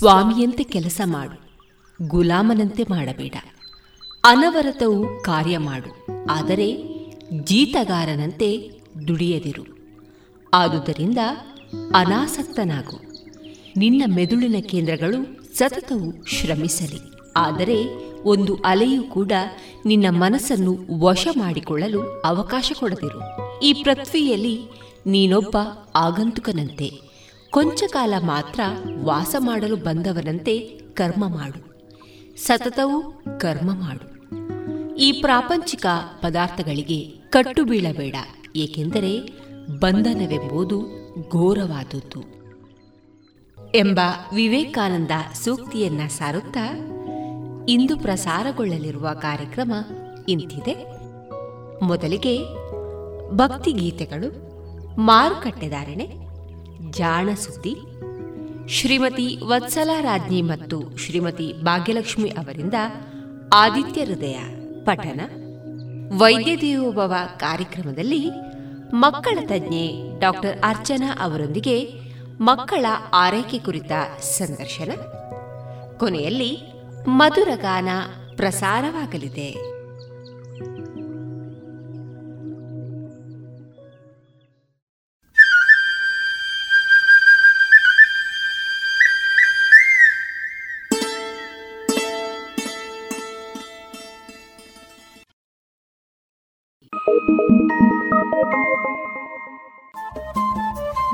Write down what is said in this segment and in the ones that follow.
ಸ್ವಾಮಿಯಂತೆ ಕೆಲಸ ಮಾಡು, ಗುಲಾಮನಂತೆ ಮಾಡಬೇಡ. ಅನವರತವು ಕಾರ್ಯ ಮಾಡು, ಆದರೆ ಜೀತಗಾರನಂತೆ ದುಡಿಯದಿರು. ಆದುದರಿಂದ ಅನಾಸಕ್ತನಾಗು. ನಿನ್ನ ಮೆದುಳಿನ ಕೇಂದ್ರಗಳು ಸತತವು ಶ್ರಮಿಸಲಿ, ಆದರೆ ಒಂದು ಅಲೆಯೂ ಕೂಡ ನಿನ್ನ ಮನಸ್ಸನ್ನು ವಶ ಮಾಡಿಕೊಳ್ಳಲು ಅವಕಾಶ ಕೊಡದಿರು. ಈ ಪೃಥ್ವಿಯಲ್ಲಿ ನೀನೊಬ್ಬ ಆಗಂತುಕನಂತೆ. ಕೊಂಚ ಕಾಲ ಮಾತ್ರ ವಾಸ ಮಾಡಲು ಬಂದವನಂತೆ ಕರ್ಮ ಮಾಡು. ಸತತವೂ ಕರ್ಮ ಮಾಡು. ಈ ಪ್ರಾಪಂಚಿಕ ಪದಾರ್ಥಗಳಿಗೆ ಕಟ್ಟು ಬೀಳಬೇಡ, ಏಕೆಂದರೆ ಬಂಧನವೆಂಬುದು ಘೋರವಾದದ್ದು. ಎಂಬ ವಿವೇಕಾನಂದ ಸೂಕ್ತಿಯನ್ನ ಸಾರುತ್ತಾ, ಇಂದು ಪ್ರಸಾರಗೊಳ್ಳಲಿರುವ ಕಾರ್ಯಕ್ರಮ ಇಂತಿದೆ. ಮೊದಲಿಗೆ ಭಕ್ತಿಗೀತೆಗಳು, ಮಾರುಕಟ್ಟೆದಾರಣೆ ಜಾಣ ಸುದ್ದಿ. ಶ್ರೀಮತಿ ವತ್ಸಲ ರಾಜ್ಞಿ ಮತ್ತು ಶ್ರೀಮತಿ ಭಾಗ್ಯಲಕ್ಷ್ಮಿ ಅವರಿಂದ ಆದಿತ್ಯ ಹೃದಯ ಪಠನ. ವೈದ್ಯ ದೇವೋಭವ ಕಾರ್ಯಕ್ರಮದಲ್ಲಿ ಮಕ್ಕಳ ತಜ್ಞೆ ಡಾಕ್ಟರ್ ಅರ್ಚನಾ ಅವರೊಂದಿಗೆ ಮಕ್ಕಳ ಆರೈಕೆ ಕುರಿತ ಸಂದರ್ಶನ. ಕೊನೆಯಲ್ಲಿ ಮಧುರಗಾನ ಪ್ರಸಾರವಾಗಲಿದೆ.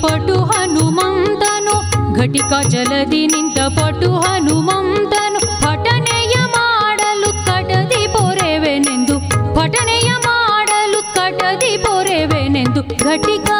ಪಟು ಹನುಮಂತನು ಘಟಿಕ ಜಲದಿ ನಿಂತ ಪಟು ಹನುಮಂತನು ಪಠನೆಯ ಮಾಡಲು ಕಟದಿ ಪೊರೆವೆನೆಂದು ಪಠನೆಯ ಮಾಡಲು ಕಟದಿ ಪೊರೆವೆನೆಂದು ಘಟಿಕ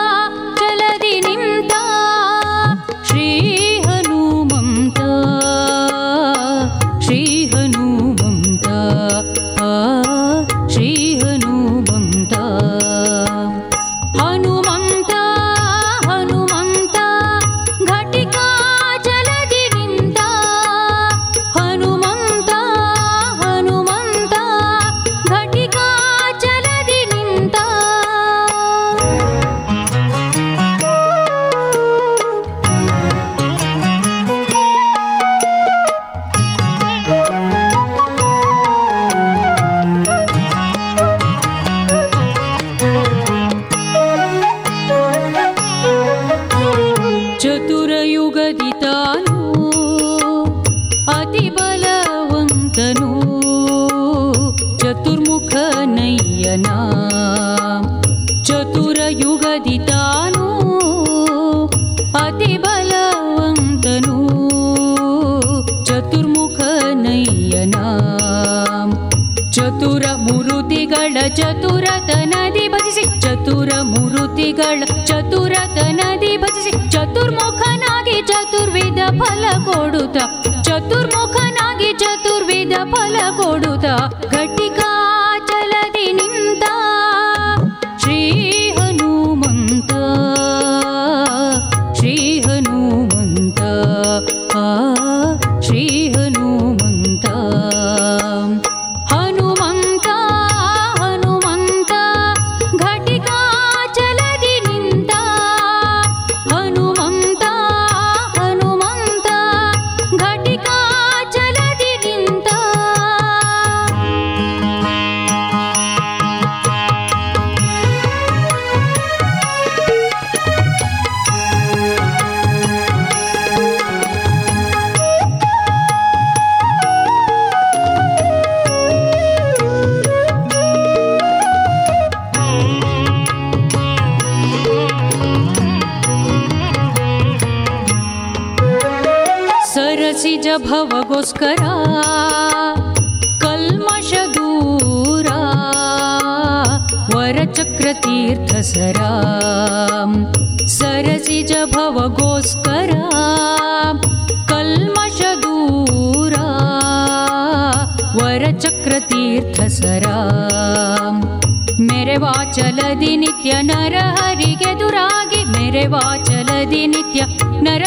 सिज भवगोस्करा कल्मष दूरा वरचक्रतीर्थ सरा सरसि जवगोस्करा कल्मष दूरा वर चक्रतीर्थ सरा मेरे वाचल दि नर हरि दुरागे मेरे वाचल दि नर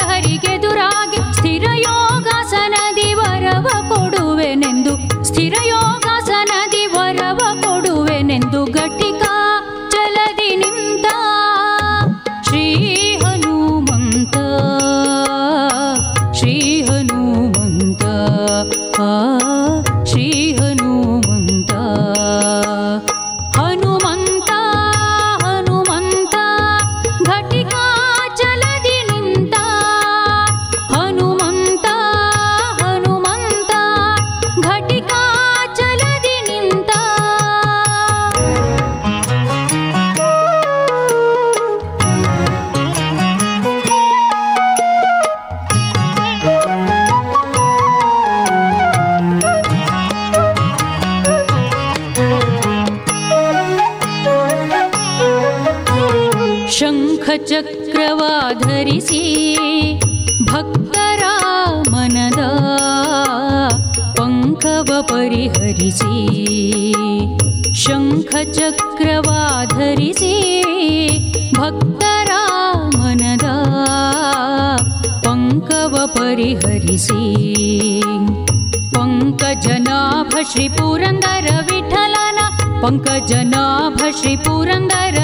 पङ्कजनाभ श्रीपुरन्दर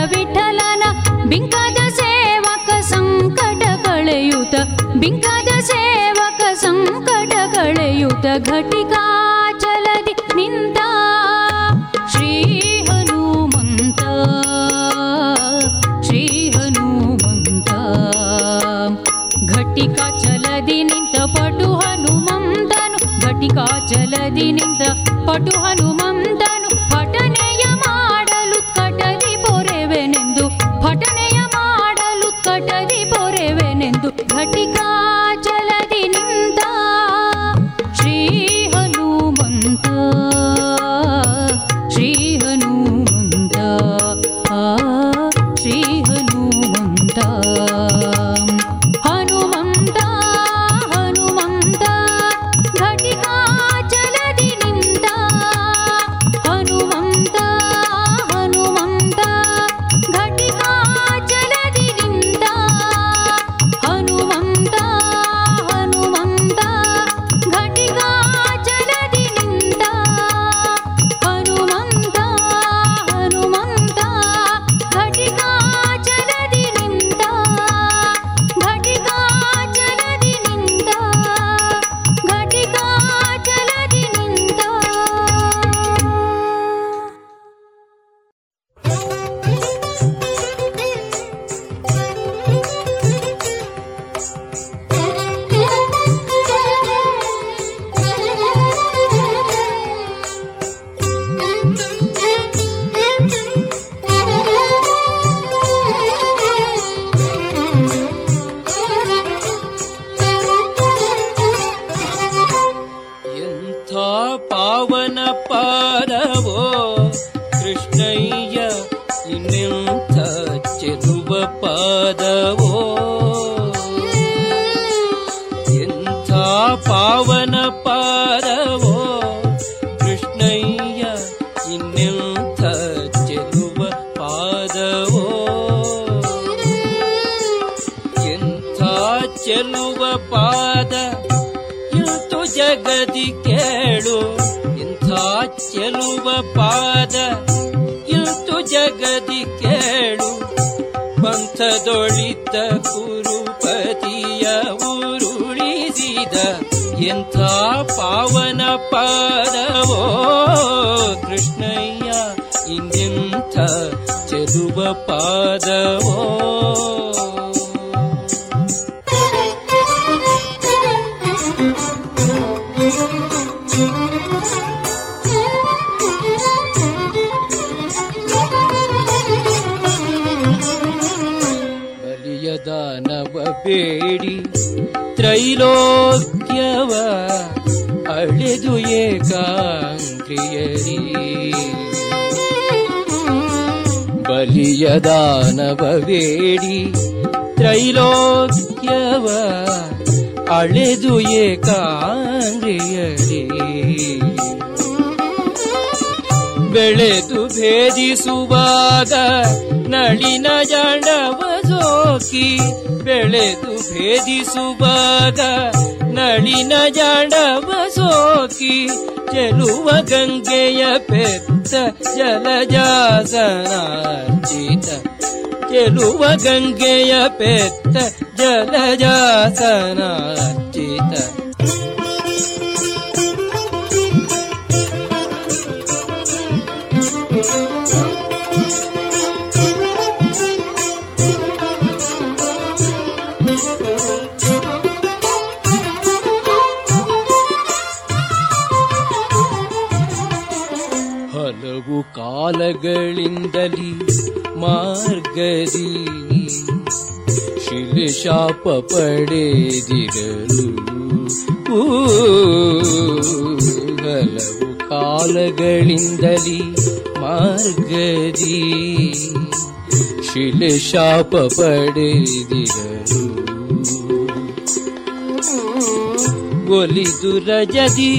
ಪಾವನ ಪಾದವೋ? ಕೃಷ್ಣಯ್ಯ ಜಗದಿ ಕೇಳು. ಇಂಥ ಚೆಲುವ ಪಾದ? ಪಂಥದೊಳಿತ ಕುರುಪತಿಯ ಉರುಳಿಸಿದ ಎಂಥ ಪಾವನ ಪಾದವೋ ಕೃಷ್ಣಯ್ಯ ಇಂದೆಂಥ ಚೆಲುವ ಪಾದವೋ? ಬೇಡಿ ತ್ರೈಲೋಕ್ಯವ ಅಳೆದು ಏಕಾಂಕ್ರಿಯರಿ ಬಲಿಯ ದಾನವ ಬೇಡಿ ತ್ರೈಲೋಕ್ಯವ ಅಳೆದು ಏಕಾಂಗ್ರಿಯರಿ ಬೆಳೆದು ಭೇದಿಸುವಾಗ ನಳಿನ ಜಾಂಡವ ಸೋಕಿ ಬೆಳೆದು ಭೇದಿಸುವಾಗ ನಳಿನ ಜಾಂಡವ ಸೋಕಿ ಚೆಲುವ ಗಂಗೆಯ ಪೆತ್ತ ಜಲಜಾಸನಾರ್ಚಿತ ಚೆಲುವ ಗಂಗೆಯ ಪೆತ್ತ ಜಲಜಾಸನಾರ್ಚಿತ ಕಾಲಗಳಿಂದಲಿ ಮಾರ್ಗದಿ ಶಿಲಶಾಪ ಪಡೆದಿರಲು ಊ, ಹಲವು ಕಾಲಗಳಿಂದಲಿ ಮಾರ್ಗದಿ ಶಿಲಶಾಪ ಪಡೆದಿರಲು ಒಲಿದು ರಜದಿ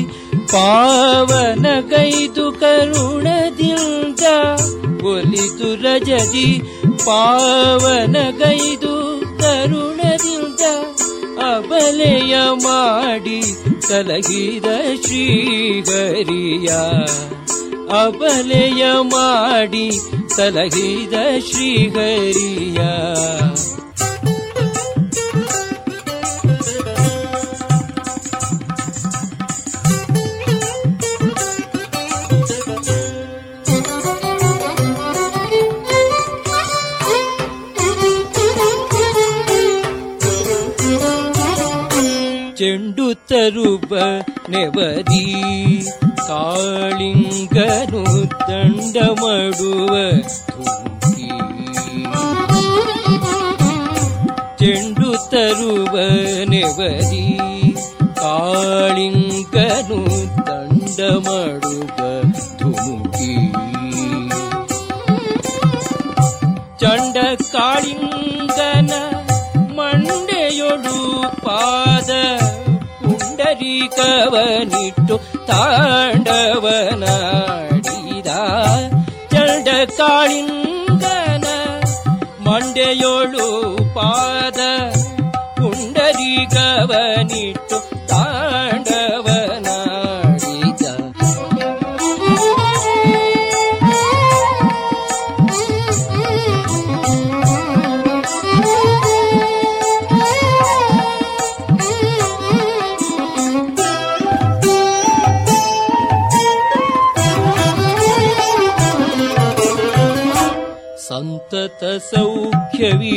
ಪಾವನ ಕೈದು ಕರುಣದಿಂದ ಒಲಿದು ರಜದಿ ಪಾವನ ಕೈದು ಕರುಣದಿಂದ ಅಬಲೆಯ ಮಾಡಿ ತಲಗಿದ ಶ್ರೀಗರಿಯ ಅಬಲೆಯ ಮಾಡಿ ತಲಗಿದ ಶ್ರೀಹರಿಯ. ಚೆಂಡು ತರುವ ನೆವದಿ ಕಾಳಿಂಗನು ದಂಡ ಮಾಡುವ ಚೆಂಡು ತರುವ ನೆವದಿ ಕಾಳಿಂಗನು ದಂಡ ಮಾಡುವ ಧುಮುಕಿ. ಚಂಡ ಕಾಳಿಂಗನ ಪುಂಡರೀಕವನಿಟ್ಟು ತಾಂಡವನಾಡಿದ ಚಂಡ ಕಾಳಿಂಗನ ಮಂಡೆಯೊಳು ಪಾದ ಪುಂಡರೀಕವನಿಟ್ಟು ತಾಂಡವನಾಡಿದ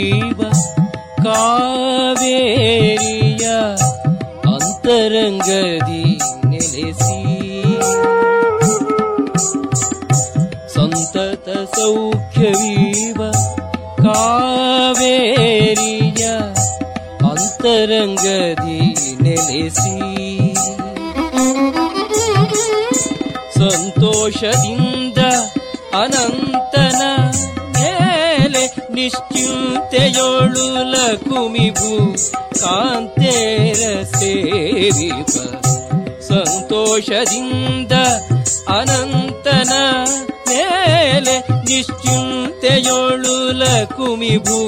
ಸೌಖ್ಯವೀವ ಕಾವೇರಿಯ ಅಂತರಂಗದಿ ನೆಲೆಸಿ ಸಂತತ ಸೌಖ್ಯವೀವ ಕಾವೇರಿಯ ಅಂತರಂಗದಿ ನೆಲೆಸಿ ಸಂತೋಷದಿಂದ ಅನಂತನ ಮೇಲೆ ನಿಶ್ಚಿಂತೆಯೋಳು ಲಕುಮಿಭು ಕಾಂತೇರ ಸೇವಿಪ ಸಂತೋಷದಿಂದ ಅನಂತನ ಮೇಲೆ ನಿಶ್ಚಿಂತೆಯೋಳು ಲಕುಮಿಭು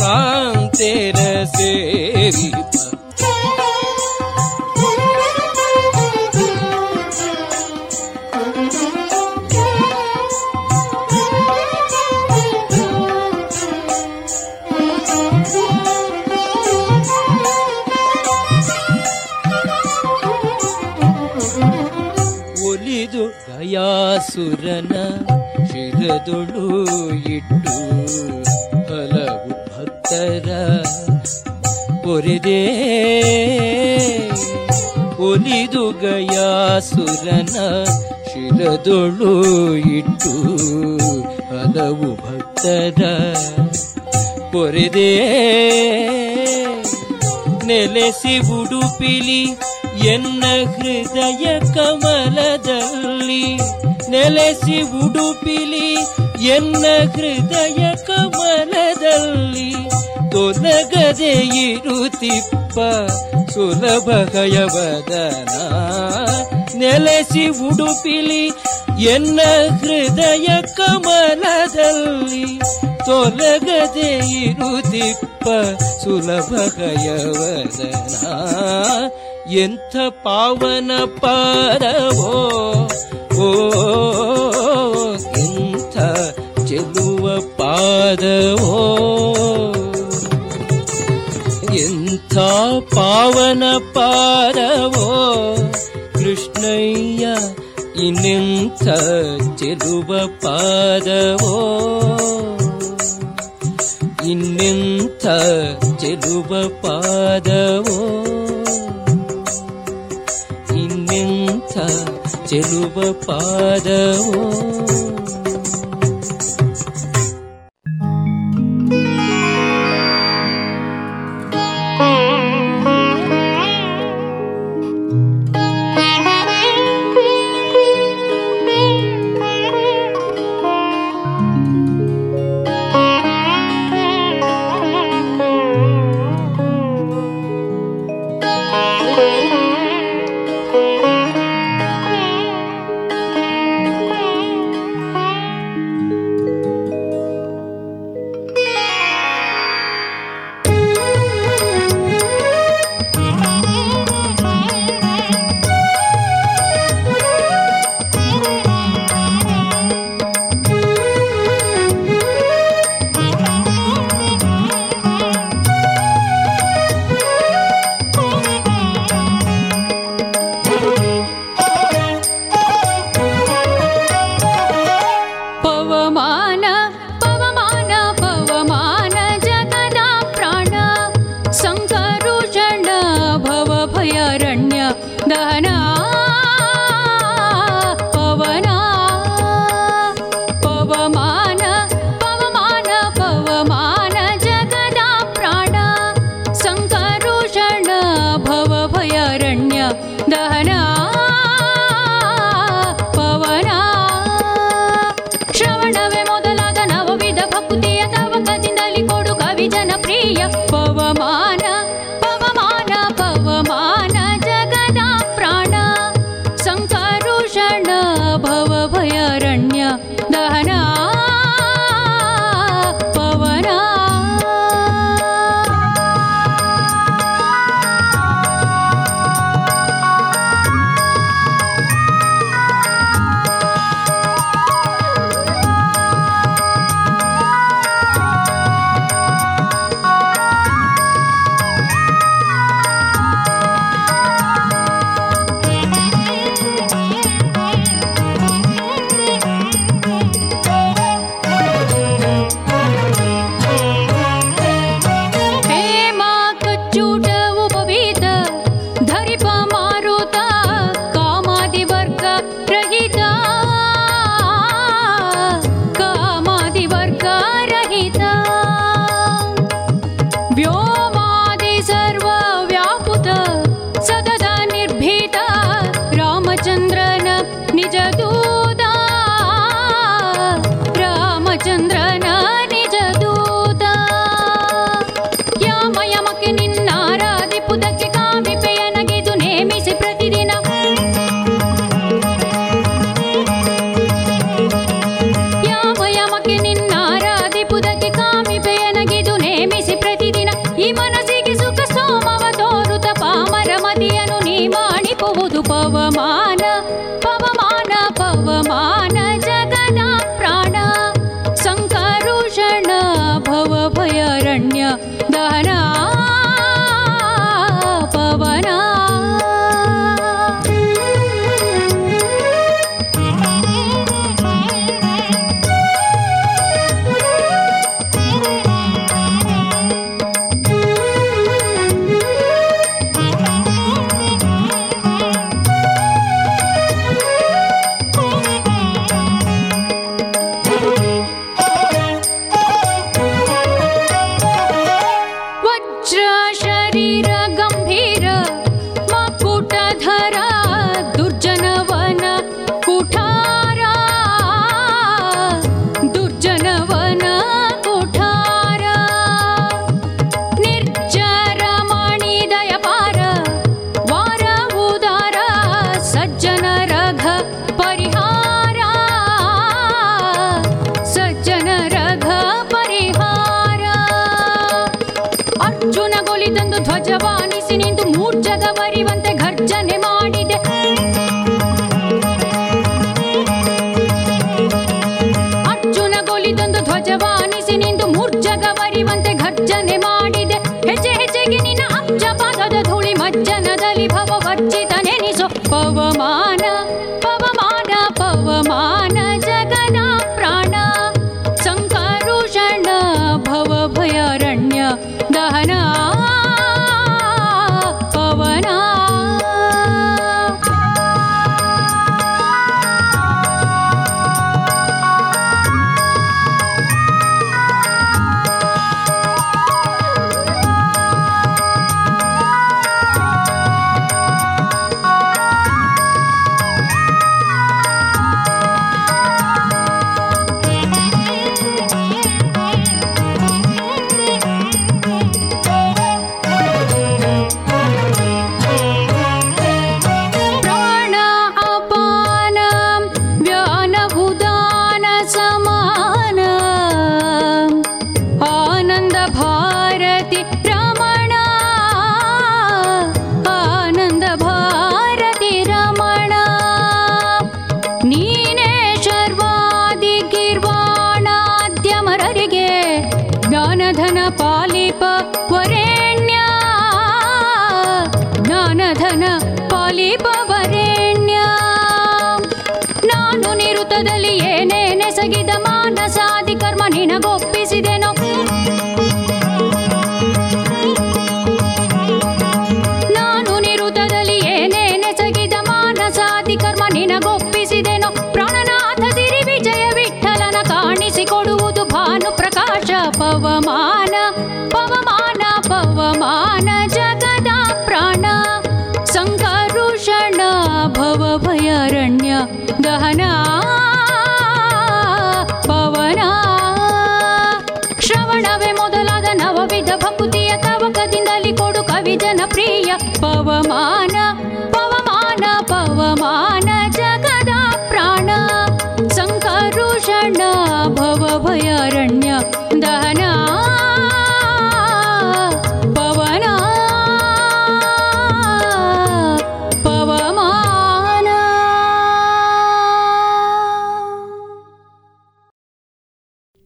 ಕಾಂತೇರ ಸೇವಿಪ ಗಯಾಸುರನ ಶಿರದೊಳು ಇಟ್ಟು ಹಲವು ಭಕ್ತರ ಪೊರೆದೇ ಒಲಿದು ಗಯಾಸುರನ ಶಿರದೊಳು ಇಟ್ಟು ಹಲವು ಭಕ್ತರ ಪೊರೆದೇ ನೆಲೆಸಿ ಉಡುಪಿಲಿ ಎನ್ನ ಹೃದಯ ಕಮಲದಲ್ಲಿ ನೆಲೆಸಿ ಉಡುಪಿಲಿ ಎನ್ನ ಹೃದಯ ಕಮಲದಲ್ಲಿ ತೊಲಗದೆ ಇರುತ್ತಿಪ್ಪ ಸುಲಭ ಗಯವದನ ನೆಲೆಸಿ ಉಡುಪಿಲಿ ಎನ್ನ ಹೃದಯ ಕಮಲದಲ್ಲಿ ತೊಲಗದೆ ಇರುತ್ತಿಪ್ಪ ಸುಲಭ ಗಯವದನ ಎಂಥ ಪಾವನ ಪಾರವೋ, ಓ, ಎಂಥ ಚೆಲುವ ಪಾದವೋ. ಎಂಥ ಪಾವನ ಪಾರವೋ, ಕೃಷ್ಣಯ್ಯ, ಇನ್ನೆಂಥ ಚೆಲುವ ಪಾದವೋ. ಇನ್ನೆಂಥ ಚೆಲುವ ಪಾದವೋ. चलुपाद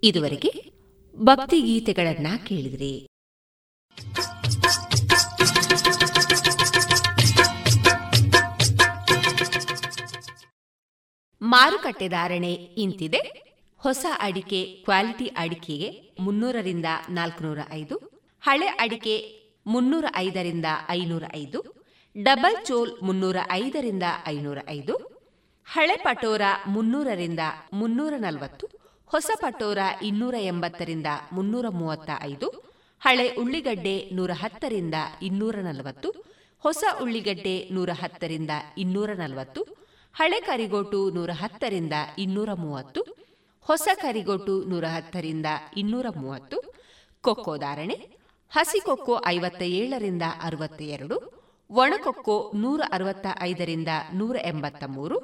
ಇದುವರೆಗೆ ಭಕ್ತಿ ಗೀತೆಗಳನ್ನ ಕೇಳಿದ್ರಿ. ಮಾರುಕಟ್ಟೆ ಧಾರಣೆ ಇಂತಿದೆ. ಹೊಸ ಅಡಿಕೆ, ಕ್ವಾಲಿಟಿ ಅಡಿಕೆಗೆ ಮುನ್ನೂರರಿಂದ ನಾಲ್ಕುನೂರ ಐದು, ಹಳೆ ಅಡಿಕೆ ಮುನ್ನೂರ ಐದರಿಂದ ಐನೂರ ಐದು, ಡಬಲ್ ಚೋಲ್ ಮುನ್ನೂರ ಐದರಿಂದ ಐನೂರ ಐದು, ಹಳೆ ಪಟೋರ ಮುನ್ನೂರರಿಂದ ಮುನ್ನೂರ ನಲವತ್ತು ಹೊಸ ಪಟೋರ ಇನ್ನೂರ ಎಂಬತ್ತರಿಂದ ಮುನ್ನೂರ ಮೂವತ್ತ ಐದು ಹಳೆ ಉಳ್ಳಿಗಡ್ಡೆ ನೂರ ಹತ್ತರಿಂದ ಇನ್ನೂರ ನಲವತ್ತು, ಹೊಸ ಉಳ್ಳಿಗಡ್ಡೆ ನೂರ ಹತ್ತರಿಂದ ಇನ್ನೂರ ನಲವತ್ತು, ಹಳೆ ಕರಿಗೋಟು ನೂರ ಹತ್ತರಿಂದ ಇನ್ನೂರ ಮೂವತ್ತು, ಹೊಸ ಕರಿಗೋಟು ನೂರ ಹತ್ತರಿಂದ ಇನ್ನೂರ ಮೂವತ್ತು, ಕೊಕ್ಕೋ ಧಾರಣೆ ಹಸಿ ಕೊಕ್ಕೋ ಐವತ್ತ ಏಳರಿಂದ ಅರವತ್ತ ಎರಡು ಒಣಕೊಕ್ಕೋ ನೂರ ಅರವತ್ತ ಐದರಿಂದ ನೂರ ಎಂಬತ್ತ ಮೂರು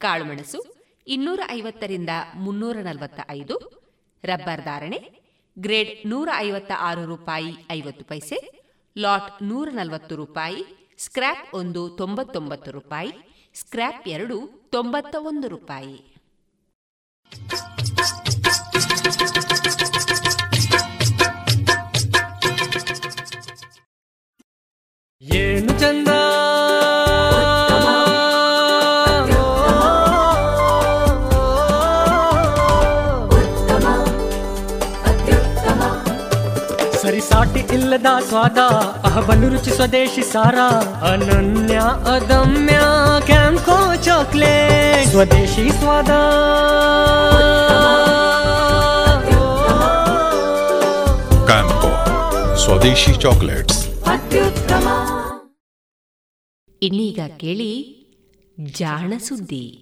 ಕಾಳುಮೆಣಸು ಇನ್ನೂರ ಐವತ್ತರಿಂದ ಮುನ್ನೂರ ನಲವತ್ತ ಐದು ರಬ್ಬರ್ ಧಾರಣೆ, ಗ್ರೇಡ್ ನೂರ ಐವತ್ತ ಆರು ರೂಪಾಯಿ ಐವತ್ತು ಪೈಸೆ, ಲಾಟ್ ನೂರ ನಲವತ್ತು ರೂಪಾಯಿ, ಸ್ಕ್ರ್ಯಾಪ್ ಒಂದು ತೊಂಬತ್ತೊಂಬತ್ತು ರೂಪಾಯಿ, ಸ್ಕ್ರ್ಯಾಪ್ ಎರಡು ತೊಂಬತ್ತ ಒಂದು ರೂಪಾಯಿ. ಏನು ಚಂದ? ಸರಿಸಾಟಿ ಇಲ್ಲದ ಸ್ವಾದ ಅಹಬಲು ರುಚಿ ಸ್ವದೇಶಿ ಸಾರ ಅನನ್ಯ ಅದಮ್ಯ ಕ್ಯಾಂಕೋ ಚಾಕ್ಲೇಟ್. ಸ್ವದೇಶಿ ಸ್ವಾದ. ಕ್ಯಾಂಕೋ ಸ್ವದೇಶಿ ಚಾಕ್ಲೇಟ್ಸ್. ಇನ್ನೀಗ ಕೇಳಿ ಜಾಣ ಸುದ್ದಿ.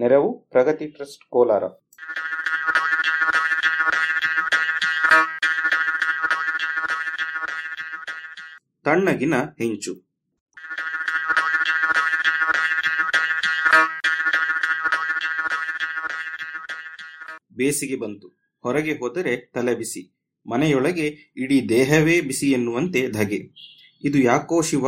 ನೆರವು, ಪ್ರಗತಿ ಟ್ರಸ್ಟ್, ಕೋಲಾರ. ತಣ್ಣಗಿನ ಹೆಂಚು. ಬೇಸಿಗೆ ಬಂತು. ಹೊರಗೆ ಹೋದರೆ ತಲೆ ಬಿಸಿ. ಮನೆಯೊಳಗೆ ಇಡೀ ದೇಹವೇ ಬಿಸಿ ಎನ್ನುವಂತೆ ಧಗೆ. ಇದು ಯಾಕೋ ಶಿವ?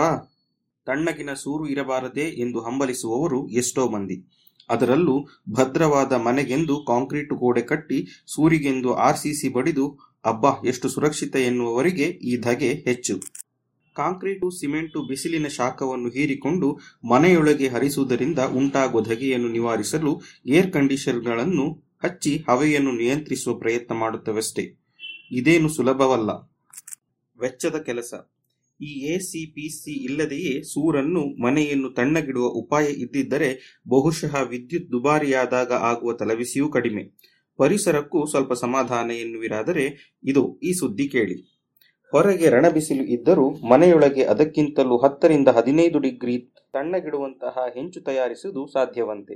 ತಣ್ಣಗಿನ ಸೂರು ಇರಬಾರದೆ ಎಂದು ಹಂಬಲಿಸುವವರು ಎಷ್ಟೋ ಮಂದಿ. ಅದರಲ್ಲೂ ಭದ್ರವಾದ ಮನೆಗೆಂದು ಕಾಂಕ್ರೀಟ್ ಗೋಡೆ ಕಟ್ಟಿ ಸೂರಿಗೆಂದು ಆರ್ಸಿಸಿ ಬಡಿದು, ಅಬ್ಬಾ, ಎಷ್ಟು ಸುರಕ್ಷಿತ ಎನ್ನುವವರಿಗೆ ಈ ಧಗೆ ಹೆಚ್ಚು. ಕಾಂಕ್ರೀಟು, ಸಿಮೆಂಟು, ಬಿಸಿಲಿನ ಶಾಖವನ್ನು ಹೀರಿಕೊಂಡು ಮನೆಯೊಳಗೆ ಹರಿಸುವುದರಿಂದ ಉಂಟಾಗುವ ಧಗೆಯನ್ನು ನಿವಾರಿಸಲು ಏರ್ ಕಂಡೀಷನ್ಗಳನ್ನು ಹಚ್ಚಿ ಹವೆಯನ್ನು ನಿಯಂತ್ರಿಸುವ ಪ್ರಯತ್ನ ಮಾಡುತ್ತವಷ್ಟೇ. ಇದೇನು ಸುಲಭವಲ್ಲ. ವೆಚ್ಚದ ಕೆಲಸ. ಈ ಎಸಿಪಿಸಿ ಇಲ್ಲದೆಯೇ ಸೂರನ್ನು ಮನೆಯನ್ನು ತಣ್ಣಗಿಡುವ ಉಪಾಯ ಇದ್ದಿದ್ದರೆ ಬಹುಶಃ ವಿದ್ಯುತ್ ದುಬಾರಿಯಾದಾಗ ಆಗುವ ತಲೆಬಿಸಿಯೂ ಕಡಿಮೆ. ಪರಿಸರಕ್ಕೂ ಸ್ವಲ್ಪ ಸಮಾಧಾನ ಎನ್ನುವಿರಾದರೆ ಇದು ಈ ಸುದ್ದಿ ಕೇಳಿ. ಹೊರಗೆ ರಣಬಿಸಿಲು ಇದ್ದರೂ ಮನೆಯೊಳಗೆ ಅದಕ್ಕಿಂತಲೂ ಹತ್ತರಿಂದ ಹದಿನೈದು ಡಿಗ್ರಿ ತಣ್ಣಗಿಡುವಂತಹ ಹೆಂಚು ತಯಾರಿಸುವುದು ಸಾಧ್ಯವಂತೆ.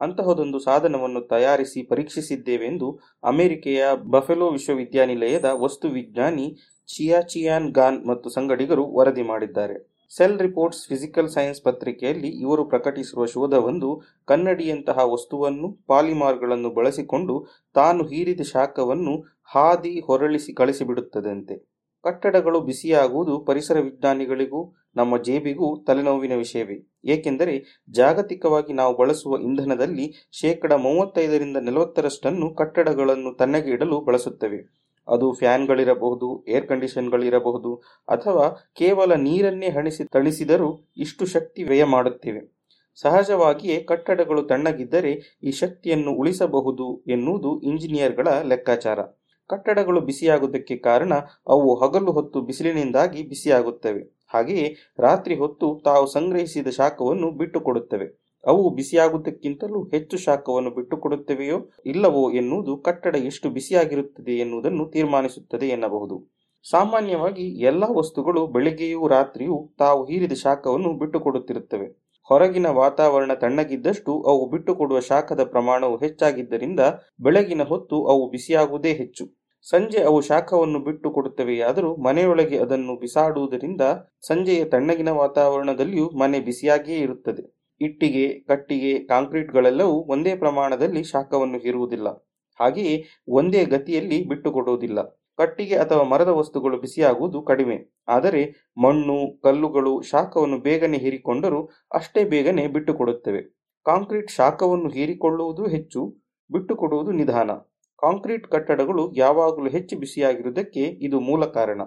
ಅಂತಹದೊಂದು ಸಾಧನವನ್ನು ತಯಾರಿಸಿ ಪರೀಕ್ಷಿಸಿದ್ದೇವೆಂದು ಅಮೆರಿಕೆಯ ಬಫೆಲೋ ವಿಶ್ವವಿದ್ಯಾನಿಲಯದ ವಸ್ತು ವಿಜ್ಞಾನಿ ಚಿಯಾಚಿಯಾನ್ ಗಾನ್ ಮತ್ತು ಸಂಗಡಿಗರು ವರದಿ ಮಾಡಿದ್ದಾರೆ. ಸೆಲ್ ರಿಪೋರ್ಟ್ಸ್ ಫಿಸಿಕಲ್ ಸೈನ್ಸ್ ಪತ್ರಿಕೆಯಲ್ಲಿ ಇವರು ಪ್ರಕಟಿಸಿರುವ ಶೋಧವೊಂದು ಕನ್ನಡಿಯಂತಹ ವಸ್ತುವನ್ನು, ಪಾಲಿಮಾರ್ಗಳನ್ನು ಬಳಸಿಕೊಂಡು ತಾನು ಹೀರಿದ ಶಾಖವನ್ನು ಹಾದಿ ಹೊರಳಿಸಿ ಕಳಿಸಿಬಿಡುತ್ತದಂತೆ. ಕಟ್ಟಡಗಳು ಬಿಸಿಯಾಗುವುದು ಪರಿಸರ ವಿಜ್ಞಾನಿಗಳಿಗೂ, ನಮ್ಮ ಜೇಬಿಗೂ ತಲೆನೋವಿನ ವಿಷಯವೇ. ಏಕೆಂದರೆ ಜಾಗತಿಕವಾಗಿ ನಾವು ಬಳಸುವ ಇಂಧನದಲ್ಲಿ ಶೇಕಡ ಮೂವತ್ತೈದರಿಂದ ನಲವತ್ತರಷ್ಟನ್ನು ಕಟ್ಟಡಗಳನ್ನು ತಣ್ಣಗೆ ಇಡಲು ಬಳಸುತ್ತವೆ. ಅದು ಫ್ಯಾನ್ಗಳಿರಬಹುದು ಏರ್ ಕಂಡೀಷನ್ಗಳಿರಬಹುದು ಅಥವಾ ಕೇವಲ ನೀರನ್ನೇ ಹಣಿಸಿ ತಣಿಸಿದರೂ ಇಷ್ಟು ಶಕ್ತಿ ವ್ಯಯ ಮಾಡುತ್ತೇವೆ. ಸಹಜವಾಗಿಯೇ ಕಟ್ಟಡಗಳು ತಣ್ಣಗಿದ್ದರೆ ಈ ಶಕ್ತಿಯನ್ನು ಉಳಿಸಬಹುದು ಎನ್ನುವುದು ಇಂಜಿನಿಯರ್ಗಳ ಲೆಕ್ಕಾಚಾರ. ಕಟ್ಟಡಗಳು ಬಿಸಿಯಾಗುವುದಕ್ಕೆ ಕಾರಣ ಅವು ಹಗಲು ಹೊತ್ತು ಬಿಸಿಲಿನಿಂದಾಗಿ ಬಿಸಿಯಾಗುತ್ತವೆ. ಹಾಗೆಯೇ ರಾತ್ರಿ ಹೊತ್ತು ತಾವು ಸಂಗ್ರಹಿಸಿದ ಶಾಖವನ್ನು ಬಿಟ್ಟುಕೊಡುತ್ತವೆ. ಅವು ಬಿಸಿಯಾಗುವುದಕ್ಕಿಂತಲೂ ಹೆಚ್ಚು ಶಾಖವನ್ನು ಬಿಟ್ಟುಕೊಡುತ್ತವೆಯೋ ಇಲ್ಲವೋ ಎನ್ನುವುದು ಕಟ್ಟಡ ಎಷ್ಟು ಬಿಸಿಯಾಗಿರುತ್ತದೆ ಎನ್ನುವುದನ್ನು ತೀರ್ಮಾನಿಸುತ್ತದೆ ಎನ್ನಬಹುದು. ಸಾಮಾನ್ಯವಾಗಿ ಎಲ್ಲ ವಸ್ತುಗಳು ಬೆಳಿಗ್ಗೆಯೂ ರಾತ್ರಿಯೂ ತಾವು ಹೀರಿದ ಶಾಖವನ್ನು ಬಿಟ್ಟುಕೊಡುತ್ತಿರುತ್ತವೆ. ಹೊರಗಿನ ವಾತಾವರಣ ತಣ್ಣಗಿದ್ದಷ್ಟು ಅವು ಬಿಟ್ಟುಕೊಡುವ ಶಾಖದ ಪ್ರಮಾಣವು ಹೆಚ್ಚಾಗಿದ್ದರಿಂದ ಬೆಳಗಿನ ಹೊತ್ತು ಅವು ಬಿಸಿಯಾಗುವುದೇ ಹೆಚ್ಚು. ಸಂಜೆ ಅವು ಶಾಖವನ್ನು ಬಿಟ್ಟು ಕೊಡುತ್ತವೆಯಾದರೂ ಮನೆಯೊಳಗೆ ಅದನ್ನು ಬಿಸಾಡುವುದರಿಂದ ಸಂಜೆಯ ತಣ್ಣಗಿನ ವಾತಾವರಣದಲ್ಲಿಯೂ ಮನೆ ಬಿಸಿಯಾಗಿಯೇ ಇರುತ್ತದೆ. ಇಟ್ಟಿಗೆ, ಕಟ್ಟಿಗೆ, ಕಾಂಕ್ರೀಟ್ಗಳೆಲ್ಲವೂ ಒಂದೇ ಪ್ರಮಾಣದಲ್ಲಿ ಶಾಖವನ್ನು ಹೀರುವುದಿಲ್ಲ. ಹಾಗೆಯೇ ಒಂದೇ ಗತಿಯಲ್ಲಿ ಬಿಟ್ಟುಕೊಡುವುದಿಲ್ಲ. ಕಟ್ಟಿಗೆ ಅಥವಾ ಮರದ ವಸ್ತುಗಳು ಬಿಸಿಯಾಗುವುದು ಕಡಿಮೆ. ಆದರೆ ಮಣ್ಣು, ಕಲ್ಲುಗಳು ಶಾಖವನ್ನು ಬೇಗನೆ ಹೀರಿಕೊಂಡರೂ ಅಷ್ಟೇ ಬೇಗನೆ ಬಿಟ್ಟುಕೊಡುತ್ತವೆ. ಕಾಂಕ್ರೀಟ್ ಶಾಖವನ್ನು ಹೀರಿಕೊಳ್ಳುವುದು ಹೆಚ್ಚು, ಬಿಟ್ಟುಕೊಡುವುದು ನಿಧಾನ. ಕಾಂಕ್ರೀಟ್ ಕಟ್ಟಡಗಳು ಯಾವಾಗಲೂ ಹೆಚ್ಚು ಬಿಸಿಯಾಗಿರುವುದಕ್ಕೆ ಇದು ಮೂಲ ಕಾರಣ.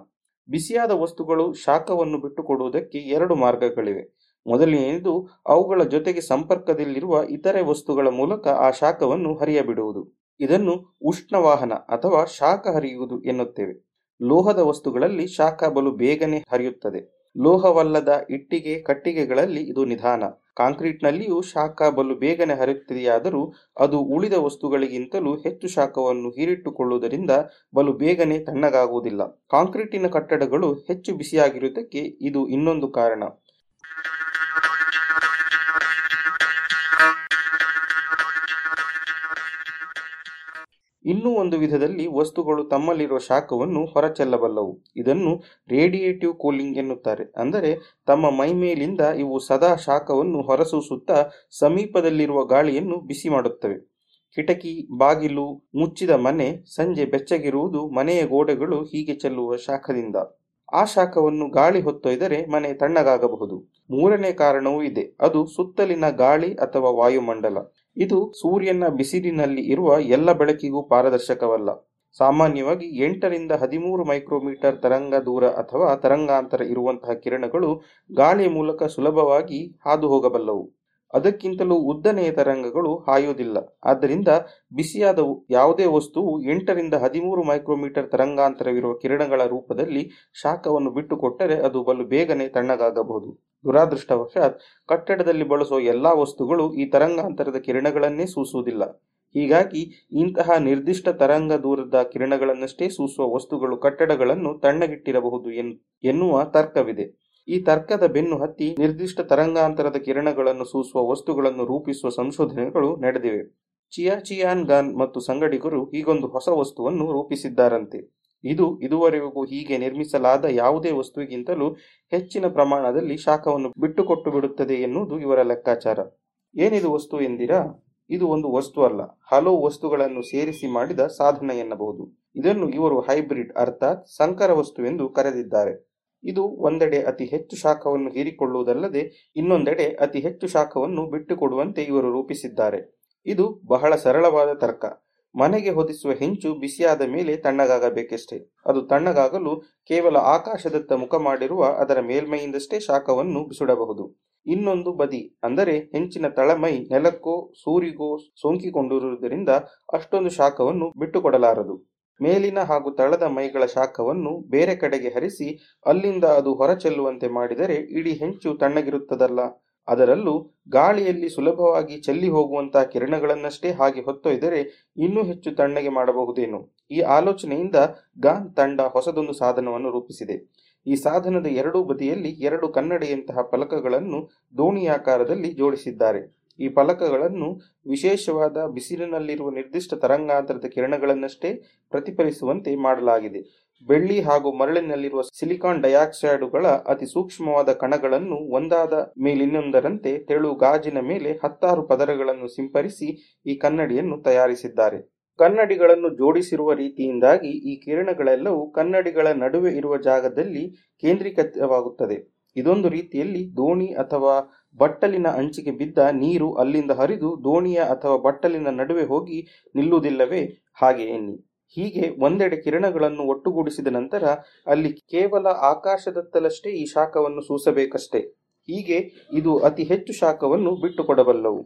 ಬಿಸಿಯಾದ ವಸ್ತುಗಳು ಶಾಖವನ್ನು ಬಿಟ್ಟುಕೊಡುವುದಕ್ಕೆ ಎರಡು ಮಾರ್ಗಗಳಿವೆ. ಮೊದಲನೆಯದು, ಅವುಗಳ ಜೊತೆಗೆ ಸಂಪರ್ಕದಲ್ಲಿರುವ ಇತರೆ ವಸ್ತುಗಳ ಮೂಲಕ ಆ ಶಾಖವನ್ನು ಹರಿಯಬಿಡುವುದು. ಇದನ್ನು ಉಷ್ಣವಾಹನ ಅಥವಾ ಶಾಖ ಹರಿಯುವುದು ಎನ್ನುತ್ತೇವೆ. ಲೋಹದ ವಸ್ತುಗಳಲ್ಲಿ ಶಾಖ ಬಲು ಬೇಗನೆ ಹರಿಯುತ್ತದೆ. ಲೋಹವಲ್ಲದ ಇಟ್ಟಿಗೆ ಕಟ್ಟಿಗೆಗಳಲ್ಲಿ ಇದು ನಿಧಾನ. ಕಾಂಕ್ರೀಟ್ನಲ್ಲಿಯೂ ಶಾಖ ಬಲು ಬೇಗನೆ ಹರಿಯುತ್ತದೆಯಾದರೂ ಅದು ಉಳಿದ ವಸ್ತುಗಳಿಗಿಂತಲೂ ಹೆಚ್ಚು ಶಾಖವನ್ನು ಹೀರಿಟ್ಟುಕೊಳ್ಳುವುದರಿಂದ ಬಲು ಬೇಗನೆ ತಣ್ಣಗಾಗುವುದಿಲ್ಲ. ಕಾಂಕ್ರೀಟಿನ ಕಟ್ಟಡಗಳು ಹೆಚ್ಚು ಬಿಸಿಯಾಗಿರುವುದಕ್ಕೆ ಇದು ಇನ್ನೊಂದು ಕಾರಣ. ಇನ್ನೂ ಒಂದು ವಿಧದಲ್ಲಿ ವಸ್ತುಗಳು ತಮ್ಮಲ್ಲಿರುವ ಶಾಖವನ್ನು ಹೊರಚೆಲ್ಲಬಲ್ಲವು. ಇದನ್ನು ರೇಡಿಯೇಟಿವ್ ಕೂಲಿಂಗ್ ಎನ್ನುತ್ತಾರೆ. ಅಂದರೆ ತಮ್ಮ ಮೈಮೇಲಿಂದ ಇವು ಸದಾ ಶಾಖವನ್ನು ಹೊರಸೂಸುತ್ತಾ ಸಮೀಪದಲ್ಲಿರುವ ಗಾಳಿಯನ್ನು ಬಿಸಿ ಮಾಡುತ್ತವೆ. ಕಿಟಕಿ, ಬಾಗಿಲು, ಮುಚ್ಚಿದ ಮನೆ, ಸಂಜೆ ಬೆಚ್ಚಗಿರುವುದು ಮನೆಯ ಗೋಡೆಗಳು ಹೀಗೆ ಚೆಲ್ಲುವ ಶಾಖದಿಂದ. ಆ ಶಾಖವನ್ನು ಗಾಳಿ ಹೊತ್ತೊಯ್ದರೆ ಮನೆ ತಣ್ಣಗಾಗಬಹುದು. ಮೂರನೇ ಕಾರಣವೂ ಇದೆ. ಅದು ಸುತ್ತಲಿನ ಗಾಳಿ ಅಥವಾ ವಾಯುಮಂಡಲ. ಇದು ಸೂರ್ಯನ ಬಿಸಿಲಿನಲ್ಲಿ ಇರುವ ಎಲ್ಲ ಬೆಳಕಿಗೂ ಪಾರದರ್ಶಕವಲ್ಲ. ಸಾಮಾನ್ಯವಾಗಿ ಎಂಟರಿಂದ ಹದಿಮೂರು ಮೈಕ್ರೋಮೀಟರ್ ತರಂಗ ದೂರ ಅಥವಾ ತರಂಗಾಂತರ ಇರುವಂತಹ ಕಿರಣಗಳು ಗಾಳಿಯ ಮೂಲಕ ಸುಲಭವಾಗಿ ಹಾದು ಹೋಗಬಲ್ಲವು ಅದಕ್ಕಿಂತಲೂ ಉದ್ದನೆಯ ತರಂಗಗಳು ಹಾಯುವುದಿಲ್ಲ ಆದ್ದರಿಂದ ಬಿಸಿಯಾದ ಯಾವುದೇ ವಸ್ತುವು ಎಂಟರಿಂದ ಹದಿಮೂರು ಮೈಕ್ರೋಮೀಟರ್ ತರಂಗಾಂತರವಿರುವ ಕಿರಣಗಳ ರೂಪದಲ್ಲಿ ಶಾಖವನ್ನು ಬಿಟ್ಟುಕೊಟ್ಟರೆ ಅದು ಬಲು ಬೇಗನೆ ತಣ್ಣಗಾಗಬಹುದು. ದುರಾದೃಷ್ಟವಶಾತ್ ಕಟ್ಟಡದಲ್ಲಿ ಬಳಸುವ ಎಲ್ಲಾ ವಸ್ತುಗಳು ಈ ತರಂಗಾಂತರದ ಕಿರಣಗಳನ್ನೇ ಸೂಸುವುದಿಲ್ಲ. ಹೀಗಾಗಿ ಇಂತಹ ನಿರ್ದಿಷ್ಟ ತರಂಗ ದೂರದ ಕಿರಣಗಳನ್ನಷ್ಟೇ ಸೂಸುವ ವಸ್ತುಗಳು ಕಟ್ಟಡಗಳನ್ನು ತಣ್ಣಗಿಟ್ಟಿರಬಹುದು ಎನ್ನುವ ತರ್ಕವಿದೆ. ಈ ತರ್ಕದ ಬೆನ್ನು ಹತ್ತಿ ನಿರ್ದಿಷ್ಟ ತರಂಗಾಂತರದ ಕಿರಣಗಳನ್ನು ಸೂಸುವ ವಸ್ತುಗಳನ್ನು ರೂಪಿಸುವ ಸಂಶೋಧನೆಗಳು ನಡೆದಿವೆ. ಚಿಯಾಚಿಯಾನ್ ಗಾನ್ ಮತ್ತು ಸಂಗಡಿಗರು ಹೀಗೊಂದು ಹೊಸ ವಸ್ತುವನ್ನು ರೂಪಿಸಿದ್ದಾರಂತೆ. ಇದು ಇದುವರೆಗೂ ಹೀಗೆ ನಿರ್ಮಿಸಲಾದ ಯಾವುದೇ ವಸ್ತುವಿಗಿಂತಲೂ ಹೆಚ್ಚಿನ ಪ್ರಮಾಣದಲ್ಲಿ ಶಾಖವನ್ನು ಬಿಟ್ಟುಕೊಟ್ಟು ಬಿಡುತ್ತದೆ ಎನ್ನುವುದು ಇವರ ಲೆಕ್ಕಾಚಾರ. ಏನಿದು ವಸ್ತು ಎಂದಿರಾ? ಇದು ಒಂದು ವಸ್ತು ಅಲ್ಲ. ಹಲವು ವಸ್ತುಗಳನ್ನು ಸೇರಿಸಿ ಮಾಡಿದ ಸಾಧನ ಎನ್ನಬಹುದು. ಇದನ್ನು ಇವರು ಹೈಬ್ರಿಡ್ ಅರ್ಥಾತ್ ಸಂಕರ ವಸ್ತು ಎಂದು ಕರೆದಿದ್ದಾರೆ. ಇದು ಒಂದೆಡೆ ಅತಿ ಹೆಚ್ಚು ಶಾಖವನ್ನು ಹೀರಿಕೊಳ್ಳುವುದಲ್ಲದೆ ಇನ್ನೊಂದೆಡೆ ಅತಿ ಹೆಚ್ಚು ಶಾಖವನ್ನು ಬಿಟ್ಟುಕೊಡುವಂತೆ ಇವರು ರೂಪಿಸಿದ್ದಾರೆ. ಇದು ಬಹಳ ಸರಳವಾದ ತರ್ಕ. ಮನೆಗೆ ಹೊದಿಸುವ ಹೆಂಚು ಬಿಸಿಯಾದ ಮೇಲೆ ತಣ್ಣಗಾಗಬೇಕಷ್ಟೇ. ಅದು ತಣ್ಣಗಾಗಲು ಕೇವಲ ಆಕಾಶದತ್ತ ಮುಖ ಮಾಡಿರುವ ಅದರ ಮೇಲ್ಮೈಯಿಂದಷ್ಟೇ ಶಾಖವನ್ನು ಸುಡಬಹುದು ಇನ್ನೊಂದು ಬದಿ, ಅಂದರೆ ಹೆಂಚಿನ ತಳಮೈ ನೆಲಕ್ಕೋ ಸೂರಿಗೋ ಸೋಂಕಿಕೊಂಡಿರುವುದರಿಂದ ಅಷ್ಟೊಂದು ಶಾಖವನ್ನು ಬಿಟ್ಟುಕೊಡಲಾರದು. ಮೇಲಿನ ಹಾಗೂ ತಳದ ಮೈಗಳ ಶಾಖವನ್ನು ಬೇರೆ ಕಡೆಗೆ ಹರಿಸಿ, ಅಲ್ಲಿಂದ ಅದು ಹೊರಚೆಲ್ಲುವಂತೆ ಮಾಡಿದರೆ ಇಡೀ ಹೆಂಚು ತಣ್ಣಗಿರುತ್ತದಲ್ಲ. ಅದರಲ್ಲೂ ಗಾಳಿಯಲ್ಲಿ ಸುಲಭವಾಗಿ ಚೆಲ್ಲಿ ಹೋಗುವಂತಹ ಕಿರಣಗಳನ್ನಷ್ಟೇ ಹಾಗೆ ಹೊತ್ತೊಯ್ದರೆ ಇನ್ನೂ ಹೆಚ್ಚು ತಣ್ಣಗೆ ಮಾಡಬಹುದೇನು? ಈ ಆಲೋಚನೆಯಿಂದ ಗಾನ್ ತಂಡ ಹೊಸದೊಂದು ಸಾಧನವನ್ನು ರೂಪಿಸಿದೆ. ಈ ಸಾಧನದ ಎರಡೂ ಬದಿಯಲ್ಲಿ ಎರಡು ಕನ್ನಡಿಯಂತಹ ಫಲಕಗಳನ್ನು ದೋಣಿಯಾಕಾರದಲ್ಲಿ ಜೋಡಿಸಿದ್ದಾರೆ. ಈ ಫಲಕಗಳನ್ನು ವಿಶೇಷವಾದ ಬಿಸಿಲಿನಲ್ಲಿರುವ ನಿರ್ದಿಷ್ಟ ತರಂಗಾಂತರದ ಕಿರಣಗಳನ್ನಷ್ಟೇ ಪ್ರತಿಫಲಿಸುವಂತೆ ಮಾಡಲಾಗಿದೆ. ಬೆಳ್ಳಿ ಹಾಗೂ ಮರಳಿನಲ್ಲಿರುವ ಸಿಲಿಕಾನ್ ಡೈಆಕ್ಸೈಡುಗಳ ಅತಿ ಸೂಕ್ಷ್ಮವಾದ ಕಣಗಳನ್ನು ಒಂದಾದ ಮೇಲಿನ್ನೊಂದರಂತೆ ತೆಳು ಗಾಜಿನ ಮೇಲೆ ಹತ್ತಾರು ಪದರಗಳನ್ನು ಸಿಂಪರಿಸಿ ಈ ಕನ್ನಡಿಯನ್ನು ತಯಾರಿಸಿದ್ದಾರೆ. ಕನ್ನಡಿಗಳನ್ನು ಜೋಡಿಸಿರುವ ರೀತಿಯಿಂದಾಗಿ ಈ ಕಿರಣಗಳೆಲ್ಲವೂ ಕನ್ನಡಿಗಳ ನಡುವೆ ಇರುವ ಜಾಗದಲ್ಲಿ ಕೇಂದ್ರೀಕೃತವಾಗುತ್ತದೆ. ಇದೊಂದು ರೀತಿಯಲ್ಲಿ ದೋಣಿ ಅಥವಾ ಬಟ್ಟಲಿನ ಅಂಚಿಗೆ ಬಿದ್ದ ನೀರು ಅಲ್ಲಿಂದ ಹರಿದು ದೋಣಿಯ ಅಥವಾ ಬಟ್ಟಲಿನ ನಡುವೆ ಹೋಗಿ ನಿಲ್ಲುವುದಿಲ್ಲವೇ? ಹಾಗೆ ಎನ್ನಿ ಹೀಗೆ ಒಂದೆಡೆ ಕಿರಣಗಳನ್ನು ಒಟ್ಟುಗೂಡಿಸಿದ ನಂತರ ಅಲ್ಲಿ ಕೇವಲ ಆಕಾಶದತ್ತಲಷ್ಟೇ ಈ ಶಾಖವನ್ನು ಸೂಸಬೇಕಷ್ಟೇ. ಹೀಗೆ ಇದು ಅತಿ ಹೆಚ್ಚು ಶಾಖವನ್ನು ಬಿಟ್ಟುಕೊಡಬಲ್ಲವು.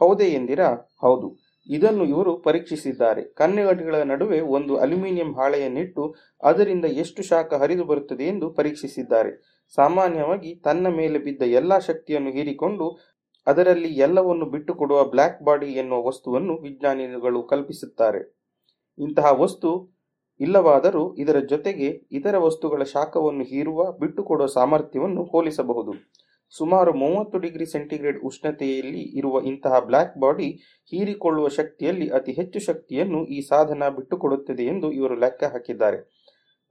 ಹೌದೇ ಎಂದಿರಾ? ಹೌದು. ಇದನ್ನು ಇವರು ಪರೀಕ್ಷಿಸಿದ್ದಾರೆ. ಕನ್ನಡಿಗಳ ನಡುವೆ ಒಂದು ಅಲ್ಯೂಮಿನಿಯಂ ಹಾಳೆಯನ್ನಿಟ್ಟು ಅದರಿಂದ ಎಷ್ಟು ಶಾಖ ಹರಿದು ಬರುತ್ತದೆ ಎಂದು ಪರೀಕ್ಷಿಸಿದ್ದಾರೆ. ಸಾಮಾನ್ಯವಾಗಿ ತನ್ನ ಮೇಲೆ ಬಿದ್ದ ಎಲ್ಲ ಶಕ್ತಿಯನ್ನು ಹೀರಿಕೊಂಡು ಅದರಲ್ಲಿ ಎಲ್ಲವನ್ನು ಬಿಟ್ಟುಕೊಡುವ ಬ್ಲ್ಯಾಕ್ ಬಾಡಿ ಎನ್ನುವ ವಸ್ತುವನ್ನು ವಿಜ್ಞಾನಿಗಳು ಕಲ್ಪಿಸುತ್ತಾರೆ. ಇಂತಹ ವಸ್ತು ಇಲ್ಲವಾದರೂ ಇದರ ಜೊತೆಗೆ ಇತರ ವಸ್ತುಗಳ ಶಾಖವನ್ನು ಹೀರುವ, ಬಿಟ್ಟುಕೊಡುವ ಸಾಮರ್ಥ್ಯವನ್ನು ಹೋಲಿಸಬಹುದು. ಸುಮಾರು ಮೂವತ್ತು ಡಿಗ್ರಿ ಸೆಂಟಿಗ್ರೇಡ್ ಉಷ್ಣತೆಯಲ್ಲಿ ಇರುವ ಇಂತಹ ಬ್ಲ್ಯಾಕ್ ಬಾಡಿ ಹೀರಿಕೊಳ್ಳುವ ಶಕ್ತಿಯಲ್ಲಿ ಅತಿ ಹೆಚ್ಚು ಶಕ್ತಿಯನ್ನು ಈ ಸಾಧನ ಬಿಟ್ಟುಕೊಡುತ್ತದೆ ಎಂದು ಇವರು ಲೆಕ್ಕ ಹಾಕಿದ್ದಾರೆ.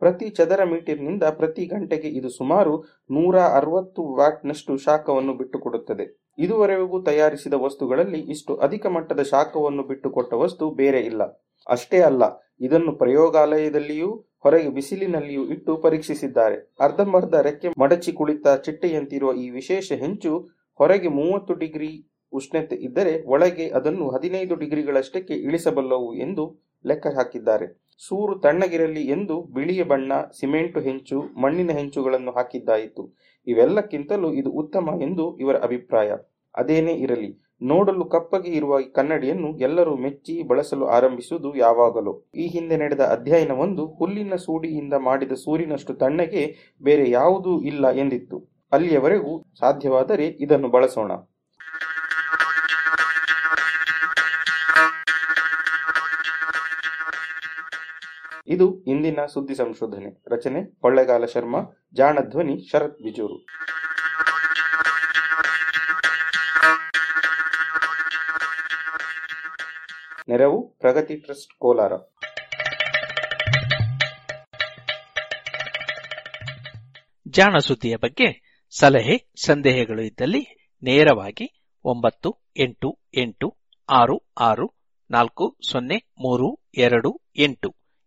ಪ್ರತಿ ಚದರ ಮೀಟರ್ನಿಂದ ಪ್ರತಿ ಗಂಟೆಗೆ ಇದು ಸುಮಾರು ನೂರ ಅರವತ್ತು ವ್ಯಾಟ್ನಷ್ಟು ಶಾಖವನ್ನು ಬಿಟ್ಟುಕೊಡುತ್ತದೆ. ಇದುವರೆಗೂ ತಯಾರಿಸಿದ ವಸ್ತುಗಳಲ್ಲಿ ಇಷ್ಟು ಅಧಿಕ ಮಟ್ಟದ ಶಾಖವನ್ನು ಬಿಟ್ಟುಕೊಟ್ಟ ವಸ್ತು ಬೇರೆ ಇಲ್ಲ. ಅಷ್ಟೇ ಅಲ್ಲ, ಇದನ್ನು ಪ್ರಯೋಗಾಲಯದಲ್ಲಿಯೂ ಹೊರಗೆ ಬಿಸಿಲಿನಲ್ಲಿಯೂ ಇಟ್ಟು ಪರೀಕ್ಷಿಸಿದ್ದಾರೆ. ಅರ್ಧಂಬರ್ಧ ರೆಕ್ಕೆ ಮಡಚಿ ಕುಳಿತ ಚಿಟ್ಟೆಯಂತಿರುವ ಈ ವಿಶೇಷ ಹೆಂಚು ಹೊರಗೆ ಮೂವತ್ತು ಡಿಗ್ರಿ ಉಷ್ಣತೆ ಇದ್ದರೆ ಒಳಗೆ ಅದನ್ನು ಹದಿನೈದು ಡಿಗ್ರಿಗಳಷ್ಟಕ್ಕೆ ಇಳಿಸಬಲ್ಲವು ಎಂದು ಲೆಕ್ಕ ಹಾಕಿದ್ದಾರೆ ಸೂರು ತಣ್ಣಗಿರಲಿ ಎಂದು ಬಿಳಿಯ ಬಣ್ಣ, ಸಿಮೆಂಟು ಹೆಂಚು, ಮಣ್ಣಿನ ಹೆಂಚುಗಳನ್ನು ಹಾಕಿದ್ದಾಯಿತು. ಇವೆಲ್ಲಕ್ಕಿಂತಲೂ ಇದು ಉತ್ತಮ ಎಂದು ಇವರ ಅಭಿಪ್ರಾಯ. ಅದೇನೇ ಇರಲಿ, ನೋಡಲು ಕಪ್ಪಗೆ ಇರುವ ಈ ಕನ್ನಡಿಯನ್ನು ಎಲ್ಲರೂ ಮೆಚ್ಚಿ ಬಳಸಲು ಆರಂಭಿಸುವುದು ಯಾವಾಗಲೂ. ಈ ಹಿಂದೆ ನಡೆದ ಅಧ್ಯಯನವೊಂದು ಹುಲ್ಲಿನ ಸೂಡಿಯಿಂದ ಮಾಡಿದ ಸೂರಿನಷ್ಟು ತಣ್ಣಗೆ ಬೇರೆ ಯಾವುದೂ ಇಲ್ಲ ಎಂದಿತ್ತು. ಅಲ್ಲಿಯವರೆಗೂ ಸಾಧ್ಯವಾದರೆ ಇದನ್ನು ಬಳಸೋಣ. ಇದು ಇಂದಿನ ಸುದ್ದಿ ಸಂಶೋಧನೆ. ರಚನೆ ಕೊಳ್ಳೆಗಾಲ ಶರ್ಮಾ ಜಾಣ ಧ್ವನಿ ಶರತ್ ಬಿಜೂರು. ನೆರವು ಪ್ರಗತಿ ಟ್ರಸ್ಟ್ ಕೋಲಾರ. ಜಾಣ ಸುದ್ದಿಯ ಬಗ್ಗೆ ಸಲಹೆ, ಸಂದೇಹಗಳು ಇದ್ದಲ್ಲಿ ನೇರವಾಗಿ ಒಂಬತ್ತು ಎಂಟು ಎಂಟು ಆರು ಆರು ನಾಲ್ಕು ಸೊನ್ನೆ ಮೂರು ಎರಡು ಎಂಟು.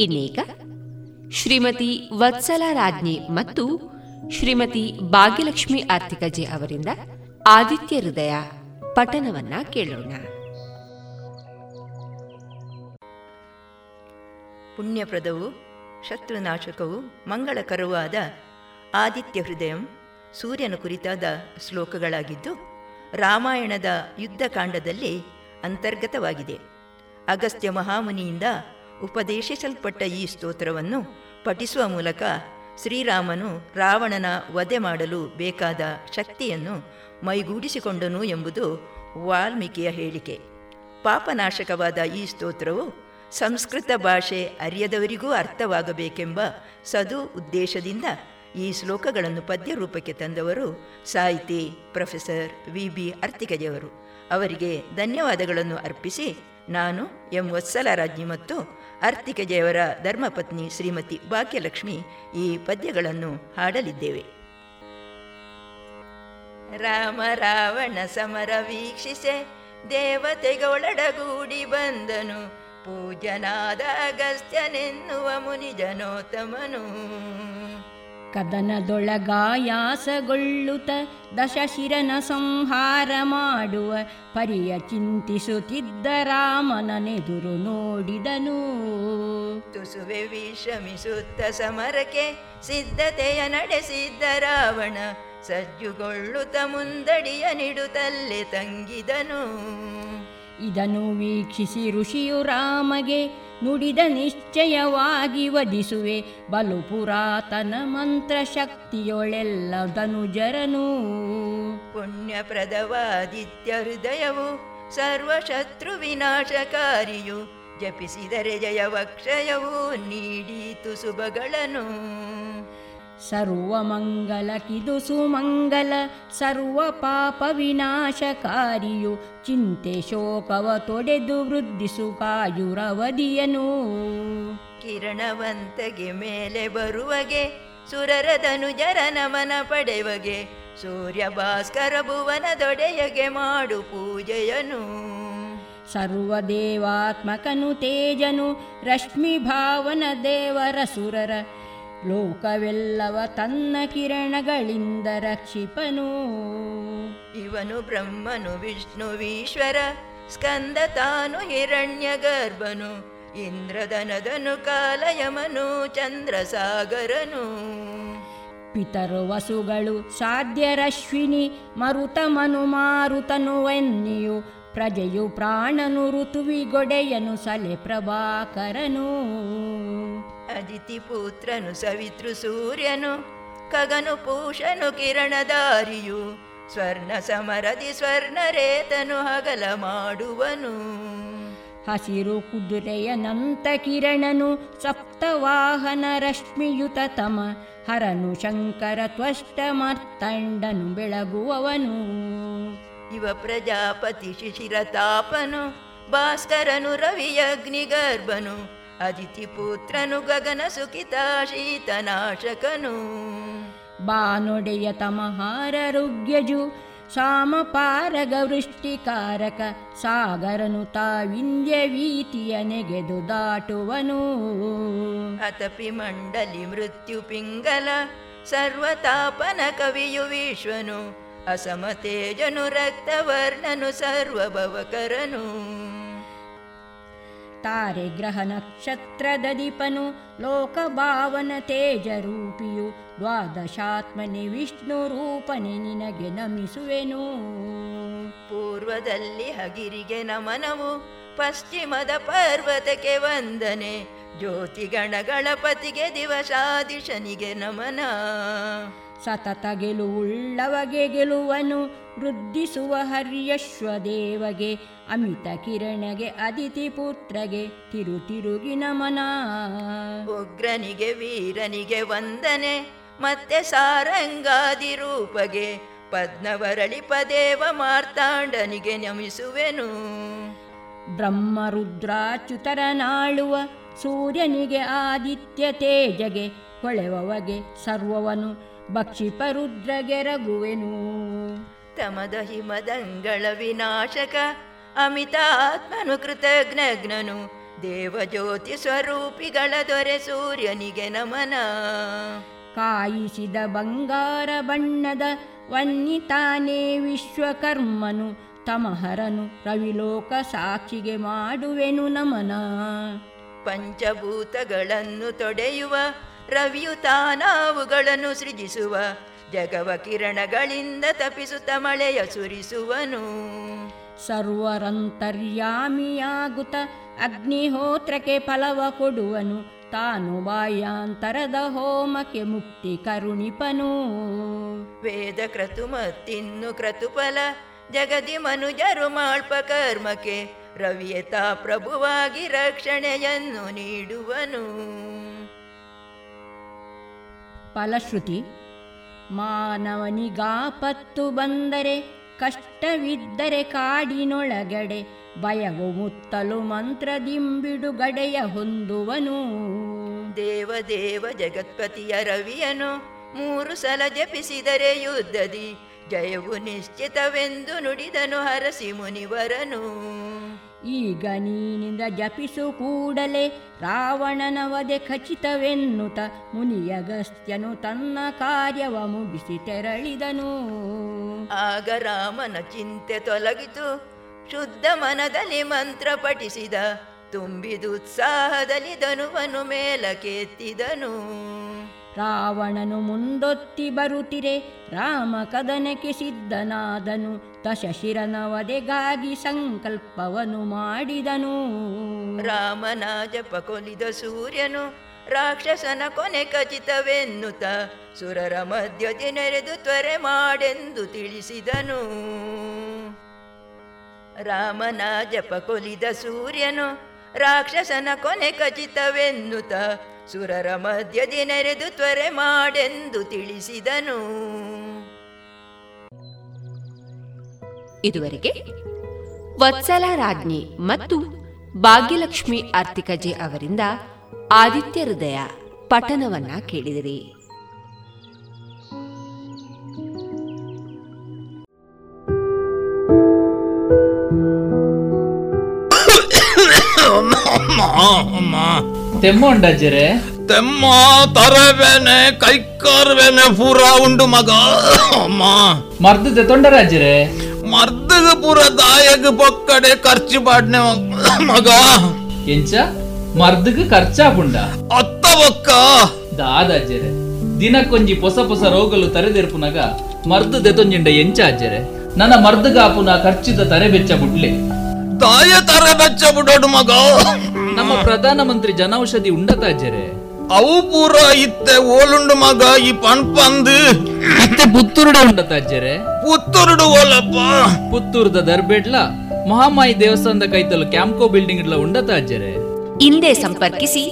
ಇನ್ನೀಗ ಶ್ರೀಮತಿ ವತ್ಸಲ ರಾಜ್ಞಿ ಮತ್ತು ಶ್ರೀಮತಿ ಭಾಗ್ಯಲಕ್ಷ್ಮಿ ಆರ್ತಿಕಜೆ ಅವರಿಂದ ಆದಿತ್ಯ ಹೃದಯ ಪಠನವನ್ನ ಕೇಳೋಣ. ಪುಣ್ಯಪ್ರದವು, ಶತ್ರುನಾಶಕವು, ಮಂಗಳಕರವಾದ ಆದಿತ್ಯ ಹೃದಯಂ ಸೂರ್ಯನ ಕುರಿತಾದ ಶ್ಲೋಕಗಳಾಗಿದ್ದು ರಾಮಾಯಣದ ಯುದ್ಧಕಾಂಡದಲ್ಲಿ ಅಂತರ್ಗತವಾಗಿದೆ. ಅಗಸ್ತ್ಯ ಮಹಾಮುನಿಯಿಂದ ಉಪದೇಶಿಸಲ್ಪಟ್ಟ ಈ ಸ್ತೋತ್ರವನ್ನು ಪಠಿಸುವ ಮೂಲಕ ಶ್ರೀರಾಮನು ರಾವಣನ ವಧೆ ಮಾಡಲು ಬೇಕಾದ ಶಕ್ತಿಯನ್ನು ಮೈಗೂಡಿಸಿಕೊಂಡನು ಎಂಬುದು ವಾಲ್ಮೀಕಿಯ ಹೇಳಿಕೆ. ಪಾಪನಾಶಕವಾದ ಈ ಸ್ತೋತ್ರವು ಸಂಸ್ಕೃತ ಭಾಷೆ ಅರಿಯದವರಿಗೂ ಅರ್ಥವಾಗಬೇಕೆಂಬ ಸದು ಉದ್ದೇಶದಿಂದ ಈ ಶ್ಲೋಕಗಳನ್ನು ಪದ್ಯ ರೂಪಕ್ಕೆ ತಂದವರು ಸಾಹಿತಿ ಪ್ರೊಫೆಸರ್ ವಿ ಬಿ ಅರ್ತಿಕಜೆಯವರು. ಅವರಿಗೆ ಧನ್ಯವಾದಗಳನ್ನು ಅರ್ಪಿಸಿ ನಾನು ಎಂ ವತ್ಸಲರಾಜ್ಞಿ ಮತ್ತು ಅರ್ತಿಕಜೆಯವರ ಧರ್ಮಪತ್ನಿ ಶ್ರೀಮತಿ ಭಾಗ್ಯಲಕ್ಷ್ಮಿ ಈ ಪದ್ಯಗಳನ್ನು ಹಾಡಲಿದ್ದೇವೆ. ರಾಮ ರಾವಣ ಸಮರ ವೀಕ್ಷಿಸೆ, ದೇವತೆಗಳೊಡಗೂಡಿ ಬಂದನು ಪೂಜನಾದ ಅಗಸ್ತ್ಯನೆನ್ನುವ ಮುನಿ ಜನೋತ್ತಮನು ಕದನದೊಳಗಾಯಾಸಗೊಳ್ಳುತ್ತ ದಶಶಿರನ ಸಂಹಾರ ಮಾಡುವ ಪರಿಯ ಚಿಂತಿಸುತ್ತಿದ್ದ ರಾಮನನೆದುರು ನೋಡಿದನು. ತುಸುವೆ ವಿಷಮಿಸುತ್ತ ಸಮರಕ್ಕೆ ಸಿದ್ಧತೆಯ ನಡೆಸಿದ್ದ ರಾವಣ ಸಜ್ಜುಗೊಳ್ಳುತ್ತ ಮುಂದಡಿಯ ನಿಡುತ್ತಲ್ಲೇ ತಂಗಿದನು. ಇದನ್ನು ವೀಕ್ಷಿಸಿ ಋಷಿಯು ರಾಮಗೆ ನುಡಿದ ನಿಶ್ಚಯವಾಗಿ ವಧಿಸುವೆ. ಬಲು ಪುರಾತನ ಮಂತ್ರ ಶಕ್ತಿಯೊಳೆಲ್ಲ ಧನುಜರನು ಪುಣ್ಯಪ್ರದವಾದಿತ್ಯ ಹೃದಯವು ಸರ್ವಶತ್ರು ವಿನಾಶಕಾರಿಯು. ಜಪಿಸಿದರೆ ಜಯವಕ್ಷಯವು ನೀಡೀತು ಶುಭಗಳನ್ನು. ಸರ್ವಮಂಗಲ ಕಿದು ಸುಮಂಗಲ ಸರ್ವ ಪಾಪ ವಿನಾಶಕಾರಿಯು ಚಿಂತೆ ಶೋಕವ ತೊಡೆದು ವೃದ್ಧಿಸು ಕಾಯುರವಧಿಯನು. ಕಿರಣವಂತಗೆ ಮೇಲೆ ಬರುವಗೆ ಸುರರದನು ಜರ ನಮನ ಪಡೆವಗೆ ಸೂರ್ಯ ಭಾಸ್ಕರ ಭುವನದೊಡೆಯಗೆ ಮಾಡು ಪೂಜೆಯನು. ಸರ್ವದೇವಾತ್ಮಕನು ತೇಜನು ರಶ್ಮಿ ಭಾವನ ದೇವರ ಸುರರ ಲೋಕವೆಲ್ಲವ ತನ್ನ ಕಿರಣಗಳಿಂದ ರಕ್ಷಿಪನು. ಇವನು ಬ್ರಹ್ಮನು ವಿಷ್ಣುವೀಶ್ವರ ಸ್ಕಂದ ತಾನು ಹಿರಣ್ಯ ಗರ್ಭನು ಇಂದ್ರದನದನು ಕಾಲಯಮನು ಚಂದ್ರಸಾಗರನು. ಪಿತರು ವಸುಗಳು ಸಾಧ್ಯರಶ್ವಿನಿ ಮರುತಮನು ಮಾರುತನುವೆನ್ನಿಯು ಪ್ರಜೆಯು ಪ್ರಾಣನು ಋತುವಿಗೊಡೆಯನು ಸಲೆ ಪ್ರಭಾಕರನು. ಅದಿತಿ ಪುತ್ರನು ಸವಿತೃ ಸೂರ್ಯನು ಕಗನು ಪೂಷನು ಕಿರಣದಾರಿಯು ಸ್ವರ್ಣ ಸಮರದಿ ಸ್ವರ್ಣರೇತನು ಹಗಲ ಮಾಡುವನು. ಹಸಿರು ಕುದುರೆಯ ನಂತ ಕಿರಣನು ಸಪ್ತವಾಹನ ರಶ್ಮಿಯುತ ತಮ ಹರನು ಶಂಕರ ತ್ವಷ್ಟ ಮರ್ತಂಡನು ಬೆಳಗುವವನು. ಇವ ಪ್ರಜಾಪತಿ ಶಿಶಿರ ತಾಪನು ಭಾಸ್ಕರನು ರವಿಯಗ್ನಿಗರ್ಭನು ಅದಿತಿ ಪುತ್ರನು ಗಗನ ಸುಖಿತ ಶೀತನಾಶಕನು. ಬಾನೊಡೆಯ ತಮಹಾರರುಗ್ಯಜು ಸಾಮಪಾರಗ ವೃಷ್ಟಿಕಾರಕ ಸಾಗರನು ತಾವಿಂದ್ಯ ವೀತಿಯ ನೆಗೆದು ದಾಟುವನು. ಅತಪಿ ಮಂಡಲಿ ಮೃತ್ಯು ಪಿಂಗಲ ಸರ್ವತಾಪನ ಕವಿಯು ವಿಶ್ವನು ಅಸಮತೇಜನು ರಕ್ತವರ್ಣನು ಸರ್ವಭವಕರನು. ತಾರೆ ಗ್ರಹ ದೀಪನು ಲೋಕಭಾವನ ತೇಜ ರೂಪಿಯು ದ್ವಾದಶಾತ್ಮನೆ ವಿಷ್ಣು ರೂಪನೆ ನಿನಗೆ ನಮಿಸುವೆನು. ಪೂರ್ವದಲ್ಲಿ ಹಗಿರಿಗೆ ನಮನವು, ಪಶ್ಚಿಮದ ಪರ್ವತಕ್ಕೆ ವಂದನೆ ಜ್ಯೋತಿ ಗಣಪತಿಗೆ ದಿವಸಾದಿಶನಿಗೆ ನಮನ. ಸತತ ಗೆಲುವುಳ್ಳವಗೆ ಗೆಲುವನು ವೃದ್ಧಿಸುವ ಹರ್ಯಶ್ವದೇವಗೆ ಅಮಿತ ಕಿರಣಗೆ ಅದಿತಿ ಪುತ್ರಗೆ ತಿರುತಿರುಗಿ ನಮನ. ಉಗ್ರನಿಗೆ ವೀರನಿಗೆ ವಂದನೆ ಮತ್ತೆ ಸಾರಂಗಾದಿ ರೂಪಗೆ ಪದ್ಮವರಳಿ ಪದೇವ ಮಾರ್ತಾಂಡನಿಗೆ ನಮಿಸುವೆನು. ಬ್ರಹ್ಮರುದ್ರಾಚ್ಯುತರ ನಾಳುವ ಸೂರ್ಯನಿಗೆ ಆದಿತ್ಯ ತೇಜಗೆ ಹೊಳೆವವಗೆ ಸರ್ವವನು ಭಕ್ಷಿಪರುದ್ರಗೆ ಗೆರಗುವೆನು ತಮದ ಹಿಮದಂಗಳ ವಿನಾಶಕ ಅಮಿತಾತ್ಮನು ಕೃತಜ್ಞಜ್ಞನು ದೇವಜ್ಯೋತಿ ಸ್ವರೂಪಿಗಳ ದೊರೆ ಸೂರ್ಯನಿಗೆ ನಮನ. ಕಾಯಿಸಿದ ಬಂಗಾರ ಬಣ್ಣದ ವನ್ನಿತಾನೇ ವಿಶ್ವಕರ್ಮನು ತಮಹರನು ರವಿಲೋಕ ಸಾಕ್ಷಿಗೆ ಮಾಡುವೆನು ನಮನ. ಪಂಚಭೂತಗಳನ್ನು ತೊಡೆಯುವ ರವಿಯು ತಾನಾವುಗಳನ್ನು ಸೃಜಿಸುವ ಜಗವ ಕಿರಣಗಳಿಂದ ತಪಿಸುತ್ತ ಮಳೆಯ ಸುರಿಸುವನು. ಸರ್ವರಂತರ್ಯಾಮಿಯಾಗುತ್ತ ಅಗ್ನಿಹೋತ್ರಕ್ಕೆ ಫಲವ ಕೊಡುವನು. ತಾನು ಬಾಯಾಂತರದ ಹೋಮಕ್ಕೆ ಮುಕ್ತಿ ಕರುಣಿಪನು. ವೇದ ಕ್ರತು ಮತ್ತಿನ್ನು ಕ್ರತುಫಲ ಜಗದಿ ಮನುಜರು ಮಾಳ್ಪ ಕರ್ಮಕ್ಕೆ ರವಿಯೇತಾ ಪ್ರಭುವಾಗಿ ರಕ್ಷಣೆಯನ್ನು ನೀಡುವನು. ಫಲಶ್ರುತಿ, ಮಾನವನಿಗಾಪತ್ತು ಬಂದರೆ, ಕಷ್ಟವಿದ್ದರೆ ಕಾಡಿನೊಳಗಡೆ ಭಯವು ಮುತ್ತಲು ಮಂತ್ರದಿಂಬಿಡುಗಡೆಯ ಹೊಂದುವನು. ದೇವ ದೇವ ಜಗತ್ಪತಿಯ ರವಿಯನು ಮೂರು ಸಲ ಜಪಿಸಿದರೆ ಯುದ್ಧದಿ ಜಯವು ನಿಶ್ಚಿತವೆಂದು ನುಡಿದನು ಹರಸಿ ಮುನಿವರನು. ಈಗ ನೀನಿಂದ ಜಪಿಸು ಕೂಡಲೇ ರಾವಣನ ವಧೆ ಖಚಿತವೆನ್ನುತ ಮುನಿಯಗಸ್ತ್ಯನು ತನ್ನ ಕಾರ್ಯವ ಮುಗಿಸಿ ತೆರಳಿದನು. ಆಗ ರಾಮನ ಚಿಂತೆ ತೊಲಗಿತು. ಶುದ್ಧ ಮನದಲ್ಲಿ ಮಂತ್ರ ಪಠಿಸಿದ. ತುಂಬಿದುತ್ಸಾಹದಲ್ಲಿ ಧನುವನು ಮೇಲಕ್ಕೆತ್ತಿದನು ರಾವಣನು ಮುಂದೊತ್ತಿ ಬರುತ್ತಿರೆ ರಾಮ ಕದನಕ್ಕೆ ಸಿದ್ಧನಾದನು. ತಶಶಿರನವದೆಗಾಗಿ ಸಂಕಲ್ಪವನು ಮಾಡಿದನು. ರಾಮನ ಜಪ ಕೊಲಿದ ಸೂರ್ಯನು ರಾಕ್ಷಸನ ಕೊನೆ ಖಚಿತವೆನ್ನುತ್ತ ಸುರರ ಮಧ್ಯದಿ ನೆರೆದು ತ್ವರೆ ಮಾಡೆಂದು ತಿಳಿಸಿದನು. ರಾಮನ ಜಪ ಕೊಲಿದ ಸೂರ್ಯನು ರಾಕ್ಷಸನ ಕೊನೆ ಖಚಿತವೆನ್ನುತ್ತ ಸುರರ ಮಧ್ಯದಿ ನೆರೆದು ತ್ವರೆ ಮಾಡೆಂದು ತಿಳಿಸಿದನು. ಇದುವರೆಗೆ ವತ್ಸಲ ರಾಜ್ಞಿ ಮತ್ತು ಭಾಗ್ಯಲಕ್ಷ್ಮಿ ಆರ್ತಿಕಜೆ ಅವರಿಂದ ಆದಿತ್ಯ ಹೃದಯ ಪಠನವನ್ನ ಕೇಳಿದಿರಿ. ತೆಮ್ಮ ಉಂಡಜ್ಜರೆ ತೆಮ್ಮ ತರವೇನೆ ಕೈಕಾರ್ಬೇನೆ ಪೂರ ಉಂಡು ಮಗ ಅಮ್ಮ ಮರ್ದದ ತೊಂಡರಾಜ್ಜರೆ ಮರ್ದಗ ಪೂರ ದಾಯಗ ಪೊಕ್ಕಡೆ ಖರ್ಚು ಪಾಡ್ನೆ ಮಗ ಎಂಚ ಮರ್ದಗ ಖರ್ಚಾಪುಂಡ ಅತ್ತ ಬೊಕ್ಕ ದಾದಾಜ್ಜರೆ ದಿನಕ್ಕೊಂಜಿ ಪೊಸ ಪೊಸ ರೋಗಲು ತರೆದೆರ್ಪುನಗ ಮರ್ದು ದೆತೊಂಜಿಂಡ ಎಂಚ ಅಜ್ಜರೆ ನನ್ನ ಮರ್ದಗಾಪುನ ಖರ್ಚಿದ ತರೆ ಬೆಚ್ಚ ಬುಡ್ಲೆ ದಾಯ ತರ ಬೆಚ್ಚ ಬಿಡೋಡು ಮಗ. ನಮ್ಮ ಪ್ರಧಾನ ಮಂತ್ರಿ ಜನೌಷಧಿ ಉಂಡತಾಜರೆ ಅವು ಪೂರ ಇತ್ತೆ ಓಲುಂಡು ಮಗ ಈ ಪಣ್ಪಂದು. ಮತ್ತೆ ಪುತ್ತೂರುಡ ಉಂಡತಾಜರೆ ಪುತ್ತೂರುಡು ಓಲಪ್ಪ. ಪುತ್ತೂರ್ದ ದರ್ಬೇಡ್ಲ ಮಹಾಮಾಯಿ ದೇವಸ್ಥಾನದ ಕೈತಲು ಕ್ಯಾಂಪ್ಕೋ ಬಿಲ್ಡಿಂಗ್ ಇಡ್ಲ ಉಂಡತಾಜರೆ ಹಿಂದೆ ಸಂಪರ್ಕಿಸಿ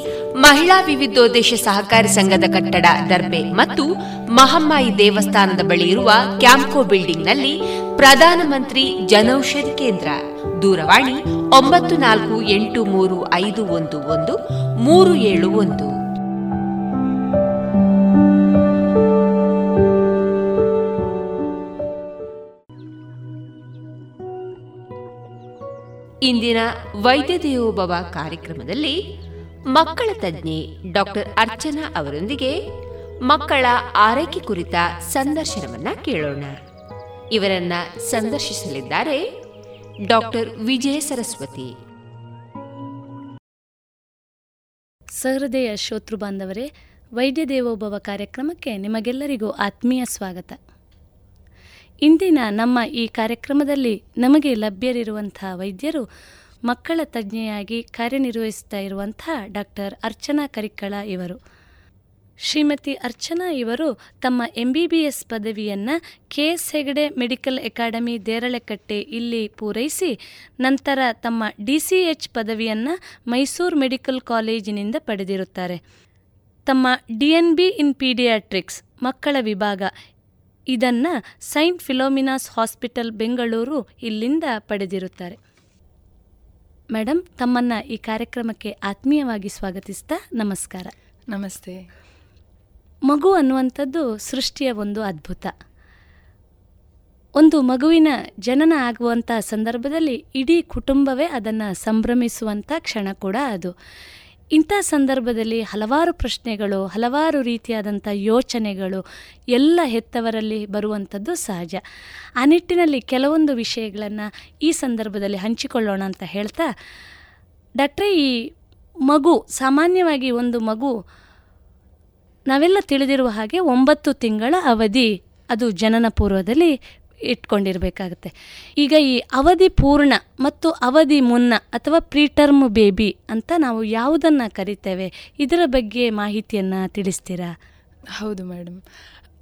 ಮಹಿಳಾ ವಿವಿಧೋದ್ದೇಶ ಸಹಕಾರಿ ಸಂಘದ ಕಟ್ಟಡ ದರ್ಬೆ ಮತ್ತು ಮಹಮ್ಮಾಯಿ ದೇವಸ್ಥಾನದ ಬಳಿ ಇರುವ ಕ್ಯಾಂಪ್ಕೋ ಬಿಲ್ಡಿಂಗ್ನಲ್ಲಿ ಪ್ರಧಾನಮಂತ್ರಿ ಜನೌಷಧಿ ಕೇಂದ್ರ. ದೂರವಾಣಿ ಒಂಬತ್ತು ನಾಲ್ಕು ಎಂಟು ಮೂರು ಐದು ಒಂದು ಒಂದು ಮೂರು ಏಳು ಒಂದು. ಇಂದಿನ ವೈದ್ಯ ದೇವೋಭವ ಕಾರ್ಯಕ್ರಮದಲ್ಲಿ ಮಕ್ಕಳ ತಜ್ಞೆ ಡಾಕ್ಟರ್ ಅರ್ಚನಾ ಅವರೊಂದಿಗೆ ಮಕ್ಕಳ ಆರೈಕೆ ಕುರಿತ ಸಂದರ್ಶನವನ್ನ ಕೇಳೋಣ. ಇವರನ್ನ ಸಂದರ್ಶಿಸಲಿದ್ದಾರೆ ಡಾಕ್ಟರ್ ವಿಜಯ ಸರಸ್ವತಿ. ಸಹೃದಯ ಶೋತೃ ಬಾಂಧವರೇ, ವೈದ್ಯ ದೇವೋಭವ ಕಾರ್ಯಕ್ರಮಕ್ಕೆ ನಿಮಗೆಲ್ಲರಿಗೂ ಆತ್ಮೀಯ ಸ್ವಾಗತ. ಇಂದಿನ ನಮ್ಮ ಈ ಕಾರ್ಯಕ್ರಮದಲ್ಲಿ ನಮಗೆ ಲಭ್ಯರಿರುವಂಥ ವೈದ್ಯರು ಮಕ್ಕಳ ತಜ್ಞೆಯಾಗಿ ಕಾರ್ಯನಿರ್ವಹಿಸ್ತಾ ಇರುವಂಥ ಡಾಕ್ಟರ್ ಅರ್ಚನಾ ಕರಿಕ್ಕಳ ಇವರು. ಶ್ರೀಮತಿ ಅರ್ಚನಾ ಇವರು ತಮ್ಮ ಎಂ ಬಿ ಬಿ ಎಸ್ ಪದವಿಯನ್ನು K S Hegde Medical Academy Deralakatte ಇಲ್ಲಿ ಪೂರೈಸಿ, ನಂತರ ತಮ್ಮ ಡಿ ಸಿ ಎಚ್ ಪದವಿಯನ್ನು ಮೈಸೂರು ಮೆಡಿಕಲ್ ಕಾಲೇಜಿನಿಂದ ಪಡೆದಿರುತ್ತಾರೆ. ತಮ್ಮ D N B in paediatrics ಮಕ್ಕಳ ವಿಭಾಗ. ಇದನ್ನು ಸೈಂಟ್ ಫಿಲೋಮಿನಾಸ್ ಹಾಸ್ಪಿಟಲ್ ಬೆಂಗಳೂರು ಇಲ್ಲಿಂದ ಪಡೆದಿರುತ್ತಾರೆ. ಮೇಡಮ್ ತಮ್ಮನ್ನು ಈ ಕಾರ್ಯಕ್ರಮಕ್ಕೆ ಆತ್ಮೀಯವಾಗಿ ಸ್ವಾಗತಿಸ್ತಾ ನಮಸ್ಕಾರ. ನಮಸ್ತೆ. ಮಗು ಅನ್ನುವಂಥದ್ದು ಸೃಷ್ಟಿಯ ಒಂದು ಅದ್ಭುತ. ಒಂದು ಮಗುವಿನ ಜನನ ಆಗುವಂಥ ಸಂದರ್ಭದಲ್ಲಿ ಇಡೀ ಕುಟುಂಬವೇ ಅದನ್ನು ಸಂಭ್ರಮಿಸುವಂಥ ಕ್ಷಣ ಕೂಡ ಅದು. ಇಂಥ ಸಂದರ್ಭದಲ್ಲಿ ಹಲವಾರು ಪ್ರಶ್ನೆಗಳು, ಹಲವಾರು ರೀತಿಯಾದಂಥ ಯೋಚನೆಗಳು ಎಲ್ಲ ಹೆತ್ತವರಲ್ಲಿ ಬರುವಂಥದ್ದು ಸಹಜ. ಆ ನಿಟ್ಟಿನಲ್ಲಿ ಕೆಲವೊಂದು ವಿಷಯಗಳನ್ನು ಈ ಸಂದರ್ಭದಲ್ಲಿ ಹಂಚಿಕೊಳ್ಳೋಣ ಅಂತ ಹೇಳ್ತಾ, ಡಾಕ್ಟ್ರೇ ಈ ಮಗು, ಸಾಮಾನ್ಯವಾಗಿ ಒಂದು ಮಗು ನಾವೆಲ್ಲ ತಿಳಿದಿರುವ ಹಾಗೆ ಒಂಬತ್ತು ತಿಂಗಳ ಅವಧಿ ಅದು ಜನನ ಪೂರ್ವದಲ್ಲಿ ಇಟ್ಕೊಂಡಿರಬೇಕಾಗತ್ತೆ. ಈಗ ಈ ಅವಧಿ ಪೂರ್ಣ ಮತ್ತು ಅವಧಿ ಮುನ್ನ ಅಥವಾ ಪ್ರೀಟರ್ಮ್ ಬೇಬಿ ಅಂತ ನಾವು ಯಾವುದನ್ನು ಕರಿತೇವೆ? ಇದರ ಬಗ್ಗೆ ಮಾಹಿತಿಯನ್ನು ತಿಳಿಸ್ತೀರಾ? ಹೌದು ಮೇಡಮ್.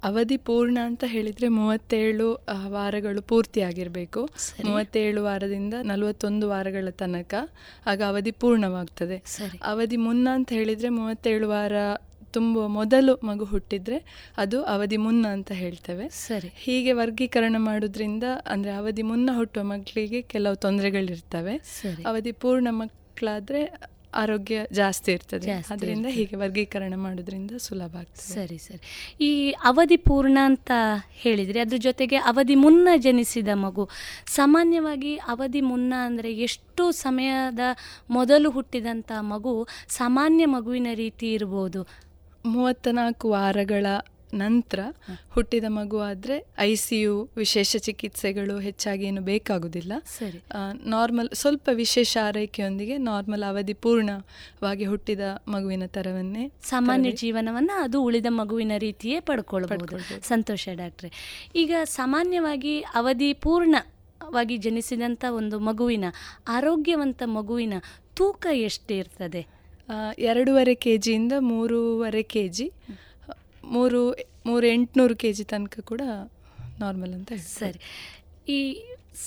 ಅವಧಿ ಪೂರ್ಣ ಅಂತ ಹೇಳಿದರೆ ಮೂವತ್ತೇಳು ವಾರಗಳು ವಾರಗಳು ಪೂರ್ತಿಯಾಗಿರಬೇಕು ಮೂವತ್ತೇಳು ವಾರದಿಂದ ನಲವತ್ತೊಂದು ವಾರಗಳ ತನಕ ಆಗ ಅವಧಿ ಪೂರ್ಣವಾಗ್ತದೆ. ಅವಧಿ ಮುನ್ನ ಅಂತ ಹೇಳಿದರೆ ಮೂವತ್ತೇಳು ವಾರ ತುಂಬುವ ಮೊದಲು ಮಗು ಹುಟ್ಟಿದ್ರೆ ಅದು ಅವಧಿ ಮುನ್ನ ಅಂತ ಹೇಳ್ತೇವೆ. ಸರಿ. ಹೀಗೆ ವರ್ಗೀಕರಣ ಮಾಡೋದ್ರಿಂದ ಅಂದರೆ ಅವಧಿ ಮುನ್ನ ಹುಟ್ಟುವ ಮಕ್ಕಳಿಗೆ ಕೆಲವು ತೊಂದರೆಗಳಿರ್ತವೆ. ಅವಧಿ ಪೂರ್ಣ ಮಕ್ಕಳಾದ್ರೆ ಆರೋಗ್ಯ ಜಾಸ್ತಿ ಇರ್ತದೆ. ಅದರಿಂದ ಹೀಗೆ ವರ್ಗೀಕರಣ ಮಾಡೋದ್ರಿಂದ ಸುಲಭ ಆಗ್ತದೆ. ಸರಿ ಸರಿ. ಈ ಅವಧಿ ಪೂರ್ಣ ಅಂತ ಹೇಳಿದರೆ ಅದ್ರ ಜೊತೆಗೆ ಅವಧಿ ಮುನ್ನ ಜನಿಸಿದ ಮಗು ಸಾಮಾನ್ಯವಾಗಿ ಅವಧಿ ಮುನ್ನ ಅಂದರೆ ಎಷ್ಟು ಸಮಯದ ಮೊದಲು ಹುಟ್ಟಿದಂಥ ಮಗು ಸಾಮಾನ್ಯ ಮಗುವಿನ ರೀತಿ ಇರ್ಬೋದು? ಮೂವತ್ತ ನಾಲ್ಕು ವಾರಗಳ ನಂತರ ಹುಟ್ಟಿದ ಮಗು ಆದರೆ ಐ ಸಿ ಯು ವಿಶೇಷ ಚಿಕಿತ್ಸೆಗಳು ಹೆಚ್ಚಾಗಿ ಏನು ಬೇಕಾಗುವುದಿಲ್ಲ ಸರಿ. ನಾರ್ಮಲ್ ಸ್ವಲ್ಪ ವಿಶೇಷ ಆರೈಕೆಯೊಂದಿಗೆ ನಾರ್ಮಲ್ ಅವಧಿ ಪೂರ್ಣವಾಗಿ ಹುಟ್ಟಿದ ಮಗುವಿನ ತರವನ್ನೇ ಸಾಮಾನ್ಯ ಜೀವನವನ್ನು ಅದು ಉಳಿದ ಮಗುವಿನ ರೀತಿಯೇ ಪಡ್ಕೊಳ್ಬಹುದು. ಸಂತೋಷ ಡಾಕ್ಟ್ರೆ. ಈಗ ಸಾಮಾನ್ಯವಾಗಿ ಅವಧಿ ಪೂರ್ಣವಾಗಿ ಜನಿಸಿದಂಥ ಒಂದು ಮಗುವಿನ ಆರೋಗ್ಯವಂತ ಮಗುವಿನ ತೂಕ ಎಷ್ಟಿರ್ತದೆ? ಎರಡೂವರೆ ಕೆ ಜಿಯಿಂದ ಮೂರುವರೆ ಕೆ ಜಿ ಮೂರು ಮೂರು ಎಂಟುನೂರು ಕೆ ಜಿ ತನಕ ಕೂಡ ನಾರ್ಮಲ್ ಅಂತ. ಸರಿ. ಈ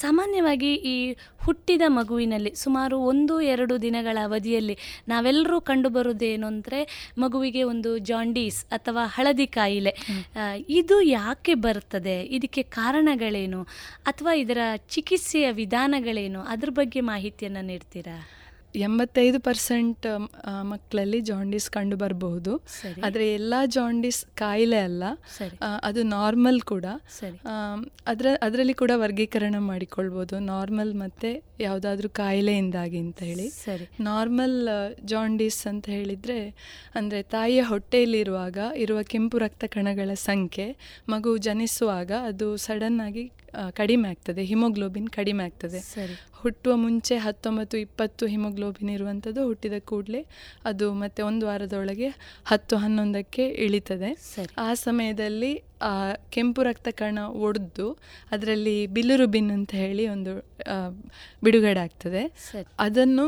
ಸಾಮಾನ್ಯವಾಗಿ ಈ ಹುಟ್ಟಿದ ಮಗುವಿನಲ್ಲಿ ಸುಮಾರು ಒಂದು, ಎರಡು ದಿನಗಳ ಅವಧಿಯಲ್ಲಿ ನಾವೆಲ್ಲರೂ ಕಂಡುಬರುವುದೇನು ಅಂದರೆ ಮಗುವಿಗೆ ಒಂದು ಜಾಂಡೀಸ್ ಅಥವಾ ಹಳದಿ ಕಾಯಿಲೆ. ಇದು ಯಾಕೆ ಬರ್ತದೆ? ಇದಕ್ಕೆ ಕಾರಣಗಳೇನು? ಅಥವಾ ಇದರ ಚಿಕಿತ್ಸೆಯ ವಿಧಾನಗಳೇನು? ಅದ್ರ ಬಗ್ಗೆ ಮಾಹಿತಿಯನ್ನು ನೀಡ್ತೀರಾ? ಎಂಬತ್ತೈದು ಪರ್ಸೆಂಟ್ ಮಕ್ಕಳಲ್ಲಿ ಜಾಂಡೀಸ್ ಕಂಡು ಬರಬಹುದು. ಆದರೆ ಎಲ್ಲ ಜಾಂಡೀಸ್ ಕಾಯಿಲೆ ಅಲ್ಲ. ಅದು ನಾರ್ಮಲ್ ಕೂಡ. ಅದರ ಅದರಲ್ಲಿ ಕೂಡ ವರ್ಗೀಕರಣ ಮಾಡಿಕೊಳ್ಬೋದು ನಾರ್ಮಲ್ ಮತ್ತೆ ಯಾವುದಾದ್ರೂ ಕಾಯಿಲೆಯಿಂದಾಗಿ ಅಂತ ಹೇಳಿ. ನಾರ್ಮಲ್ ಜಾಂಡೀಸ್ ಅಂತ ಹೇಳಿದರೆ ಅಂದರೆ ತಾಯಿಯ ಹೊಟ್ಟೆಯಲ್ಲಿರುವಾಗ ಇರುವ ಕೆಂಪು ರಕ್ತ ಕಣಗಳ ಸಂಖ್ಯೆ ಮಗು ಜನಿಸುವಾಗ ಅದು ಸಡನ್ನಾಗಿ ಕಡಿಮೆ ಆಗ್ತದೆ ಹಿಮೋಗ್ಲೋಬಿನ್ ಕಡಿಮೆ ಆಗ್ತದೆ. ಹುಟ್ಟುವ ಮುಂಚೆ ಹತ್ತೊಂಬತ್ತು ಇಪ್ಪತ್ತು ಹಿಮೋಗ್ಲೋಬಿನ್ ಇರುವಂಥದ್ದು ಹುಟ್ಟಿದ ಕೂಡಲೇ ಅದು ಮತ್ತೆ ಒಂದು ವಾರದೊಳಗೆ ಹತ್ತು ಹನ್ನೊಂದಕ್ಕೆ ಇಳಿತದೆ. ಆ ಸಮಯದಲ್ಲಿ ಆ ಕೆಂಪು ರಕ್ತ ಕಣ ಒಡೆದು ಅದರಲ್ಲಿ ಬಿಲ್ಲುರುಬಿನ್ ಅಂತ ಹೇಳಿ ಒಂದು ಬಿಡುಗಡೆ ಆಗ್ತದೆ. ಅದನ್ನು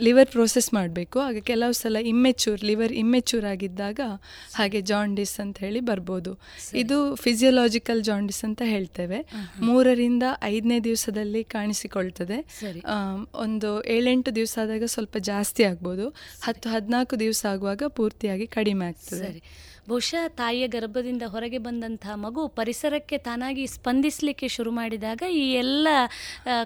ಲಿವರ್ ಪ್ರೋಸೆಸ್ ಮಾಡಬೇಕು. ಆಗ ಕೆಲವು ಸಲ ಇಮ್ಮೆಚೂರ್ ಲಿವರ್ ಇಮ್ಮೆಚೂರ್ ಆಗಿದ್ದಾಗ ಹಾಗೆ ಜಾಂಡಿಸ್ ಅಂತ ಹೇಳಿ ಬರ್ಬೋದು. ಇದು ಫಿಸಿಯೋಲಾಜಿಕಲ್ ಜಾಂಡಿಸ್ ಅಂತ ಹೇಳ್ತೇವೆ. ಮೂರರಿಂದ ಐದನೇ ದಿವಸದಲ್ಲಿ ಕಾಣಿಸಿಕೊಳ್ತದೆ. ಒಂದು ಏಳೆಂಟು ದಿವಸ ಆದಾಗ ಸ್ವಲ್ಪ ಜಾಸ್ತಿ ಆಗ್ಬೋದು. ಹತ್ತು ಹದಿನಾಲ್ಕು ದಿವಸ ಆಗುವಾಗ ಪೂರ್ತಿಯಾಗಿ ಕಡಿಮೆ ಆಗ್ತದೆ. ಬಹುಶಃ ತಾಯಿಯ ಗರ್ಭದಿಂದ ಹೊರಗೆ ಬಂದಂತಹ ಮಗು ಪರಿಸರಕ್ಕೆ ತಾನಾಗಿ ಸ್ಪಂದಿಸಲಿಕ್ಕೆ ಶುರು ಮಾಡಿದಾಗ ಈ ಎಲ್ಲ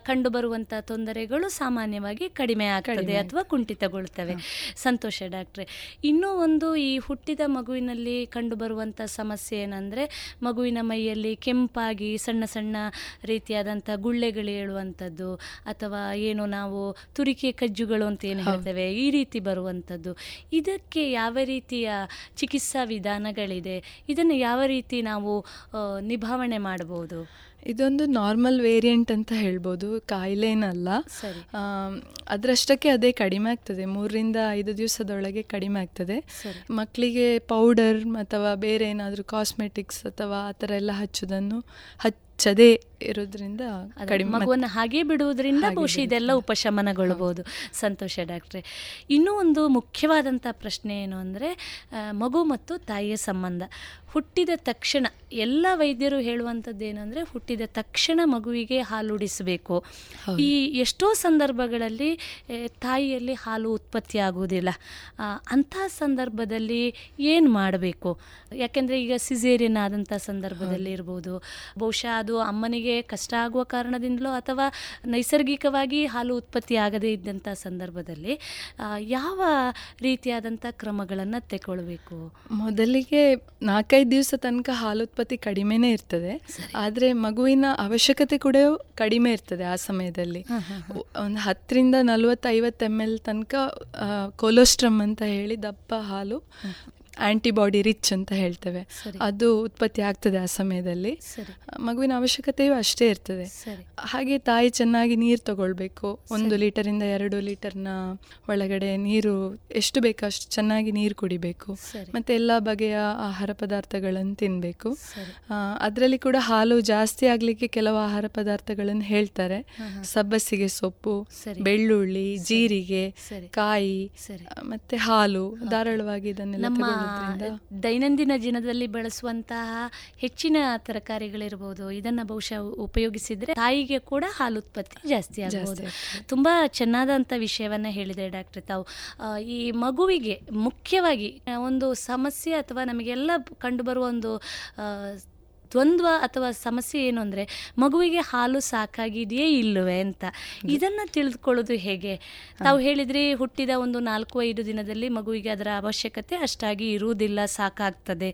ಕಂಡು ಕಂಡುಬರುವಂಥ ತೊಂದರೆಗಳು ಸಾಮಾನ್ಯವಾಗಿ ಕಡಿಮೆ ಆಗ್ತದೆ ಅಥವಾ ಕುಂಠಿತಗೊಳ್ತವೆ. ಸಂತೋಷ ಡಾಕ್ಟ್ರೆ. ಇನ್ನೂ ಒಂದು ಈ ಹುಟ್ಟಿದ ಮಗುವಿನಲ್ಲಿ ಕಂಡುಬರುವಂಥ ಸಮಸ್ಯೆ ಏನಂದ್ರೆ ಮಗುವಿನ ಮೈಯಲ್ಲಿ ಕೆಂಪಾಗಿ ಸಣ್ಣ ಸಣ್ಣ ರೀತಿಯಾದಂಥ ಗುಳ್ಳೆಗಳು ಹೇಳುವಂಥದ್ದು ಅಥವಾ ಏನು ನಾವು ತುರಿಕೆ ಕಜ್ಜುಗಳು ಅಂತ ಏನು ಹೇಳ್ತೇವೆ ಈ ರೀತಿ ಬರುವಂಥದ್ದು. ಇದಕ್ಕೆ ಯಾವ ರೀತಿಯ ಚಿಕಿತ್ಸಾ ವಿಧಾನಗಳಿದೆ ಇದನ್ನು ಯಾವ ರೀತಿ ನಾವು ನಿಭಾವಣೆ ಮಾಡಬಹುದು? ಇದೊಂದು ನಾರ್ಮಲ್ ವೇರಿಯಂಟ್ ಅಂತ ಹೇಳ್ಬೋದು ಕಾಯಿಲೆನಲ್ಲ. ಅದರಷ್ಟಕ್ಕೆ ಅದೇ ಕಡಿಮೆ ಆಗ್ತದೆ ಮೂರರಿಂದ ಐದು ದಿವಸದೊಳಗೆ ಕಡಿಮೆ ಆಗ್ತದೆ. ಮಕ್ಕಳಿಗೆ ಪೌಡರ್ ಅಥವಾ ಬೇರೆ ಏನಾದರೂ ಕಾಸ್ಮೆಟಿಕ್ಸ್ ಅಥವಾ ಆ ಥರ ಎಲ್ಲ ಹಚ್ಚೋದನ್ನು ಹಚ್ಚದೇ ಇರೋದ್ರಿಂದ ಕಡಿಮೆ ಮಗುವನ್ನು ಹಾಗೆ ಬಿಡುವುದರಿಂದ ಬಹುಶಃ ಇದೆಲ್ಲ ಉಪಶಮನಗೊಳ್ಳಬಹುದು ಸಂತೋಷ ಡಾಕ್ಟ್ರೆ. ಇನ್ನೂ ಒಂದು ಮುಖ್ಯವಾದಂಥ ಪ್ರಶ್ನೆ ಏನು ಅಂದರೆ ಮಗು ಮತ್ತು ತಾಯಿಯ ಸಂಬಂಧ. ಹುಟ್ಟಿದ ತಕ್ಷಣ ಎಲ್ಲ ವೈದ್ಯರು ಹೇಳುವಂಥದ್ದು ಏನಂದರೆ ಹುಟ್ಟಿದ ತಕ್ಷಣ ಮಗುವಿಗೆ ಹಾಲುಡಿಸಬೇಕು ಈ ಎಷ್ಟೋ ಸಂದರ್ಭಗಳಲ್ಲಿ ತಾಯಿಯಲ್ಲಿ ಹಾಲು ಉತ್ಪತ್ತಿ ಆಗುವುದಿಲ್ಲ. ಅಂಥ ಸಂದರ್ಭದಲ್ಲಿ ಏನು ಮಾಡಬೇಕು? ಯಾಕೆಂದರೆ ಈಗ ಸಿಜೇರಿಯನ್ ಆದಂಥ ಸಂದರ್ಭದಲ್ಲಿ ಇರ್ಬೋದು. ಬಹುಶಃ ಅದು ಅಮ್ಮನಿಗೆ ಕಷ್ಟ ಆಗುವ ಕಾರಣದಿಂದಲೋ ಅಥವಾ ನೈಸರ್ಗಿಕವಾಗಿ ಹಾಲು ಉತ್ಪತ್ತಿ ಆಗದೇ ಇದ್ದಂಥ ಸಂದರ್ಭದಲ್ಲಿ ಯಾವ ರೀತಿಯಾದಂಥ ಕ್ರಮಗಳನ್ನು ತಗೊಳ್ಬೇಕು ಮೊದಲಿಗೆ ನಾಲ್ಕೈದು ದಿವಸ ತನಕ ಹಾಲು ಉತ್ಪತ್ತಿ ಕಡಿಮೆನೇ ಇರ್ತದೆ. ಆದರೆ ಮಗುವಿನ ಅವಶ್ಯಕತೆ ಕೂಡ ಕಡಿಮೆ ಇರ್ತದೆ ಆ ಸಮಯದಲ್ಲಿ. ಒಂದು ಹತ್ತರಿಂದ ನಲ್ವತ್ತೈವತ್ತು ಎಂ ಎಲ್ ತನಕ ಕೊಲೋಸ್ಟ್ರಮ್ ಅಂತ ಹೇಳಿ ದಪ್ಪ ಹಾಲು ಆಂಟಿಬಾಡಿ ರಿಚ್ ಅಂತ ಹೇಳ್ತೇವೆ. ಅದು ಉತ್ಪತ್ತಿ ಆಗ್ತದೆ ಆ ಸಮಯದಲ್ಲಿ. ಮಗುವಿನ ಅವಶ್ಯಕತೆಯೂ ಅಷ್ಟೇ ಇರ್ತದೆ. ಹಾಗೆ ತಾಯಿ ಚೆನ್ನಾಗಿ ನೀರು ತಗೊಳ್ಬೇಕು. ಒಂದು ಲೀಟರಿಂದ ಎರಡು ಲೀಟರ್ನ ಒಳಗಡೆ ನೀರು ಎಷ್ಟು ಬೇಕೋ ಅಷ್ಟು ಚೆನ್ನಾಗಿ ನೀರು ಕುಡಿಬೇಕು. ಮತ್ತೆ ಎಲ್ಲ ಬಗೆಯ ಆಹಾರ ಪದಾರ್ಥಗಳನ್ನು ತಿನ್ನಬೇಕು. ಅದರಲ್ಲಿ ಕೂಡ ಹಾಲು ಜಾಸ್ತಿ ಆಗಲಿಕ್ಕೆ ಕೆಲವು ಆಹಾರ ಪದಾರ್ಥಗಳನ್ನು ಹೇಳ್ತಾರೆ. ಸಬ್ಬಸಿಗೆ ಸೊಪ್ಪು ಬೆಳ್ಳುಳ್ಳಿ ಜೀರಿಗೆ ಕಾಯಿ ಮತ್ತೆ ಹಾಲು ಧಾರಾಳವಾಗಿ ಇದನ್ನೆಲ್ಲ ದೈನಂದಿನ ಜೀವನದಲ್ಲಿ ಬಳಸುವಂತಹ ಹೆಚ್ಚಿನ ತರಕಾರಿಗಳಿರ್ಬೋದು. ಇದನ್ನ ಬಹುಶಃ ಉಪಯೋಗಿಸಿದ್ರೆ ತಾಯಿಗೆ ಕೂಡ ಹಾಲು ಉತ್ಪತ್ತಿ ಜಾಸ್ತಿ ಆಗಬಹುದು. ತುಂಬಾ ಚೆನ್ನಾದಂತ ವಿಷಯವನ್ನ ಹೇಳಿದ್ರೆ ಡಾಕ್ಟರ್ ತಾವು. ಈ ಮಗುವಿಗೆ ಮುಖ್ಯವಾಗಿ ಒಂದು ಸಮಸ್ಯೆ ಅಥವಾ ನಮಗೆಲ್ಲ ಕಂಡುಬರುವ ಒಂದು ದ್ವಂದ್ವ ಅಥವಾ ಸಮಸ್ಯೆ ಏನು ಅಂದರೆ ಮಗುವಿಗೆ ಹಾಲು ಸಾಕಾಗಿದೆಯೇ ಇಲ್ಲವೇ ಅಂತ. ಇದನ್ನು ತಿಳಿದುಕೊಳ್ಳೋದು ಹೇಗೆ? ತಾವು ಹೇಳಿದ್ರಿ ಹುಟ್ಟಿದ ಒಂದು ನಾಲ್ಕು ಐದು ದಿನದಲ್ಲಿ ಮಗುವಿಗೆ ಅದರ ಅವಶ್ಯಕತೆ ಅಷ್ಟಾಗಿ ಇರುವುದಿಲ್ಲ ಸಾಕಾಗ್ತದೆ.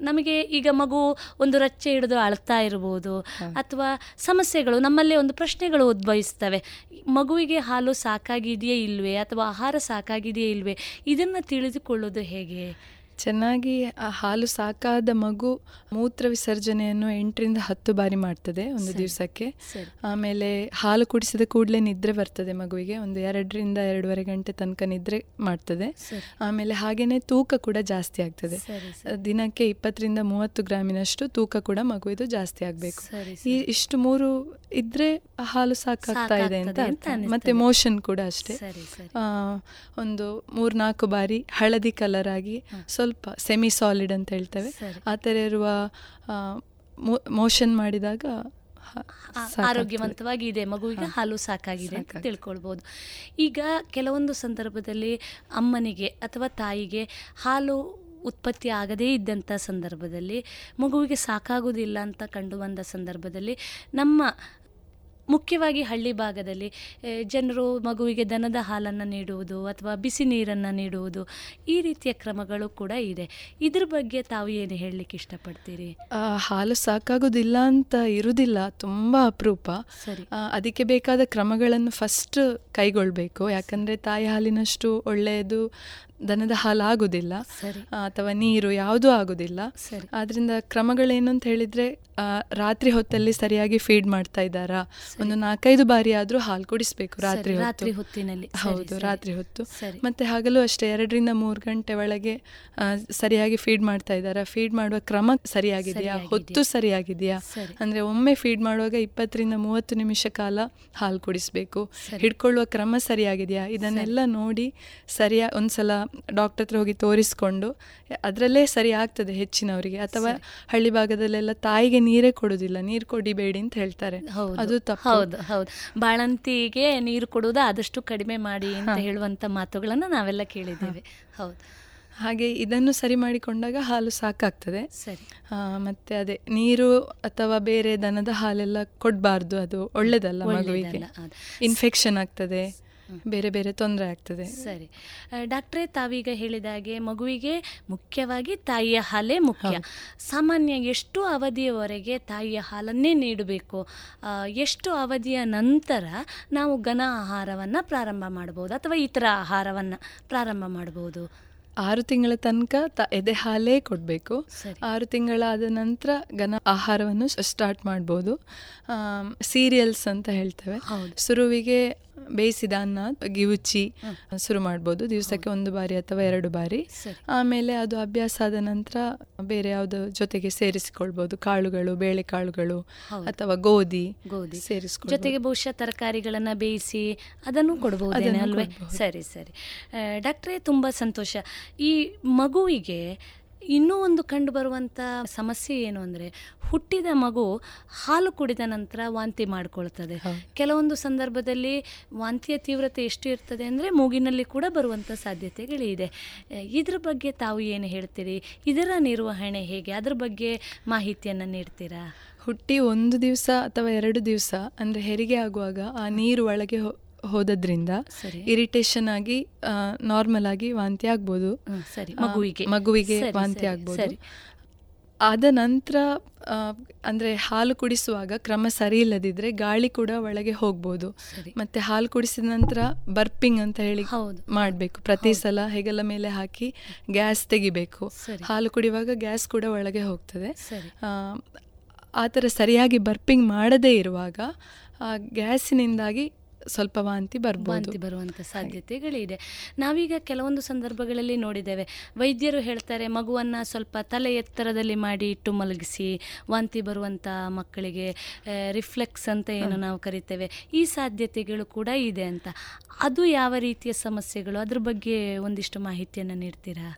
ನಮಗೆ ಈಗ ಮಗು ಒಂದು ರಚ್ಚೆ ಹಿಡಿದು ಅಳ್ತಾ ಇರ್ಬೋದು ಅಥವಾ ಸಮಸ್ಯೆಗಳು ನಮ್ಮಲ್ಲೇ ಒಂದು ಪ್ರಶ್ನೆಗಳು ಉದ್ಭವಿಸ್ತವೆ. ಮಗುವಿಗೆ ಹಾಲು ಸಾಕಾಗಿದೆಯೇ ಇಲ್ವೇ ಅಥವಾ ಆಹಾರ ಸಾಕಾಗಿದೆಯೇ ಇಲ್ವೇ? ಇದನ್ನು ತಿಳಿದುಕೊಳ್ಳೋದು ಹೇಗೆ? ಚೆನ್ನಾಗಿ ಆ ಹಾಲು ಸಾಕಾದ ಮಗು ಮೂತ್ರ ವಿಸರ್ಜನೆಯನ್ನು ಎಂಟರಿಂದ ಹತ್ತು ಬಾರಿ ಮಾಡ್ತದೆ ಒಂದು ದಿವಸಕ್ಕೆ. ಆಮೇಲೆ ಹಾಲು ಕುಡಿಸಿದ ಕೂಡಲೇ ನಿದ್ರೆ ಬರ್ತದೆ ಮಗುವಿಗೆ ಒಂದು ಎರಡರಿಂದ ಎರಡೂವರೆ ಗಂಟೆ ತನಕ ನಿದ್ರೆ ಮಾಡ್ತದೆ. ಆಮೇಲೆ ಹಾಗೇನೆ ತೂಕ ಕೂಡ ಜಾಸ್ತಿ ಆಗ್ತದೆ. ದಿನಕ್ಕೆ ಇಪ್ಪತ್ತರಿಂದ ಮೂವತ್ತು ಗ್ರಾಮಿನಷ್ಟು ತೂಕ ಕೂಡ ಮಗುವಿದು ಜಾಸ್ತಿ ಆಗಬೇಕು. ಈ ಇಷ್ಟು ಮೂರು ಇದ್ರೆ ಹಾಲು ಸಾಕಾಗ್ತಾ ಇದೆ ಅಂತ. ಮತ್ತೆ ಮೋಷನ್ ಕೂಡ ಅಷ್ಟೇ. ಒಂದು ಮೂರ್ನಾಲ್ಕು ಬಾರಿ ಹಳದಿ ಕಲರ್ ಆಗಿ ಸ್ವಲ್ಪ ಸೆಮಿ ಸಾಲಿಡ್ ಅಂತ ಹೇಳ್ತೇವೆ. ಆ ಥರ ಇರುವ ಮೋಷನ್ ಮಾಡಿದಾಗ ಆರೋಗ್ಯವಂತವಾಗಿ ಇದೆ. ಮಗುವಿಗೆ ಹಾಲು ಸಾಕಾಗಿದೆ ಅಂತ. ತಿಳ್ಕೊಳ್ಬೋದು. ಈಗ ಕೆಲವೊಂದು ಸಂದರ್ಭದಲ್ಲಿ ಅಮ್ಮನಿಗೆ ಅಥವಾ ತಾಯಿಗೆ ಹಾಲು ಉತ್ಪತ್ತಿ ಆಗದೇ ಇದ್ದಂಥ ಸಂದರ್ಭದಲ್ಲಿ ಮಗುವಿಗೆ ಸಾಕಾಗುವುದಿಲ್ಲ ಅಂತ ಕಂಡು ಬಂದ ಸಂದರ್ಭದಲ್ಲಿ ನಮ್ಮ ಮುಖ್ಯವಾಗಿ ಹಳ್ಳಿ ಭಾಗದಲ್ಲಿ ಜನರು ಮಗುವಿಗೆ ದನದ ಹಾಲನ್ನು ನೀಡುವುದು ಅಥವಾ ಬಿಸಿ ನೀರನ್ನು ನೀಡುವುದು ಈ ರೀತಿಯ ಕ್ರಮಗಳು ಕೂಡ ಇದೆ. ಇದ್ರ ಬಗ್ಗೆ ತಾವು ಏನು ಹೇಳಲಿಕ್ಕೆ ಇಷ್ಟಪಡ್ತೀರಿ? ಹಾಲು ಸಾಕಾಗೋದಿಲ್ಲ ಅಂತ ಇರುವುದಿಲ್ಲ ತುಂಬ ಅಪರೂಪ. ಸರಿ. ಅದಕ್ಕೆ ಬೇಕಾದ ಕ್ರಮಗಳನ್ನು ಫಸ್ಟ್ ಕೈಗೊಳ್ಳಬೇಕು ಯಾಕಂದರೆ ತಾಯಿ ಹಾಲಿನಷ್ಟು ಒಳ್ಳೆಯದು ದನದ ಹಾಲು ಆಗುದಿಲ್ಲ ಅಥವಾ ನೀರು ಯಾವುದು ಆಗುದಿಲ್ಲ. ಆದ್ರಿಂದ ಕ್ರಮಗಳೇನು ಅಂತ ಹೇಳಿದ್ರೆ ರಾತ್ರಿ ಹೊತ್ತಲ್ಲಿ ಸರಿಯಾಗಿ ಫೀಡ್ ಮಾಡ್ತಾ ಇದ್ದಾರಾ? ಒಂದು ನಾಲ್ಕೈದು ಬಾರಿ ಆದ್ರೂ ಹಾಲು ಕುಡಿಸ್ಬೇಕು ರಾತ್ರಿ ರಾತ್ರಿ ಹೊತ್ತಿನಲ್ಲಿ. ಹೌದು ರಾತ್ರಿ ಹೊತ್ತು. ಮತ್ತೆ ಹಗಲು ಅಷ್ಟೇ ಎರಡರಿಂದ ಮೂರು ಗಂಟೆ ಒಳಗೆ ಸರಿಯಾಗಿ ಫೀಡ್ ಮಾಡ್ತಾ ಇದ್ದಾರಾ? ಫೀಡ್ ಮಾಡುವ ಕ್ರಮ ಸರಿಯಾಗಿದೆಯಾ? ಸರಿಯಾಗಿದೆಯಾ? ಹೊತ್ತು ಸರಿಯಾಗಿದೆಯಾ? ಅಂದ್ರೆ ಒಮ್ಮೆ ಫೀಡ್ ಮಾಡುವಾಗ ಇಪ್ಪತ್ತರಿಂದ ಮೂವತ್ತು ನಿಮಿಷ ಕಾಲ ಹಾಲು ಕುಡಿಸ್ಬೇಕು. ಹಿಡ್ಕೊಳ್ಳುವ ಕ್ರಮ ಸರಿಯಾಗಿದೆಯಾ? ಇದನ್ನೆಲ್ಲ ನೋಡಿ ಸರಿಯಾ ಒಂದ್ಸಲ ಡಾಕ್ಟರ್ ಹತ್ರ ಹೋಗಿ ತೋರಿಸ್ಕೊಂಡು ಅದರಲ್ಲೇ ಸರಿ ಆಗ್ತದೆ ಹೆಚ್ಚಿನವರಿಗೆ. ಅಥವಾ ಹಳ್ಳಿ ಭಾಗದಲ್ಲೆಲ್ಲ ತಾಯಿಗೆ ನೀರೇ ಕೊಡುದಿಲ್ಲ ನೀರು ಕೊಡಿಬೇಡಿ ಅಂತ ಹೇಳ್ತಾರೆ. ಅದು ಹೌದು ಹೌದು. ಬಾಳಂತಿಗೆ ನೀರು ಕೊಡುವುದು ಆದಷ್ಟು ಕಡಿಮೆ ಮಾಡಿ ಅಂತ ಹೇಳುವಂತ ಮಾತುಗಳನ್ನು ನಾವೆಲ್ಲ ಕೇಳಿದ್ದೇವೆ. ಹೌದು. ಹಾಗೆ ಇದನ್ನು ಸರಿ ಮಾಡಿಕೊಂಡಾಗ ಹಾಲು ಸಾಕಾಗ್ತದೆ. ಸರಿ. ಮತ್ತೆ ಅದೇ ನೀರು ಅಥವಾ ಬೇರೆ ದನದ ಹಾಲೆಲ್ಲ ಕೊಡಬಾರ್ದು ಅದು ಒಳ್ಳೇದಲ್ಲ ಮಗುವಿಗೆ. ಇನ್ಫೆಕ್ಷನ್ ಆಗ್ತದೆ. ಬೇರೆ ಬೇರೆ ತೊಂದರೆ ಆಗ್ತದೆ. ಸರಿ. ಡಾಕ್ಟ್ರೇ ತಾವೀಗ ಹೇಳಿದ ಹಾಗೆ ಮಗುವಿಗೆ ಮುಖ್ಯವಾಗಿ ತಾಯಿಯ ಹಾಲೇ ಮುಖ್ಯ. ಸಾಮಾನ್ಯ ಎಷ್ಟು ಅವಧಿಯವರೆಗೆ ತಾಯಿಯ ಹಾಲನ್ನೇ ನೀಡಬೇಕು? ಎಷ್ಟು ಅವಧಿಯ ನಂತರ ನಾವು ಘನ ಆಹಾರವನ್ನು ಪ್ರಾರಂಭ ಮಾಡಬಹುದು ಅಥವಾ ಇತರ ಆಹಾರವನ್ನು ಪ್ರಾರಂಭ ಮಾಡಬಹುದು? ಆರು ತಿಂಗಳ ತನಕ ತ ಎದೆ ಹಾಲೇ ಕೊಡಬೇಕು. ಆರು ತಿಂಗಳಾದ ನಂತರ ಘನ ಆಹಾರವನ್ನು ಸ್ಟಾರ್ಟ್ ಮಾಡ್ಬೋದು ಸೀರಿಯಲ್ಸ್ ಅಂತ ಹೇಳ್ತೇವೆ. ಸುರುವಿಗೆ ಬೇಯಿಸಿದ ಅನ್ನ ಗಿವುಚಿ ಶುರು ಮಾಡ್ಬೋದು. ದಿವಸಕ್ಕೆ ಒಂದು ಬಾರಿ ಅಥವಾ ಎರಡು ಬಾರಿ. ಆಮೇಲೆ ಅದು ಅಭ್ಯಾಸ ಆದ ನಂತರ ಬೇರೆ ಯಾವುದು ಜೊತೆಗೆ ಸೇರಿಸಿಕೊಳ್ಬೋದು. ಕಾಳುಗಳು ಬೇಳೆ ಕಾಳುಗಳು ಅಥವಾ ಗೋಧಿ ಗೋಧಿ. ಸೇರಿಸಿಕೊಂಡು ಜೊತೆಗೆ ಬಹುಶಃ ತರಕಾರಿಗಳನ್ನು ಬೇಯಿಸಿ ಅದನ್ನು ಕೊಡಬಹುದು ಅಲ್ವೇ? ಸರಿ ಸರಿ. ಡಾಕ್ಟ್ರೇ ತುಂಬ ಸಂತೋಷ. ಈ ಮಗುವಿಗೆ ಇನ್ನೂ ಒಂದು ಕಂಡುಬರುವಂಥ ಸಮಸ್ಯೆ ಏನು ಅಂದರೆ ಹುಟ್ಟಿದ ಮಗು ಹಾಲು ಕುಡಿದ ನಂತರ ವಾಂತಿ ಮಾಡಿಕೊಳ್ತದೆ. ಕೆಲವೊಂದು ಸಂದರ್ಭದಲ್ಲಿ ವಾಂತಿಯ ತೀವ್ರತೆ ಎಷ್ಟು ಇರ್ತದೆ ಅಂದರೆ ಮೂಗಿನಲ್ಲಿ ಕೂಡ ಬರುವಂಥ ಸಾಧ್ಯತೆಗಳಿದೆ ಇದ್ರ ಬಗ್ಗೆ ತಾವು ಏನು ಹೇಳ್ತೀರಿ? ಇದರ ನಿರ್ವಹಣೆ ಹೇಗೆ? ಅದ್ರ ಬಗ್ಗೆ ಮಾಹಿತಿಯನ್ನು ನೀಡ್ತೀರಾ? ಹುಟ್ಟಿ ಒಂದು ದಿವಸ ಅಥವಾ ಎರಡು ದಿವಸ ಅಂದರೆ ಹೆರಿಗೆ ಆಗುವಾಗ ಆ ನೀರು ಒಳಗೆ ಹೋದದ್ರಿಂದ ಇರಿಟೇಷನ್ ಆಗಿ ನಾರ್ಮಲ್ ಆಗಿ ವಾಂತಿ ಆಗ್ಬೋದು. ಸರಿ. ಮಗುವಿಗೆ. ಮಗುವಿಗೆ ವಾಂತಿ ಆಗ್ಬೋದು. ಆದ ನಂತರ ಅಂದ್ರೆ ಹಾಲು ಕುಡಿಸುವಾಗ ಕ್ರಮ ಸರಿ ಇಲ್ಲದಿದ್ರೆ ಗಾಳಿ ಕೂಡ ಒಳಗೆ ಹೋಗ್ಬೋದು. ಮತ್ತೆ ಹಾಲು ಕುಡಿಸಿದ ನಂತರ ಬರ್ಪಿಂಗ್ ಅಂತ ಹೇಳಿ ಮಾಡಬೇಕು. ಪ್ರತಿ ಸಲ ಹೆಗಲ ಮೇಲೆ ಹಾಕಿ ಗ್ಯಾಸ್ ತೆಗಿಬೇಕು. ಹಾಲು ಕುಡಿಯುವಾಗ ಗ್ಯಾಸ್ ಕೂಡ ಒಳಗೆ ಹೋಗ್ತದೆ. ಆ ಥರ ಸರಿಯಾಗಿ ಬರ್ಪಿಂಗ್ ಮಾಡದೇ ಇರುವಾಗ ಆ ಗ್ಯಾಸಿನಿಂದಾಗಿ ಸ್ವಲ್ಪ ವಾಂತಿ ಬರ್ಬೋದು. ವಾಂತಿ ಬರುವಂಥ ಸಾಧ್ಯತೆಗಳಿದೆ. ನಾವೀಗ ಕೆಲವೊಂದು ಸಂದರ್ಭಗಳಲ್ಲಿ ನೋಡಿದ್ದೇವೆ. ವೈದ್ಯರು ಹೇಳ್ತಾರೆ ಮಗುವನ್ನು ಸ್ವಲ್ಪ ತಲೆ ಎತ್ತರದಲ್ಲಿ ಮಾಡಿ ಇಟ್ಟು ಮಲಗಿಸಿ ವಾಂತಿ ಬರುವಂಥ ಮಕ್ಕಳಿಗೆ ರಿಫ್ಲೆಕ್ಸ್ ಅಂತ ಏನು ನಾವು ಕರಿತೇವೆ. ಈ ಸಾಧ್ಯತೆಗಳು ಕೂಡ ಇದೆ ಅಂತ. ಅದು ಯಾವ ರೀತಿಯ ಸಮಸ್ಯೆಗಳು? ಅದ್ರ ಬಗ್ಗೆ ಒಂದಿಷ್ಟು ಮಾಹಿತಿಯನ್ನು ನೀಡ್ತೀರಾ?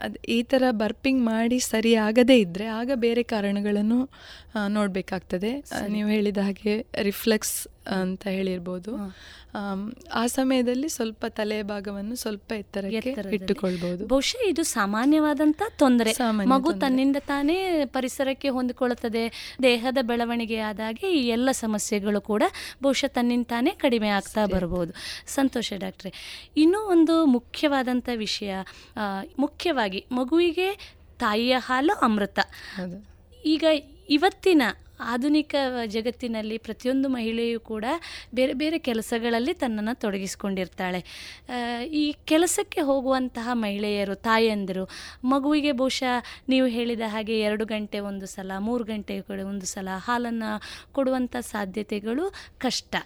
ಅದು ಈ ಥರ ಬರ್ಪಿಂಗ್ ಮಾಡಿ ಸರಿ ಆಗದೇ ಇದ್ದರೆ ಆಗ ಬೇರೆ ಕಾರಣಗಳನ್ನು ನೋಡಬೇಕಾಗ್ತದೆ. ನೀವು ಹೇಳಿದ ಹಾಗೆ ರಿಫ್ಲೆಕ್ಸ್ ಅಂತ ಹೇಳಿರ್ಬೋದು. ಆ ಸಮಯದಲ್ಲಿ ಸ್ವಲ್ಪ ತಲೆ ಭಾಗವನ್ನು ಸ್ವಲ್ಪ ಎತ್ತರಕ್ಕೆ ಇಟ್ಟುಕೊಳ್ಬಹುದು ಬಹುಶಃ ಇದು ಸಾಮಾನ್ಯವಾದಂತ ತೊಂದರೆ. ಮಗು. ತನ್ನಿಂದ ತಾನೇ ಪರಿಸರಕ್ಕೆ ಹೊಂದಿಕೊಳ್ಳುತ್ತದೆ. ದೇಹದ ಬೆಳವಣಿಗೆ ಆದಾಗ ಈ ಎಲ್ಲ ಸಮಸ್ಯೆಗಳು ಕೂಡ ಬಹುಶಃ ತನ್ನಿಂದ ತಾನೇ ಕಡಿಮೆ ಆಗ್ತಾ ಬರಬಹುದು ಸಂತೋಷ ಡಾಕ್ಟ್ರೆ. ಇನ್ನೂ ಒಂದು ಮುಖ್ಯವಾದಂಥ ವಿಷಯ ಮುಖ್ಯವಾಗಿ ಮಗುವಿಗೆ ತಾಯಿಯ ಹಾಲು ಅಮೃತ. ಈಗ ಇವತ್ತಿನ ಆಧುನಿಕ ಜಗತ್ತಿನಲ್ಲಿ ಪ್ರತಿಯೊಂದು ಮಹಿಳೆಯೂ ಕೂಡ ಬೇರೆ ಬೇರೆ ಕೆಲಸಗಳಲ್ಲಿ ತನ್ನನ್ನು ತೊಡಗಿಸಿಕೊಂಡಿರ್ತಾಳೆ. ಈ ಕೆಲಸಕ್ಕೆ ಹೋಗುವಂತಹ ಮಹಿಳೆಯರು, ತಾಯಂದಿರು, ಮಗುವಿಗೆ ಬಹುಶಃ ನೀವು ಹೇಳಿದ ಹಾಗೆ ಎರಡು ಗಂಟೆ ಒಂದು ಸಲ, ಮೂರು ಗಂಟೆ ಒಂದು ಸಲ ಹಾಲನ್ನು ಕೊಡುವಂಥ ಸಾಧ್ಯತೆಗಳು ಕಷ್ಟ.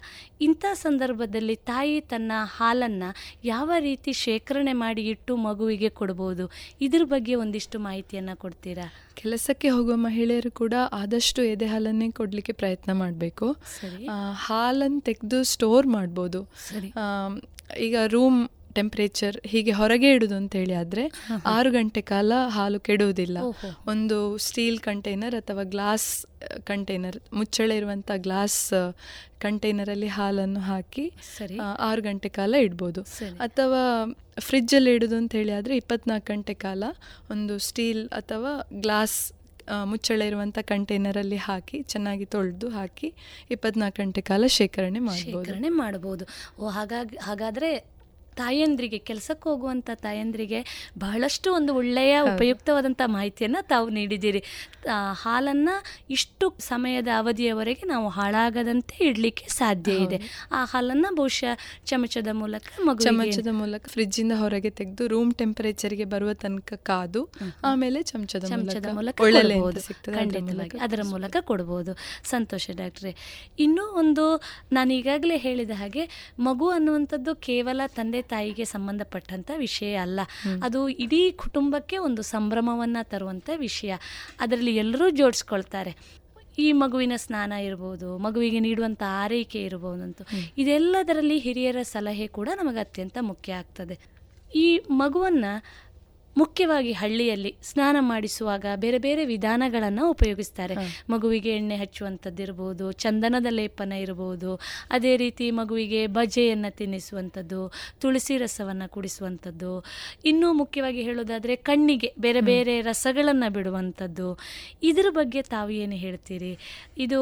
ಇಂಥ ಸಂದರ್ಭದಲ್ಲಿ ತಾಯಿ ತನ್ನ ಹಾಲನ್ನು ಯಾವ ರೀತಿ ಶೇಖರಣೆ ಮಾಡಿ ಇಟ್ಟು ಮಗುವಿಗೆ ಕೊಡ್ಬೋದು? ಇದ್ರ ಬಗ್ಗೆ ಒಂದಿಷ್ಟು ಮಾಹಿತಿಯನ್ನು ಕೊಡ್ತೀರಾ? ಕೆಲಸಕ್ಕೆ ಹೋಗುವ ಮಹಿಳೆಯರು ಕೂಡ ಆದಷ್ಟು ಎದೆ ಹಾಲನ್ನೇ ಕೊಡಲಿಕ್ಕೆ ಪ್ರಯತ್ನ ಮಾಡಬೇಕು. ಹಾಲನ್ನು ತೆಗೆದು ಸ್ಟೋರ್ ಮಾಡ್ಬೋದು. ಈಗ ರೂಮ್ ಟೆಂಪ್ರೇಚರ್ ಹೀಗೆ ಹೊರಗೆ ಇಡುದು ಅಂತ ಹೇಳಿ ಆದ್ರೆ ಆರು ಗಂಟೆ ಕಾಲ ಹಾಲು ಕೆಡುವುದಿಲ್ಲ. ಒಂದು ಸ್ಟೀಲ್ ಕಂಟೈನರ್ ಅಥವಾ ಗ್ಲಾಸ್ ಕಂಟೈನರ್ ಮುಚ್ಚಳ ಇರುವಂತ ಗ್ಲಾಸ್ ಕಂಟೈನರಲ್ಲಿ ಹಾಲನ್ನು ಹಾಕಿ ಆರು ಗಂಟೆ ಕಾಲ ಇಡ್ಬೋದು. ಅಥವಾ ಫ್ರಿಜ್ಜಲ್ಲಿ ಇಡುದು ಅಂತ ಹೇಳಿ ಆದರೆ ಇಪ್ಪತ್ನಾಲ್ಕು ಗಂಟೆ ಕಾಲ ಒಂದು ಸ್ಟೀಲ್ ಅಥವಾ ಗ್ಲಾಸ್ ಮುಚ್ಚಳ ಇರುವಂಥ ಕಂಟೈನರಲ್ಲಿ ಹಾಕಿ ಚೆನ್ನಾಗಿ ತೊಳೆದು ಹಾಕಿ ಇಪ್ಪತ್ನಾಲ್ಕು ಗಂಟೆ ಕಾಲ ಶೇಖರಣೆ ಮಾಡ್ಬೋದು. ಶೇಖರಣೆ ಮಾಡಬಹುದು ಓ ಹಾಗಾಗಿ ಹಾಗಾದರೆ ತಾಯಂದ್ರಿಗೆ ಕೆಲಸಕ್ಕೆ ಹೋಗುವಂಥ ತಾಯಂದ್ರಿಗೆ ಬಹಳಷ್ಟು ಒಂದು ಒಳ್ಳೆಯ ಉಪಯುಕ್ತವಾದಂಥ ಮಾಹಿತಿಯನ್ನು ತಾವು ನೀಡಿದ್ದೀರಿ. ಆ, ಹಾಲನ್ನು ಇಷ್ಟು ಸಮಯದ ಅವಧಿಯವರೆಗೆ ನಾವು ಹಾಳಾಗದಂತೆ ಇಡಲಿಕ್ಕೆ ಸಾಧ್ಯ ಇದೆ. ಆ ಹಾಲನ್ನು ಬಹುಶಃ ಚಮಚದ ಮೂಲಕ ಚಮಚದ ಮೂಲಕ ಫ್ರಿಜ್ಜಿಂದ ಹೊರಗೆ ತೆಗೆದು ರೂಮ್ ಟೆಂಪರೇಚರ್ಗೆ ಬರುವ ತನಕ ಕಾದು ಆಮೇಲೆ ಚಮಚದ ಚಮಚದ ಮೂಲಕ ಖಂಡಿತವಾಗಿ. ಅದರ ಮೂಲಕ ಕೊಡ್ಬೋದು. ಸಂತೋಷ ಡಾಕ್ಟ್ರೆ. ಇನ್ನೂ ಒಂದು ನಾನು ಈಗಾಗಲೇ ಹೇಳಿದ ಹಾಗೆ ಮಗು ಅನ್ನುವಂಥದ್ದು ಕೇವಲ ತಂದೆ ತಾಯಿಗೆ ಸಂಬಂಧಪಟ್ಟಂಥ ವಿಷಯ ಅಲ್ಲ. ಅದು ಇಡೀ ಕುಟುಂಬಕ್ಕೆ ಒಂದು ಸಂಭ್ರಮವನ್ನು ತರುವಂಥ ವಿಷಯ. ಅದರಲ್ಲಿ ಎಲ್ಲರೂ ಜೋಡಿಸ್ಕೊಳ್ತಾರೆ. ಈ ಮಗುವಿನ ಸ್ನಾನ ಇರ್ಬೋದು ಮಗುವಿಗೆ ನೀಡುವಂಥ ಆರೈಕೆ ಇರ್ಬೋದಂತು. ಇದೆಲ್ಲದರಲ್ಲಿ ಹಿರಿಯರ ಸಲಹೆ ಕೂಡ ನಮಗೆ ಅತ್ಯಂತ ಮುಖ್ಯ ಆಗ್ತದೆ. ಈ ಮಗುವನ್ನು ಮುಖ್ಯವಾಗಿ ಹಳ್ಳಿಯಲ್ಲಿ ಸ್ನಾನ ಮಾಡಿಸುವಾಗ ಬೇರೆ ಬೇರೆ ವಿಧಾನಗಳನ್ನು ಉಪಯೋಗಿಸ್ತಾರೆ. ಮಗುವಿಗೆ ಎಣ್ಣೆ ಹಚ್ಚುವಂಥದ್ದಿರ್ಬೋದು ಚಂದನದ ಲೇಪನ ಇರ್ಬೋದು ಅದೇ ರೀತಿ ಮಗುವಿಗೆ ಬಜೆಯನ್ನು ತಿನ್ನಿಸುವಂಥದ್ದು ತುಳಸಿ ರಸವನ್ನು ಕುಡಿಸುವಂಥದ್ದು ಇನ್ನೂ ಮುಖ್ಯವಾಗಿ ಹೇಳೋದಾದರೆ ಕಣ್ಣಿಗೆ ಬೇರೆ ಬೇರೆ ರಸಗಳನ್ನು ಬಿಡುವಂಥದ್ದು ಇದರ ಬಗ್ಗೆ ತಾವು ಏನು ಹೇಳ್ತೀರಿ? ಇದು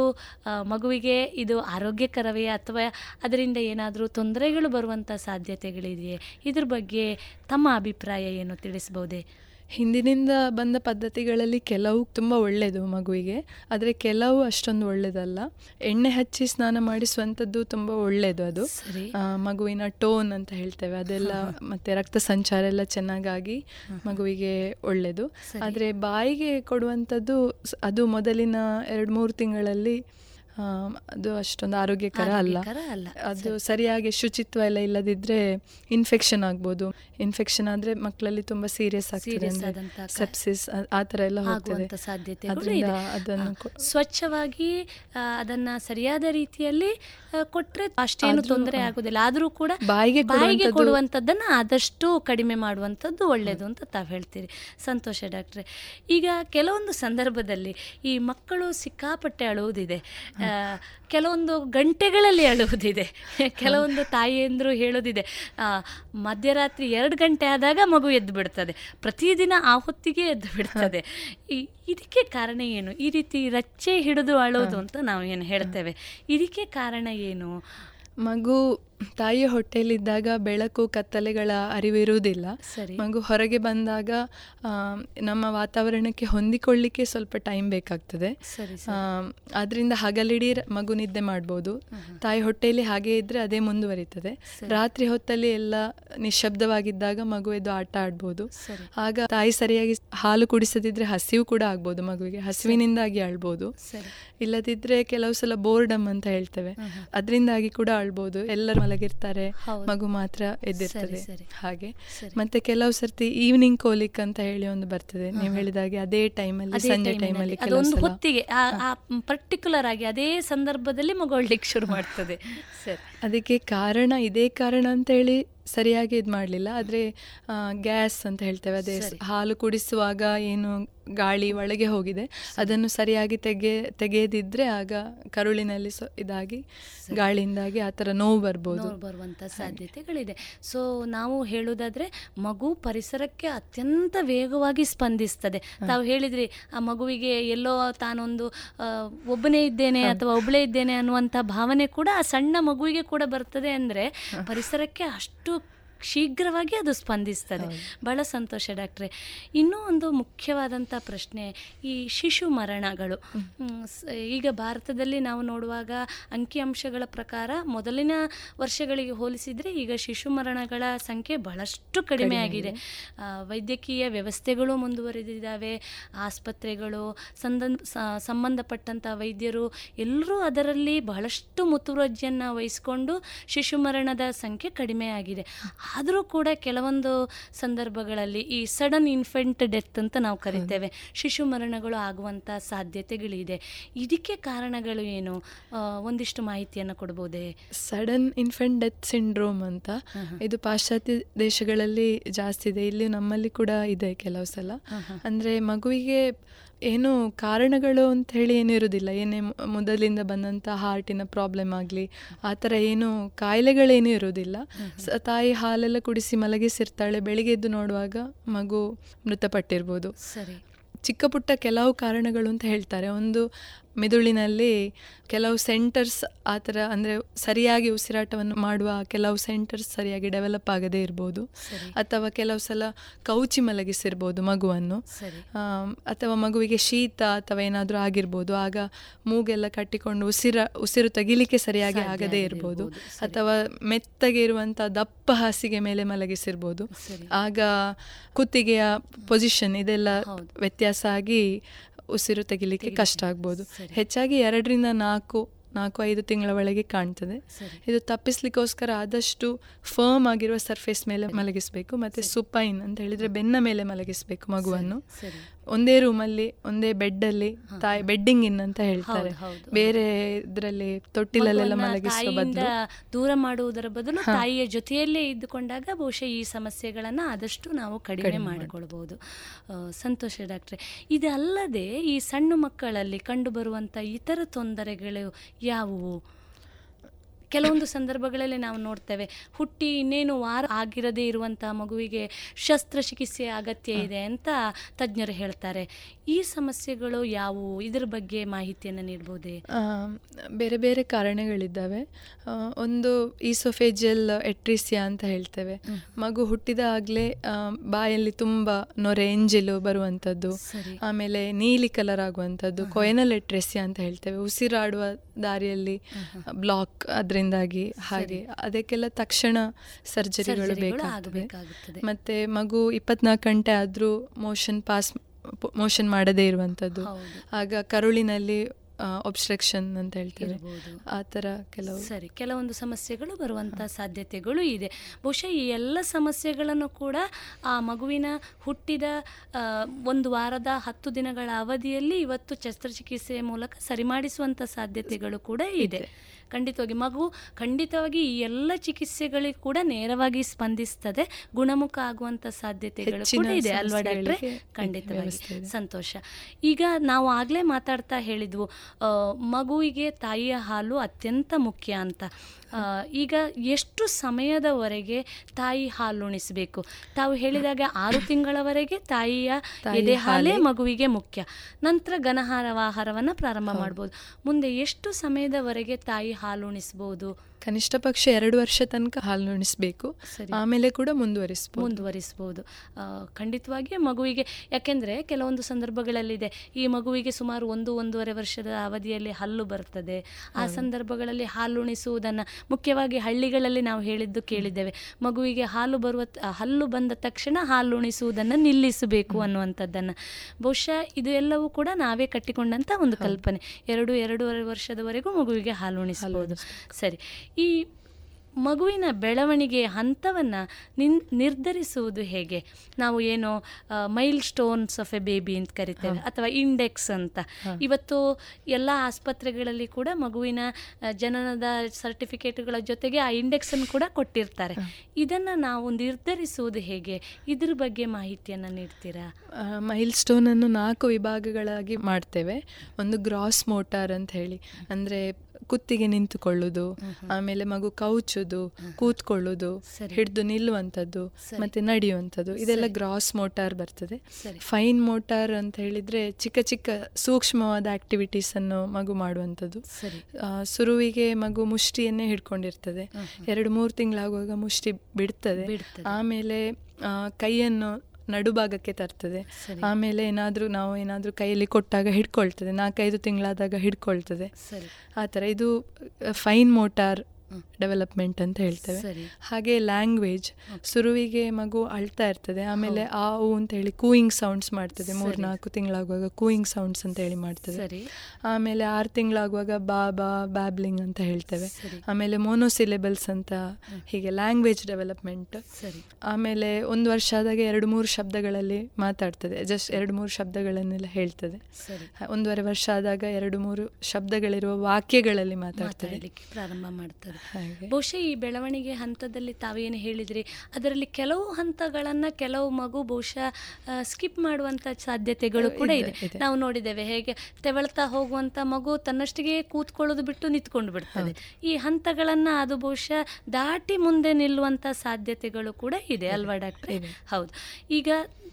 ಮಗುವಿಗೆ ಇದು ಆರೋಗ್ಯಕರವೇ ಅಥವಾ ಅದರಿಂದ ಏನಾದರೂ ತೊಂದರೆಗಳು ಬರುವಂಥ ಸಾಧ್ಯತೆಗಳಿದೆಯೇ? ಇದ್ರ ಬಗ್ಗೆ ತಮ್ಮ ಅಭಿಪ್ರಾಯ ಏನು ತಿಳಿಸಬಹುದೇ? ಹಿಂದಿನಿಂದ ಬಂದ ಪದ್ಧತಿಗಳಲ್ಲಿ ಕೆಲವು ತುಂಬ ಒಳ್ಳೆಯದು ಮಗುವಿಗೆ ಆದರೆ ಕೆಲವು ಅಷ್ಟೊಂದು ಒಳ್ಳೆಯದಲ್ಲ ಎಣ್ಣೆ ಹಚ್ಚಿ ಸ್ನಾನ ಮಾಡಿಸುವಂಥದ್ದು ತುಂಬ ಒಳ್ಳೆಯದು ಅದು. ಮಗುವಿನ ಟೋನ್ ಅಂತ ಹೇಳ್ತೇವೆ ಅದೆಲ್ಲ ಮತ್ತೆ ರಕ್ತ ಸಂಚಾರ ಎಲ್ಲ ಚೆನ್ನಾಗಾಗಿ ಮಗುವಿಗೆ ಒಳ್ಳೆಯದು ಆದರೆ ಬಾಯಿಗೆ ಕೊಡುವಂಥದ್ದು ಅದು ಮೊದಲಿನ ಎರಡು ಮೂರು ತಿಂಗಳಲ್ಲಿ ಅದು ಅಷ್ಟೊಂದು ಆರೋಗ್ಯಕರ ಅಲ್ಲ. ಅದು ಸರಿಯಾಗಿ ಶುಚಿತ್ವ ಎಲ್ಲ ಇಲ್ಲದಿದ್ರೆ ಇನ್ಫೆಕ್ಷನ್ ಆಗ್ಬೋದು. ಇನ್ಫೆಕ್ಷನ್ ಆದ್ರೆ ಮಕ್ಕಳಲ್ಲಿ ತುಂಬಾ ಸೀರಿಯಸ್ ಆಗ್ತದೆ ಸೆಪ್ಸಿಸ್ ಆ ಎಲ್ಲ ಹೋಗ್ತದೆ. ಸಾಧ್ಯತೆ ಅದರಿಂದ ಅದನ್ನು ಸ್ವಚ್ಛವಾಗಿ ಅದನ್ನ ಸರಿಯಾದ ರೀತಿಯಲ್ಲಿ ಕೊಟ್ರೆ ಅಷ್ಟೇನು ತೊಂದರೆ ಆಗುದಿಲ್ಲ. ಆದ್ರೂ ಕೂಡ ಬಾಯಿಗೆ ಬಾಯಿಗೆ ಕೊಡುವಂತದ್ದನ್ನ ಆದಷ್ಟು ಕಡಿಮೆ ಮಾಡುವಂತದ್ದು ಒಳ್ಳೆಯದು ಅಂತ ತಾವು ಹೇಳ್ತೀರಿ. ಸಂತೋಷ ಡಾಕ್ಟ್ರೆ. ಈಗ ಕೆಲವೊಂದು ಸಂದರ್ಭದಲ್ಲಿ ಈ ಮಕ್ಕಳು ಸಿಕ್ಕಾಪಟ್ಟೆ ಅಳುವುದಿದೆ. ಕೆಲವೊಂದು ಗಂಟೆಗಳಲ್ಲಿ ಅಳುವುದಿದೆ. ಕೆಲವೊಂದು ತಾಯಿಯಂದರು ಹೇಳೋದಿದೆ. ಮಧ್ಯರಾತ್ರಿ ಎರಡು ಗಂಟೆ ಆದಾಗ ಮಗು ಎದ್ದು ಬಿಡ್ತದೆ. ಪ್ರತಿದಿನ ಆ ಹೊತ್ತಿಗೆ ಎದ್ದು ಬಿಡ್ತದೆ. ಇದಕ್ಕೆ ಕಾರಣ ಏನು? ಈ ರೀತಿ ರಚ್ಚೆ ಹಿಡಿದು ಅಳೋದು ಅಂತ ನಾವು ಏನು ಹೇಳ್ತೇವೆ? ಇದಕ್ಕೆ ಕಾರಣ ಏನು? ಮಗು ತಾಯಿಯ ಹೊಟ್ಟೆಯಲ್ಲಿದ್ದಾಗ ಬೆಳಕು ಕತ್ತಲೆಗಳ ಅರಿವಿರುವುದಿಲ್ಲ. ಸರಿ. ಮಗು ಹೊರಗೆ ಬಂದಾಗ ನಮ್ಮ ವಾತಾವರಣಕ್ಕೆ ಹೊಂದಿಕೊಳ್ಳಿಕ್ಕೆ ಸ್ವಲ್ಪ ಟೈಮ್ ಬೇಕಾಗ್ತದೆ. ಅದರಿಂದ ಹಗಲಿಡೀ ಮಗು ನಿದ್ದೆ ಮಾಡ್ಬೋದು. ತಾಯಿ ಹೊಟ್ಟೆಯಲ್ಲಿ ಹಾಗೆ ಇದ್ರೆ ಅದೇ ಮುಂದುವರಿತದೆ. ರಾತ್ರಿ ಹೊತ್ತಲ್ಲಿ ಎಲ್ಲ ನಿಶಬ್ದವಾಗಿದ್ದಾಗ ಮಗು ಎದ್ದು ಆಟ ಆಡ್ಬೋದು. ಆಗ ತಾಯಿ ಸರಿಯಾಗಿ ಹಾಲು ಕುಡಿಸದಿದ್ರೆ ಹಸಿವು ಕೂಡ ಆಗ್ಬೋದು ಮಗುವಿಗೆ. ಹಸಿವಿನಿಂದಾಗಿ ಅಳ್ಬೋದು. ಇಲ್ಲದಿದ್ರೆ ಕೆಲವು ಸಲ ಬೋರ್ಡಮ್ ಅಂತ ಹೇಳ್ತೇವೆ. ಅದರಿಂದಾಗಿ ಕೂಡ ಅಳ್ಬೋದು ಎಲ್ಲರೂ ಮಲಗಿರ್ತಾರೆ ಮಗು ಮಾತ್ರ ಎದ್ದಿರ್ತದೆ. ಹಾಗೆ. ಮತ್ತೆ ಕೆಲವು ಸರ್ತಿ ಈವ್ನಿಂಗ್ ಕೋಲಿಕ್ ಅಂತ ಹೇಳಿ ಒಂದು ಬರ್ತದೆ. ನೀವು ಹೇಳಿದಾಗೆ ಅದೇ ಟೈಮಲ್ಲಿ ಅಲ್ಲಿ ಸಂಜೆ ಟೈಮ್ ಅಲ್ಲಿ. ಕೆಲವೊಂದು ಹೊತ್ತಿಗೆ ಪರ್ಟಿಕ್ಯುಲರ್ ಆಗಿ ಅದೇ ಸಂದರ್ಭದಲ್ಲಿ ಮಗು ಅಳ್ಲಿಕ್ಕೆ ಶುರು ಮಾಡ್ತದೆ. ಸರಿ. ಅದಕ್ಕೆ ಕಾರಣ ಇದೇ ಕಾರಣ ಅಂತ ಹೇಳಿ ಸರಿಯಾಗಿ ಇದು ಮಾಡಲಿಲ್ಲ. ಆದರೆ ಗ್ಯಾಸ್ ಅಂತ ಹೇಳ್ತೇವೆ. ಅದೇ ಹಾಲು ಕುಡಿಸುವಾಗ ಏನು ಗಾಳಿ ಒಳಗೆ ಹೋಗಿದೆ. ಅದನ್ನು ಸರಿಯಾಗಿ ತೆಗೆ ತೆಗೆಯದಿದ್ರೆ ಆಗ ಕರುಳಿನಲ್ಲಿ ಸೊ ಇದಾಗಿ ಗಾಳಿಯಿಂದಾಗಿ ಆ ಥರ ನೋವು ಬರ್ಬೋದು. ಬರುವಂಥ ಸಾಧ್ಯತೆಗಳಿದೆ. ಸೊ ನಾವು ಹೇಳುವುದಾದ್ರೆ ಮಗು ಪರಿಸರಕ್ಕೆ ಅತ್ಯಂತ ವೇಗವಾಗಿ ಸ್ಪಂದಿಸ್ತದೆ. ತಾವು ಹೇಳಿದ್ರಿ ಆ ಮಗುವಿಗೆ ಎಲ್ಲೋ ತಾನೊಂದು ಒಬ್ಬನೇ ಇದ್ದೇನೆ ಅಥವಾ ಒಬ್ಬಳೇ ಇದ್ದೇನೆ ಅನ್ನುವಂಥ ಭಾವನೆ ಕೂಡ ಆ ಸಣ್ಣ ಮಗುವಿಗೆ ಕೂಡ ಬರ್ತದೆ ಅಂದರೆ ಪರಿಸರಕ್ಕೆ ಅಷ್ಟು ಶೀಘ್ರವಾಗಿ ಅದು ಸ್ಪಂದಿಸ್ತದೆ. ಬಹಳ ಸಂತೋಷ ಡಾಕ್ಟ್ರೆ. ಇನ್ನೂ ಒಂದು ಮುಖ್ಯವಾದಂಥ ಪ್ರಶ್ನೆ ಈ ಶಿಶು ಮರಣಗಳು. ಈಗ ಭಾರತದಲ್ಲಿ ನಾವು ನೋಡುವಾಗ ಅಂಕಿಅಂಶಗಳ ಪ್ರಕಾರ ಮೊದಲಿನ ವರ್ಷಗಳಿಗೆ ಹೋಲಿಸಿದರೆ ಈಗ ಶಿಶು ಮರಣಗಳ ಸಂಖ್ಯೆ ಬಹಳಷ್ಟು ಕಡಿಮೆ ಆಗಿದೆ. ವೈದ್ಯಕೀಯ ವ್ಯವಸ್ಥೆಗಳು ಮುಂದುವರೆದಿದ್ದಾವೆ. ಆಸ್ಪತ್ರೆಗಳು ಸಂದನ್ ಸಂಬಂಧಪಟ್ಟಂಥ ವೈದ್ಯರು ಎಲ್ಲರೂ ಅದರಲ್ಲಿ ಬಹಳಷ್ಟು ಮುತುವರ್ಜಿಯನ್ನು ವಹಿಸಿಕೊಂಡು ಶಿಶು ಮರಣದ ಸಂಖ್ಯೆ ಕಡಿಮೆ ಆಗಿದೆ. ಆದರೂ ಕೂಡ ಕೆಲವೊಂದು ಸಂದರ್ಭಗಳಲ್ಲಿ ಈ ಸಡನ್ ಇನ್ಫೆಂಟ್ ಡೆತ್ ಅಂತ ನಾವು ಕರಿತೇವೆ. ಶಿಶು ಮರಣಗಳು ಆಗುವಂಥ ಸಾಧ್ಯತೆಗಳಿದೆ. ಇದಕ್ಕೆ ಕಾರಣಗಳು ಏನು? ಒಂದಿಷ್ಟು ಮಾಹಿತಿಯನ್ನು ಕೊಡ್ಬೋದೇ? ಸಡನ್ ಇನ್ಫೆಂಟ್ ಡೆತ್ ಸಿಂಡ್ರೋಮ್ ಅಂತ ಇದು ಪಾಶ್ಚಾತ್ಯ ದೇಶಗಳಲ್ಲಿ ಜಾಸ್ತಿ ಇದೆ. ಇಲ್ಲಿ ನಮ್ಮಲ್ಲಿ ಕೂಡ ಇದೆ ಕೆಲವು ಸಲ. ಅಂದ್ರೆ ಮಗುವಿಗೆ ಏನು ಕಾರಣಗಳು ಅಂತ ಹೇಳಿ ಏನು ಇರುವುದಿಲ್ಲ. ಏನೇ ಮೊದಲಿಂದ ಬಂದಂಥ ಹಾರ್ಟಿನ ಪ್ರಾಬ್ಲಮ್ ಆಗಲಿ ಆ ಥರ ಏನು ಕಾಯಿಲೆಗಳೇನೂ ಇರುವುದಿಲ್ಲ. ಸ- ತಾಯಿ ಹಾಲೆಲ್ಲ ಕುಡಿಸಿ ಮಲಗಿಸಿರ್ತಾಳೆ ಬೆಳಿಗ್ಗೆ ಎದ್ದು ನೋಡುವಾಗ ಮಗು ಮೃತಪಟ್ಟಿರ್ಬೋದು. ಸರಿ. ಚಿಕ್ಕ ಪುಟ್ಟ ಕೆಲವು ಕಾರಣಗಳು ಅಂತ ಹೇಳ್ತಾರೆ. ಒಂದು ಮೆದುಳಿನಲ್ಲಿ ಕೆಲವು ಸೆಂಟರ್ಸ್ ಆ ಥರ ಅಂದರೆ ಸರಿಯಾಗಿ ಉಸಿರಾಟವನ್ನು ಮಾಡುವ ಕೆಲವು ಸೆಂಟರ್ಸ್ ಸರಿಯಾಗಿ ಡೆವಲಪ್ ಆಗದೇ ಇರ್ಬೋದು. ಅಥವಾ ಕೆಲವು ಸಲ ಕೌಚಿ ಮಲಗಿಸಿರ್ಬೋದು ಮಗುವನ್ನು. ಅಥವಾ ಮಗುವಿಗೆ ಶೀತ ಅಥವಾ ಏನಾದರೂ ಆಗಿರ್ಬೋದು. ಆಗ ಮೂಗೆಲ್ಲ ಕಟ್ಟಿಕೊಂಡು ಉಸಿರ ಉಸಿರು ತೆಗಿಲಿಕ್ಕೆ ಸರಿಯಾಗಿ ಆಗದೇ ಇರ್ಬೋದು. ಅಥವಾ ಮೆತ್ತಗೆ ಇರುವಂಥ ದಪ್ಪ ಹಾಸಿಗೆ ಮೇಲೆ ಮಲಗಿಸಿರ್ಬೋದು. ಆಗ ಕುತ್ತಿಗೆಯ ಪೊಸಿಷನ್ ಇದೆಲ್ಲ ವ್ಯತ್ಯಾಸ ಆಗಿ ಉಸಿರು ತೆಗಿಲಿಕ್ಕೆ ಕಷ್ಟ ಆಗ್ಬೋದು. ಹೆಚ್ಚಾಗಿ ಎರಡರಿಂದ ನಾಲ್ಕು ನಾಲ್ಕು ಐದು ತಿಂಗಳ ಒಳಗೆ ಕಾಣ್ತದೆ. ಇದು ತಪ್ಪಿಸ್ಲಿಕ್ಕೋಸ್ಕರ ಆದಷ್ಟು ಫರ್ಮ್ ಆಗಿರುವ ಸರ್ಫೇಸ್ ಮೇಲೆ ಮಲಗಿಸಬೇಕು ಮತ್ತೆ ಸುಪೈನ್ ಅಂತ ಹೇಳಿದ್ರೆ ಬೆನ್ನ ಮೇಲೆ ಮಲಗಿಸಬೇಕು ಮಗುವನ್ನು. ಒಂದೇ ರೂಮಲ್ಲಿ ಒಂದೇ ಬೆಡ್ಡಲ್ಲಿ ತಾಯಿ ಬೆಡ್ಡಿಂಗ್ ಇನ್ ಅಂತ ಹೇಳ್ತಾರೆ. ಬೇರೆ ಇದರಲ್ಲಿ ತೊಟ್ಟಿಲಲ್ಲೆಲ್ಲ ಮಲಗಿಸುವ ಬದಲು. ದೂರ ಮಾಡುವುದರ ಬದಲು ತಾಯಿಯ ಜೊತೆಯಲ್ಲೇ ಇದ್ದುಕೊಂಡಾಗ ಬಹುಶಃ ಈ ಸಮಸ್ಯೆಗಳನ್ನು ಆದಷ್ಟು ನಾವು ಕಡಿಮೆ ಮಾಡಿಕೊಳ್ಬಹುದು ಸಂತೋಷ ಡಾಕ್ಟ್ರೆ. ಇದಲ್ಲದೆ ಈ ಸಣ್ಣ ಮಕ್ಕಳಲ್ಲಿ ಕಂಡುಬರುವಂಥ ಇತರ ತೊಂದರೆಗಳು ಯಾವುವು? ಕೆಲವೊಂದು ಸಂದರ್ಭಗಳಲ್ಲಿ ನಾವು ನೋಡ್ತೇವೆ ಹುಟ್ಟಿ ಇನ್ನೇನು ವಾರ ಆಗಿರದೇ ಇರುವಂಥ ಮಗುವಿಗೆ ಶಸ್ತ್ರಚಿಕಿತ್ಸೆ ಅಗತ್ಯ ಇದೆ ಅಂತ ತಜ್ಞರು ಹೇಳ್ತಾರೆ. ಈ ಸಮಸ್ಯೆಗಳು ಯಾವುವು? ಇದರ ಬಗ್ಗೆ ಮಾಹಿತಿಯನ್ನು ನೀಡ್ಬೋದೇ? ಬೇರೆ ಬೇರೆ ಕಾರಣಗಳಿದ್ದಾವೆ. ಒಂದು ಈಸೋಫೇಜಿಯಲ್ ಎಟ್ರಿಸಿಯಾ ಅಂತ ಹೇಳ್ತೇವೆ. ಮಗು ಹುಟ್ಟಿದಾಗಲೇ ಬಾಯಲ್ಲಿ ತುಂಬ ನೊರೆ ಎಂಜಿಲು ಬರುವಂಥದ್ದು ಆಮೇಲೆ ನೀಲಿ ಕಲರ್ ಆಗುವಂಥದ್ದು ಕೊಯನಲ್ ಎಟ್ರೆಸಿಯಾ ಅಂತ ಹೇಳ್ತೇವೆ. ಉಸಿರಾಡುವ ದಾರಿಯಲ್ಲಿ ಬ್ಲಾಕ್ ಅದರಿಂದಾಗಿ ಹಾಗೆ ಅದಕ್ಕೆಲ್ಲ ತಕ್ಷಣ ಸರ್ಜರಿಗಳು ಬೇಕಾಗುತ್ತದೆ ಮತ್ತೆ ಮಗು ಇಪ್ಪತ್ನಾಲ್ಕು ಗಂಟೆ ಆದರೂ ಮೋಷನ್ ಪಾಸ್ ಮೋಷನ್ ಮಾಡದೇ ಇರುವಂಥದ್ದು. ಆಗ ಕರುಳಿನಲ್ಲಿ ಒಬ್ಸ್ಟ್ರಕ್ಷನ್ ಅಂತ ಹೇಳ್ತೀವಿ. ಆ ಥರ ಕೆಲವು ಸರಿ ಕೆಲವೊಂದು ಸಮಸ್ಯೆಗಳು ಬರುವಂಥ ಸಾಧ್ಯತೆಗಳು ಇದೆ. ಬಹುಶಃ ಈ ಎಲ್ಲ ಸಮಸ್ಯೆಗಳನ್ನು ಕೂಡ ಆ ಮಗುವಿನ ಹುಟ್ಟಿದ ಒಂದು ವಾರದ ಹತ್ತು ದಿನಗಳ ಅವಧಿಯಲ್ಲಿ ಇವತ್ತು ಶಸ್ತ್ರಚಿಕಿತ್ಸೆಯ ಮೂಲಕ ಸರಿಮಾಡಿಸುವಂಥ ಸಾಧ್ಯತೆಗಳು ಕೂಡ ಇದೆ. ಖಂಡಿತವಾಗಿ ಮಗು ಖಂಡಿತವಾಗಿ ಈ ಎಲ್ಲ ಚಿಕಿತ್ಸೆಗಳಿಗೆ ಕೂಡ ನೇರವಾಗಿ ಸ್ಪಂದಿಸ್ತದೆ ಗುಣಮುಖ ಆಗುವಂಥ ಸಾಧ್ಯತೆಗಳು ಕೂಡ ಇದೆ ಅಲ್ವಾ ಡಾಕ್ಟ್ರೆ? ಖಂಡಿತವಾಗಿ. ಸಂತೋಷ. ಈಗ ನಾವು ಆಗಲೇ ಮಾತಾಡ್ತಾ ಹೇಳಿದ್ವು ಮಗುವಿಗೆ ತಾಯಿಯ ಹಾಲು ಅತ್ಯಂತ ಮುಖ್ಯ ಅಂತ. ಈಗ ಎಷ್ಟು ಸಮಯದವರೆಗೆ ತಾಯಿ ಹಾಲುಣಿಸಬೇಕು? ತಾವು ಹೇಳಿದಾಗ ಆರು ತಿಂಗಳವರೆಗೆ ತಾಯಿಯ ಎದೆ ಹಾಲೇ ಮಗುವಿಗೆ ಮುಖ್ಯ. ನಂತರ ಘನಹಾರ ಆಹಾರವನ್ನು ಪ್ರಾರಂಭ ಮಾಡ್ಬೋದು. ಮುಂದೆ ಎಷ್ಟು ಸಮಯದವರೆಗೆ ತಾಯಿ ಹಾಲು ಉಣಿಸ್ಬೋದು ಕನಿಷ್ಠ ಪಕ್ಷ ಎರಡು ವರ್ಷ ತನಕ ಹಾಲುಣಿಸಬೇಕು ಆಮೇಲೆ ಕೂಡ ಮುಂದುವರಿಸಬಹುದು ಮುಂದುವರಿಸ್ಬೋದು. ಆ, ಖಂಡಿತವಾಗಿ ಮಗುವಿಗೆ ಯಾಕೆಂದರೆ ಕೆಲವೊಂದು ಸಂದರ್ಭಗಳಲ್ಲಿದೆ ಈ ಮಗುವಿಗೆ ಸುಮಾರು ಒಂದು ಒಂದೂವರೆ ವರ್ಷದ ಅವಧಿಯಲ್ಲಿ ಹಲ್ಲು ಬರ್ತದೆ. ಆ ಸಂದರ್ಭಗಳಲ್ಲಿ ಹಾಲುಣಿಸುವುದನ್ನು ಮುಖ್ಯವಾಗಿ ಹಳ್ಳಿಗಳಲ್ಲಿ ನಾವು ಹೇಳಿದ್ದು ಕೇಳಿದ್ದೇವೆ. ಮಗುವಿಗೆ ಹಾಲು ಬರುವ ಹಲ್ಲು ಬಂದ ತಕ್ಷಣ ಹಾಲುಣಿಸುವುದನ್ನು ನಿಲ್ಲಿಸಬೇಕು ಅನ್ನುವಂಥದ್ದನ್ನು. ಬಹುಶಃ ಇದು ಎಲ್ಲವೂ ಕೂಡ ನಾವೇ ಕಟ್ಟಿಕೊಂಡಂಥ ಒಂದು ಕಲ್ಪನೆ. ಎರಡು ಎರಡೂವರೆ ವರ್ಷದವರೆಗೂ ಮಗುವಿಗೆ ಹಾಲುಣಿಸಬಹುದು ಸರಿ. ಈ ಮಗುವಿನ ಬೆಳವಣಿಗೆ ಹಂತವನ್ನು ನಿನ್ ನಿರ್ಧರಿಸುವುದು ಹೇಗೆ? ನಾವು ಏನು milestones of a baby ಅಂತ ಕರಿತೇವೆ ಅಥವಾ ಇಂಡೆಕ್ಸ್ ಅಂತ. ಇವತ್ತು ಎಲ್ಲ ಆಸ್ಪತ್ರೆಗಳಲ್ಲಿ ಕೂಡ ಮಗುವಿನ ಜನನದ ಸರ್ಟಿಫಿಕೇಟ್ಗಳ ಜೊತೆಗೆ ಆ ಇಂಡೆಕ್ಸನ್ನು ಕೂಡ ಕೊಟ್ಟಿರ್ತಾರೆ. ಇದನ್ನು ನಾವು ನಿರ್ಧರಿಸುವುದು ಹೇಗೆ? ಇದ್ರ ಬಗ್ಗೆ ಮಾಹಿತಿಯನ್ನು ನೀಡ್ತೀರಾ? ಮೈಲ್ ಸ್ಟೋನನ್ನು ನಾಲ್ಕು ವಿಭಾಗಗಳಾಗಿ ಮಾಡ್ತೇವೆ. ಒಂದು ಗ್ರಾಸ್ ಮೋಟಾರ್ ಅಂತ ಹೇಳಿ. ಅಂದರೆ ಕುತ್ತಿಗೆ ನಿಂತುಕೊಳ್ಳುದು ಆಮೇಲೆ ಮಗು ಕೌಚುದು ಕೂತ್ಕೊಳ್ಳುದು ಹಿಡಿದು ನಿಲ್ಲುವಂಥದ್ದು ಮತ್ತೆ ನಡೆಯುವಂಥದ್ದು ಇದೆಲ್ಲ ಗ್ರಾಸ್ ಮೋಟಾರ್ ಬರ್ತದೆ. ಫೈನ್ ಮೋಟಾರ್ ಅಂತ ಹೇಳಿದ್ರೆ ಚಿಕ್ಕ ಚಿಕ್ಕ ಸೂಕ್ಷ್ಮವಾದ ಆಕ್ಟಿವಿಟೀಸ್ ಅನ್ನು ಮಗು ಮಾಡುವಂಥದ್ದು. ಸುರುವಿಗೆ ಮಗು ಮುಷ್ಟಿಯನ್ನೇ ಹಿಡ್ಕೊಂಡಿರ್ತದೆ. ಎರಡು ಮೂರು ತಿಂಗಳಾಗುವಾಗ ಮುಷ್ಟಿ ಬಿಡ್ತದೆ. ಆಮೇಲೆ ಕೈಯನ್ನು ನಡುಭಾಗಕ್ಕೆ ತರ್ತದೆ. ಆಮೇಲೆ ಏನಾದರೂ ನಾವು ಏನಾದರೂ ಕೈಯಲ್ಲಿ ಕೊಟ್ಟಾಗ ಹಿಡ್ಕೊಳ್ತದೆ. ನಾಲ್ಕೈದು ತಿಂಗಳಾದಾಗ ಹಿಡ್ಕೊಳ್ತದೆ. ಆ ಥರ. ಇದು ಫೈನ್ ಮೋಟಾರ್ ಡೆವಲಪ್ಮೆಂಟ್ ಅಂತ ಹೇಳ್ತೇವೆ. ಹಾಗೆ ಲ್ಯಾಂಗ್ವೇಜ್ ಸುರುವಿಗೆ ಮಗು ಅಳ್ತಾ ಇರ್ತದೆ ಆಮೇಲೆ ಆ ಊ ಅಂತ ಹೇಳಿ ಕೂಯಿಂಗ್ ಸೌಂಡ್ಸ್ ಮಾಡ್ತದೆ ಮೂರು ಸರಿ. ನಾಲ್ಕು ತಿಂಗಳಾಗುವಾಗ ಕೂಯಿಂಗ್ ಸೌಂಡ್ಸ್ ಅಂತ ಹೇಳಿ ಮಾಡ್ತದೆ. ಆಮೇಲೆ ಆರು ತಿಂಗಳಾಗುವಾಗ ಬಾಬಾ ಬ್ಯಾಬ್ಲಿಂಗ್ ಅಂತ ಹೇಳ್ತೇವೆ. ಆಮೇಲೆ ಮೋನೋಸಿಲೆಬಲ್ಸ್ ಅಂತ ಹೀಗೆ ಲ್ಯಾಂಗ್ವೇಜ್ ಡೆವಲಪ್ಮೆಂಟ್. ಆಮೇಲೆ ಒಂದು ವರ್ಷ ಆದಾಗ ಎರಡು ಮೂರು ಶಬ್ದಗಳಲ್ಲಿ ಮಾತಾಡ್ತದೆ ಜಸ್ಟ್ ಎರಡು ಮೂರು ಶಬ್ದಗಳನ್ನೆಲ್ಲ ಹೇಳ್ತದೆ. ಒಂದೂವರೆ ವರ್ಷ ಆದಾಗ ಎರಡು ಮೂರು ಶಬ್ದಗಳಿರುವ ವಾಕ್ಯಗಳಲ್ಲಿ ಮಾತಾಡ್ತದೆ. ಪ್ರಾರಂಭ ಮಾಡ್ತಾರೆ. ಬಹುಶಃ ಈ ಬೆಳವಣಿಗೆ ಹಂತದಲ್ಲಿ ತಾವೇನು ಹೇಳಿದ್ರಿ? ಅದರಲ್ಲಿ ಕೆಲವು ಹಂತಗಳನ್ನು ಕೆಲವು ಮಗು ಬಹುಶಃ ಸ್ಕಿಪ್ ಮಾಡುವಂತ ಸಾಧ್ಯತೆಗಳು ಕೂಡ ಇದೆ. ನಾವು ನೋಡಿದ್ದೇವೆ ಹೇಗೆ ತೆವಳ್ತಾ ಹೋಗುವಂತ ಮಗು ತನ್ನಷ್ಟಿಗೆ ಕೂತ್ಕೊಳ್ಳೋದು ಬಿಟ್ಟು ನಿಂತ್ಕೊಂಡು ಬಿಡ್ತದೆ. ಈ ಹಂತಗಳನ್ನು ಅದು ಬಹುಶಃ ದಾಟಿ ಮುಂದೆ ನಿಲ್ಲುವಂತ ಸಾಧ್ಯತೆಗಳು ಕೂಡ ಇದೆ ಅಲ್ವಾ ಡಾಕ್ಟ್ರೆ? ಹೌದು. ಈಗ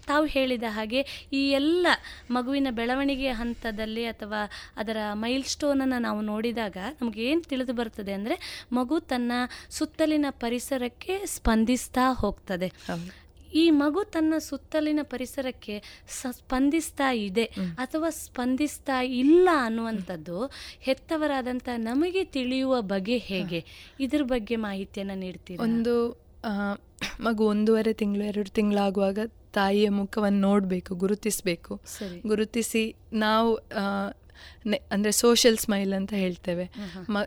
ತಾವು ಹೇಳಿದ ಹಾಗೆ ಈ ಎಲ್ಲ ಮಗುವಿನ ಬೆಳವಣಿಗೆಯ ಹಂತದಲ್ಲಿ ಅಥವಾ ಅದರ ಮೈಲ್ ಸ್ಟೋನನ್ನು ನಾವು ನೋಡಿದಾಗ ನಮಗೆ ಏನು ತಿಳಿದು ಬರ್ತದೆ ಅಂದರೆ ಮಗು ತನ್ನ ಸುತ್ತಲಿನ ಪರಿಸರಕ್ಕೆ ಸ್ಪಂದಿಸ್ತಾ ಹೋಗ್ತದೆ. ಈ ಮಗು ತನ್ನ ಸುತ್ತಲಿನ ಪರಿಸರಕ್ಕೆ ಸ್ಪಂದಿಸ್ತಾ ಇದೆ ಅಥವಾ ಸ್ಪಂದಿಸ್ತಾ ಇಲ್ಲ ಅನ್ನುವಂಥದ್ದು ಹೆತ್ತವರಾದಂಥ ನಮಗೆ ತಿಳಿಯುವ ಬಗೆ ಹೇಗೆ? ಇದ್ರ ಬಗ್ಗೆ ಮಾಹಿತಿಯನ್ನು ನೀಡ್ತೀವಿ ಒಂದು ಮಗು ಒಂದೂವರೆ ತಿಂಗಳು ಎರಡು ತಿಂಗಳಾಗುವಾಗ ತಾಯಿಯ ಮುಖವನ್ನು ನೋಡಬೇಕು ಗುರುತಿಸಬೇಕು. ಗುರುತಿಸಿ ನಾವು ನೆ- ಅಂದ್ರೆ ಸೋಷಿಯಲ್ ಸ್ಮೈಲ್ ಅಂತ ಹೇಳ್ತೇವೆ.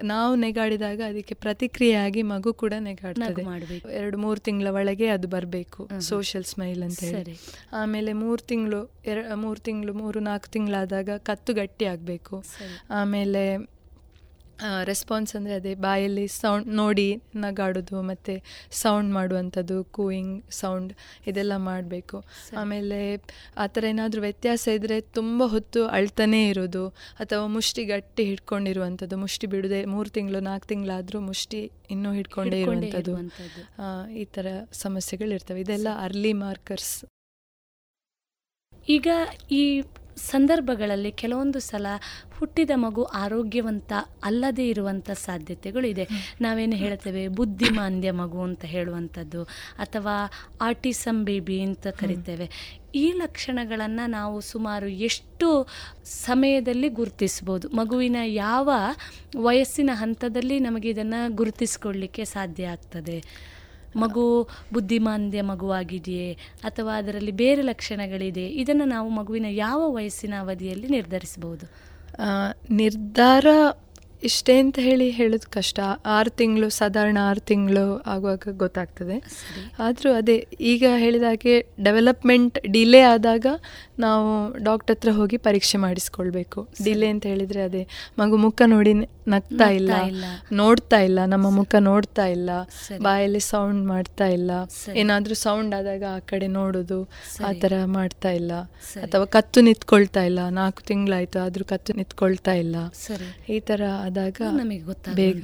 ನಾವು ನೆಗಾಡಿದಾಗ ಅದಕ್ಕೆ ಪ್ರತಿಕ್ರಿಯೆಯಾಗಿ ಮಗು ಕೂಡ ನೆಗಾಡ್ತದೆ. ಮಾಡ್ಬೇಕು. ಎರಡು ಮೂರು ತಿಂಗಳ ಒಳಗೆ ಅದು ಬರಬೇಕು ಸೋಷಿಯಲ್ ಸ್ಮೈಲ್ ಅಂತ ಹೇಳಿ. ಆಮೇಲೆ ಮೂರು ತಿಂಗಳು ಎರ ಮೂರು ತಿಂಗಳು ಮೂರು ನಾಲ್ಕು ತಿಂಗಳಾದಾಗ ಕತ್ತು ಗಟ್ಟಿ ಆಗಬೇಕು. ಆಮೇಲೆ ರೆಸ್ಪಾನ್ಸ್ ಅಂದರೆ ಅದೇ ಬಾಯಲ್ಲಿ ಸೌಂಡ್ ನೋಡಿ ನಗಾಡೋದು ಮತ್ತು ಸೌಂಡ್ ಮಾಡುವಂಥದ್ದು ಕೂಯಿಂಗ್ ಸೌಂಡ್ ಇದೆಲ್ಲ ಮಾಡಬೇಕು. ಆಮೇಲೆ ಆ ಥರ ಏನಾದರೂ ವ್ಯತ್ಯಾಸ ಇದ್ದರೆ ತುಂಬ ಹೊತ್ತು ಅಳ್ತಾನೇ ಇರೋದು ಅಥವಾ ಮುಷ್ಟಿ ಗಟ್ಟಿ ಹಿಡ್ಕೊಂಡಿರುವಂಥದ್ದು ಮುಷ್ಟಿ ಬಿಡದೆ ಮೂರು ತಿಂಗಳು ನಾಲ್ಕು ತಿಂಗಳಾದರೂ ಮುಷ್ಟಿ ಇನ್ನೂ ಹಿಡ್ಕೊಂಡೇ ಇರುವಂಥದ್ದು. ಈ ಥರ ಸಮಸ್ಯೆಗಳಿರ್ತವೆ. ಇದೆಲ್ಲ ಅರ್ಲಿ ಮಾರ್ಕರ್ಸ್ ಈಗ ಈ ಸಂದರ್ಭಗಳಲ್ಲಿ ಕೆಲವೊಂದು ಸಲ ಹುಟ್ಟಿದ ಮಗು ಆರೋಗ್ಯವಂತ ಅಲ್ಲದೇ ಇರುವಂಥ ಸಾಧ್ಯತೆಗಳು ಇದೆ ನಾವೇನು ಹೇಳ್ತೇವೆ? ಬುದ್ಧಿಮಾಂದ್ಯ ಮಗು ಅಂತ ಹೇಳುವಂಥದ್ದು ಅಥವಾ ಆಟಿಸಮ್ ಬೇಬಿ ಅಂತ ಕರಿತೇವೆ. ಈ ಲಕ್ಷಣಗಳನ್ನು ನಾವು ಸುಮಾರು ಎಷ್ಟು ಸಮಯದಲ್ಲಿ ಗುರುತಿಸ್ಬೋದು? ಮಗುವಿನ ಯಾವ ವಯಸ್ಸಿನ ಹಂತದಲ್ಲಿ ನಮಗೆ ಇದನ್ನು ಗುರುತಿಸ್ಕೊಳ್ಳಿಕ್ಕೆ ಸಾಧ್ಯ ಆಗ್ತದೆ? ಮಗು ಬುದ್ಧಿಮಾಂದ್ಯ ಮಗುವಾಗಿದೆಯೇ ಅಥವಾ ಅದರಲ್ಲಿ ಬೇರೆ ಲಕ್ಷಣಗಳಿದೆ ಇದನ್ನು ನಾವು ಮಗುವಿನ ಯಾವ ವಯಸ್ಸಿನ ಅವಧಿಯಲ್ಲಿ ನಿರ್ಧರಿಸಬಹುದು? ನಿರ್ಧಾರ ಇಷ್ಟೇ ಅಂತ ಹೇಳಿ ಹೇಳೋದು ಕಷ್ಟ. ಆರು ತಿಂಗಳು ಸಾಧಾರಣ ಆರು ತಿಂಗಳು ಆಗುವಾಗ ಗೊತ್ತಾಗ್ತದೆ. ಆದರೂ ಅದೇ ಈಗ ಹೇಳಿದ ಹಾಗೆ ಡೆವಲಪ್ಮೆಂಟ್ ಡಿಲೇ ಆದಾಗ ನಾವು ಡಾಕ್ಟರ್ ಹತ್ರ ಹೋಗಿ ಪರೀಕ್ಷೆ ಮಾಡಿಸ್ಕೊಳ್ಬೇಕು. ಡಿಲೇ ಅಂತ ಹೇಳಿದ್ರೆ ಅದೇ ಮಗು ಮುಖ ನೋಡಿ ನಗ್ತಾ ಇಲ್ಲ ನೋಡ್ತಾ ಇಲ್ಲ ನಮ್ಮ ಮುಖ ನೋಡ್ತಾ ಇಲ್ಲ ಬಾಯಲ್ಲಿ ಸೌಂಡ್ ಮಾಡ್ತಾ ಇಲ್ಲ ಏನಾದ್ರೂ ಸೌಂಡ್ ಆದಾಗ ಆ ಕಡೆ ನೋಡೋದು ಆ. ಥರ ಮಾಡ್ತಾ ಇಲ್ಲ ಅಥವಾ ಕತ್ತು ನಿಂತ್ಕೊಳ್ತಾ ಇಲ್ಲ ನಾಲ್ಕು ತಿಂಗಳಾಯ್ತು ಆದ್ರೂ ಕತ್ತು ನಿಂತ್ಕೊಳ್ತಾ ಇಲ್ಲ. ಈ ತರ ಆದಾಗ ನಮಗೆ ಬೇಗ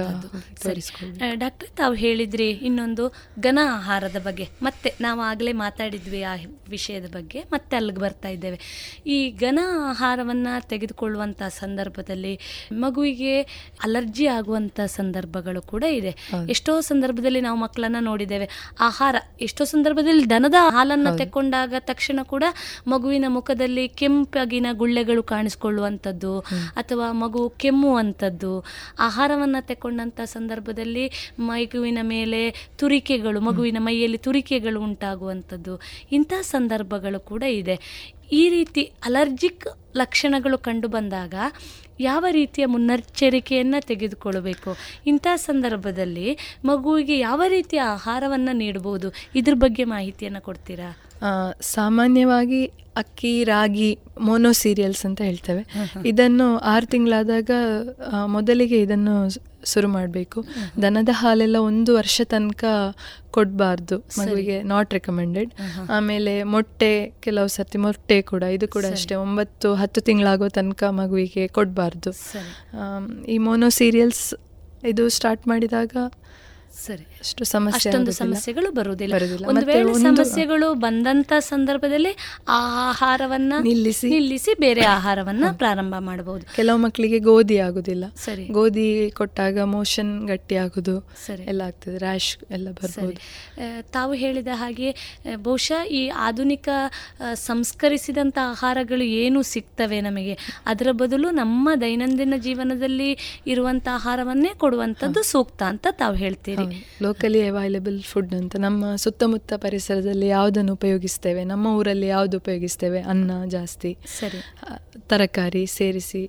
ಡಾಕ್ಟರ್. ತಾವು ಹೇಳಿದ್ರಿ ಇನ್ನೊಂದು ಘನ ಆಹಾರದ ಬಗ್ಗೆ. ಮತ್ತೆ ನಾವು ಆಗಲೇ ಮಾತಾಡಿದ್ವಿ ಆ ವಿಷಯದ ಬಗ್ಗೆ. ಮತ್ತೆ ಅಲ್ಲಿಗೆ ಬರ್ತಾ ಇದ್ದೇವೆ ಈ ಘನ ಆಹಾರವನ್ನು ತೆಗೆದುಕೊಳ್ಳುವಂಥ ಸಂದರ್ಭದಲ್ಲಿ ಮಗುವಿಗೆ ಅಲರ್ಜಿ ಆಗುವಂಥ ಸಂದರ್ಭಗಳು ಕೂಡ ಇದೆ. ಎಷ್ಟೋ ಸಂದರ್ಭದಲ್ಲಿ ನಾವು ಮಕ್ಕಳನ್ನ ನೋಡಿದ್ದೇವೆ. ಆಹಾರ ಎಷ್ಟೋ ಸಂದರ್ಭದಲ್ಲಿ ದನದ ಹಾಲನ್ನು ತೆಕ್ಕೊಂಡಾಗ ತಕ್ಷಣ ಕೂಡ ಮಗುವಿನ ಮುಖದಲ್ಲಿ ಕೆಂಪಗಿನ ಗುಳ್ಳೆಗಳು ಕಾಣಿಸ್ಕೊಳ್ಳುವಂಥದ್ದು ಅಥವಾ ಮಗು ಕೆಮ್ಮುವಂಥದ್ದು. ಆಹಾರವನ್ನು ತೆಕ್ಕೊಂಡಂಥ ಸಂದರ್ಭದಲ್ಲಿ ಮಗುವಿನ ಮೇಲೆ ತುರಿಕೆಗಳು ಮಗುವಿನ ಮೈಯಲ್ಲಿ ತುರಿಕೆಗಳು ಉಂಟಾಗುವಂಥದ್ದು. ಇಂಥ ಸಂದರ್ಭಗಳು ಕೂಡ ಇದೆ. ಈ ರೀತಿ ಅಲರ್ಜಿಕ್ ಲಕ್ಷಣಗಳು ಕಂಡು ಬಂದಾಗ ಯಾವ ರೀತಿಯ ಮುನ್ನೆಚ್ಚರಿಕೆಯನ್ನು ತೆಗೆದುಕೊಳ್ಳಬೇಕು? ಇಂಥ ಸಂದರ್ಭದಲ್ಲಿ ಮಗುವಿಗೆ ಯಾವ ರೀತಿಯ ಆಹಾರವನ್ನು ನೀಡಬಹುದು? ಇದ್ರ ಬಗ್ಗೆ ಮಾಹಿತಿಯನ್ನು ಕೊಡ್ತೀರಾ? ಸಾಮಾನ್ಯವಾಗಿ ಅಕ್ಕಿ ರಾಗಿ ಮೋನೋ ಸೀರಿಯಲ್ಸ್ ಅಂತ ಹೇಳ್ತೇವೆ. ಇದನ್ನು ಆರು ತಿಂಗಳಾದಾಗ ಮೊದಲಿಗೆ ಇದನ್ನು ಶುರು ಮಾಡಬೇಕು. ದನದ ಹಾಲೆಲ್ಲ ಒಂದು ವರ್ಷ ತನಕ ಕೊಡಬಾರ್ದು. ಮಗುವಿಗೆ ನಾಟ್ ರೆಕಮೆಂಡೆಡ್ ಆಮೇಲೆ ಮೊಟ್ಟೆ ಕೆಲವು ಸರ್ತಿ ಮೊಟ್ಟೆ ಕೂಡ ಇದು ಕೂಡ ಅಷ್ಟೇ. ಒಂಬತ್ತು ಹತ್ತು ತಿಂಗಳಾಗೋ ತನಕ ಮಗುವಿಗೆ ಕೊಡಬಾರ್ದು. ಈ ಮೋನೋ ಸೀರಿಯಲ್ಸ್ ಇದು ಸ್ಟಾರ್ಟ್ ಮಾಡಿದಾಗ ಸರಿ ಅಷ್ಟು ಸಮಸ್ಯೆ ಅಷ್ಟೊಂದು ಸಮಸ್ಯೆಗಳು ಬರುವುದಿಲ್ಲ. ಒಂದು ವೇಳೆ ಸಮಸ್ಯೆಗಳು ಬಂದಂತ ಸಂದರ್ಭದಲ್ಲಿ ಆ ಆಹಾರವನ್ನ ನಿಲ್ಲಿಸಿ. ನಿಲ್ಲಿಸಿ ಬೇರೆ ಆಹಾರವನ್ನ ಪ್ರಾರಂಭ ಮಾಡಬಹುದು. ಕೆಲವು ಮಕ್ಕಳಿಗೆ ಗೋಧಿ ಆಗುದಿಲ್ಲ. ಸರಿ. ಗೋಧಿ ಕೊಟ್ಟಾಗ ಮೋಷನ್ ಗಟ್ಟಿ ಆಗುದು ಸರಿ. ಎಲ್ಲ ಆಗ್ತದೆ ರ್ಯಾಶ್ ಎಲ್ಲ ಆ, ತಾವು ಹೇಳಿದ ಹಾಗೆ ಬಹುಶಃ ಈ ಆಧುನಿಕ ಸಂಸ್ಕರಿಸಿದಂತ ಸಂಸ್ಕರಿಸಿದಂಥ ಆಹಾರಗಳು ಏನು ಸಿಗ್ತವೆ ನಮಗೆ? ಅದರ ಬದಲು ನಮ್ಮ ದೈನಂದಿನ ಜೀವನದಲ್ಲಿ ಇರುವಂತ ಆಹಾರವನ್ನೇ ಕೊಡುವಂತದ್ದು ಸೂಕ್ತ ಅಂತ ತಾವು ಹೇಳ್ತೀರಿ. ಲೋಕಲಿ ಅವೈಲೇಬಲ್ ಫುಡ್ ಅಂತ ನಮ್ಮ ಸುತ್ತಮುತ್ತ ಪರಿಸರದಲ್ಲಿ ಯಾವುದನ್ನು ಉಪಯೋಗಿಸ್ತೇವೆ? ನಮ್ಮ ಊರಲ್ಲಿ ಯಾವುದು ಉಪಯೋಗಿಸ್ತೇವೆ? ಅನ್ನ ಜಾಸ್ತಿ. ಸರಿ. ತರಕಾರಿ ಸೇರಿಸಿ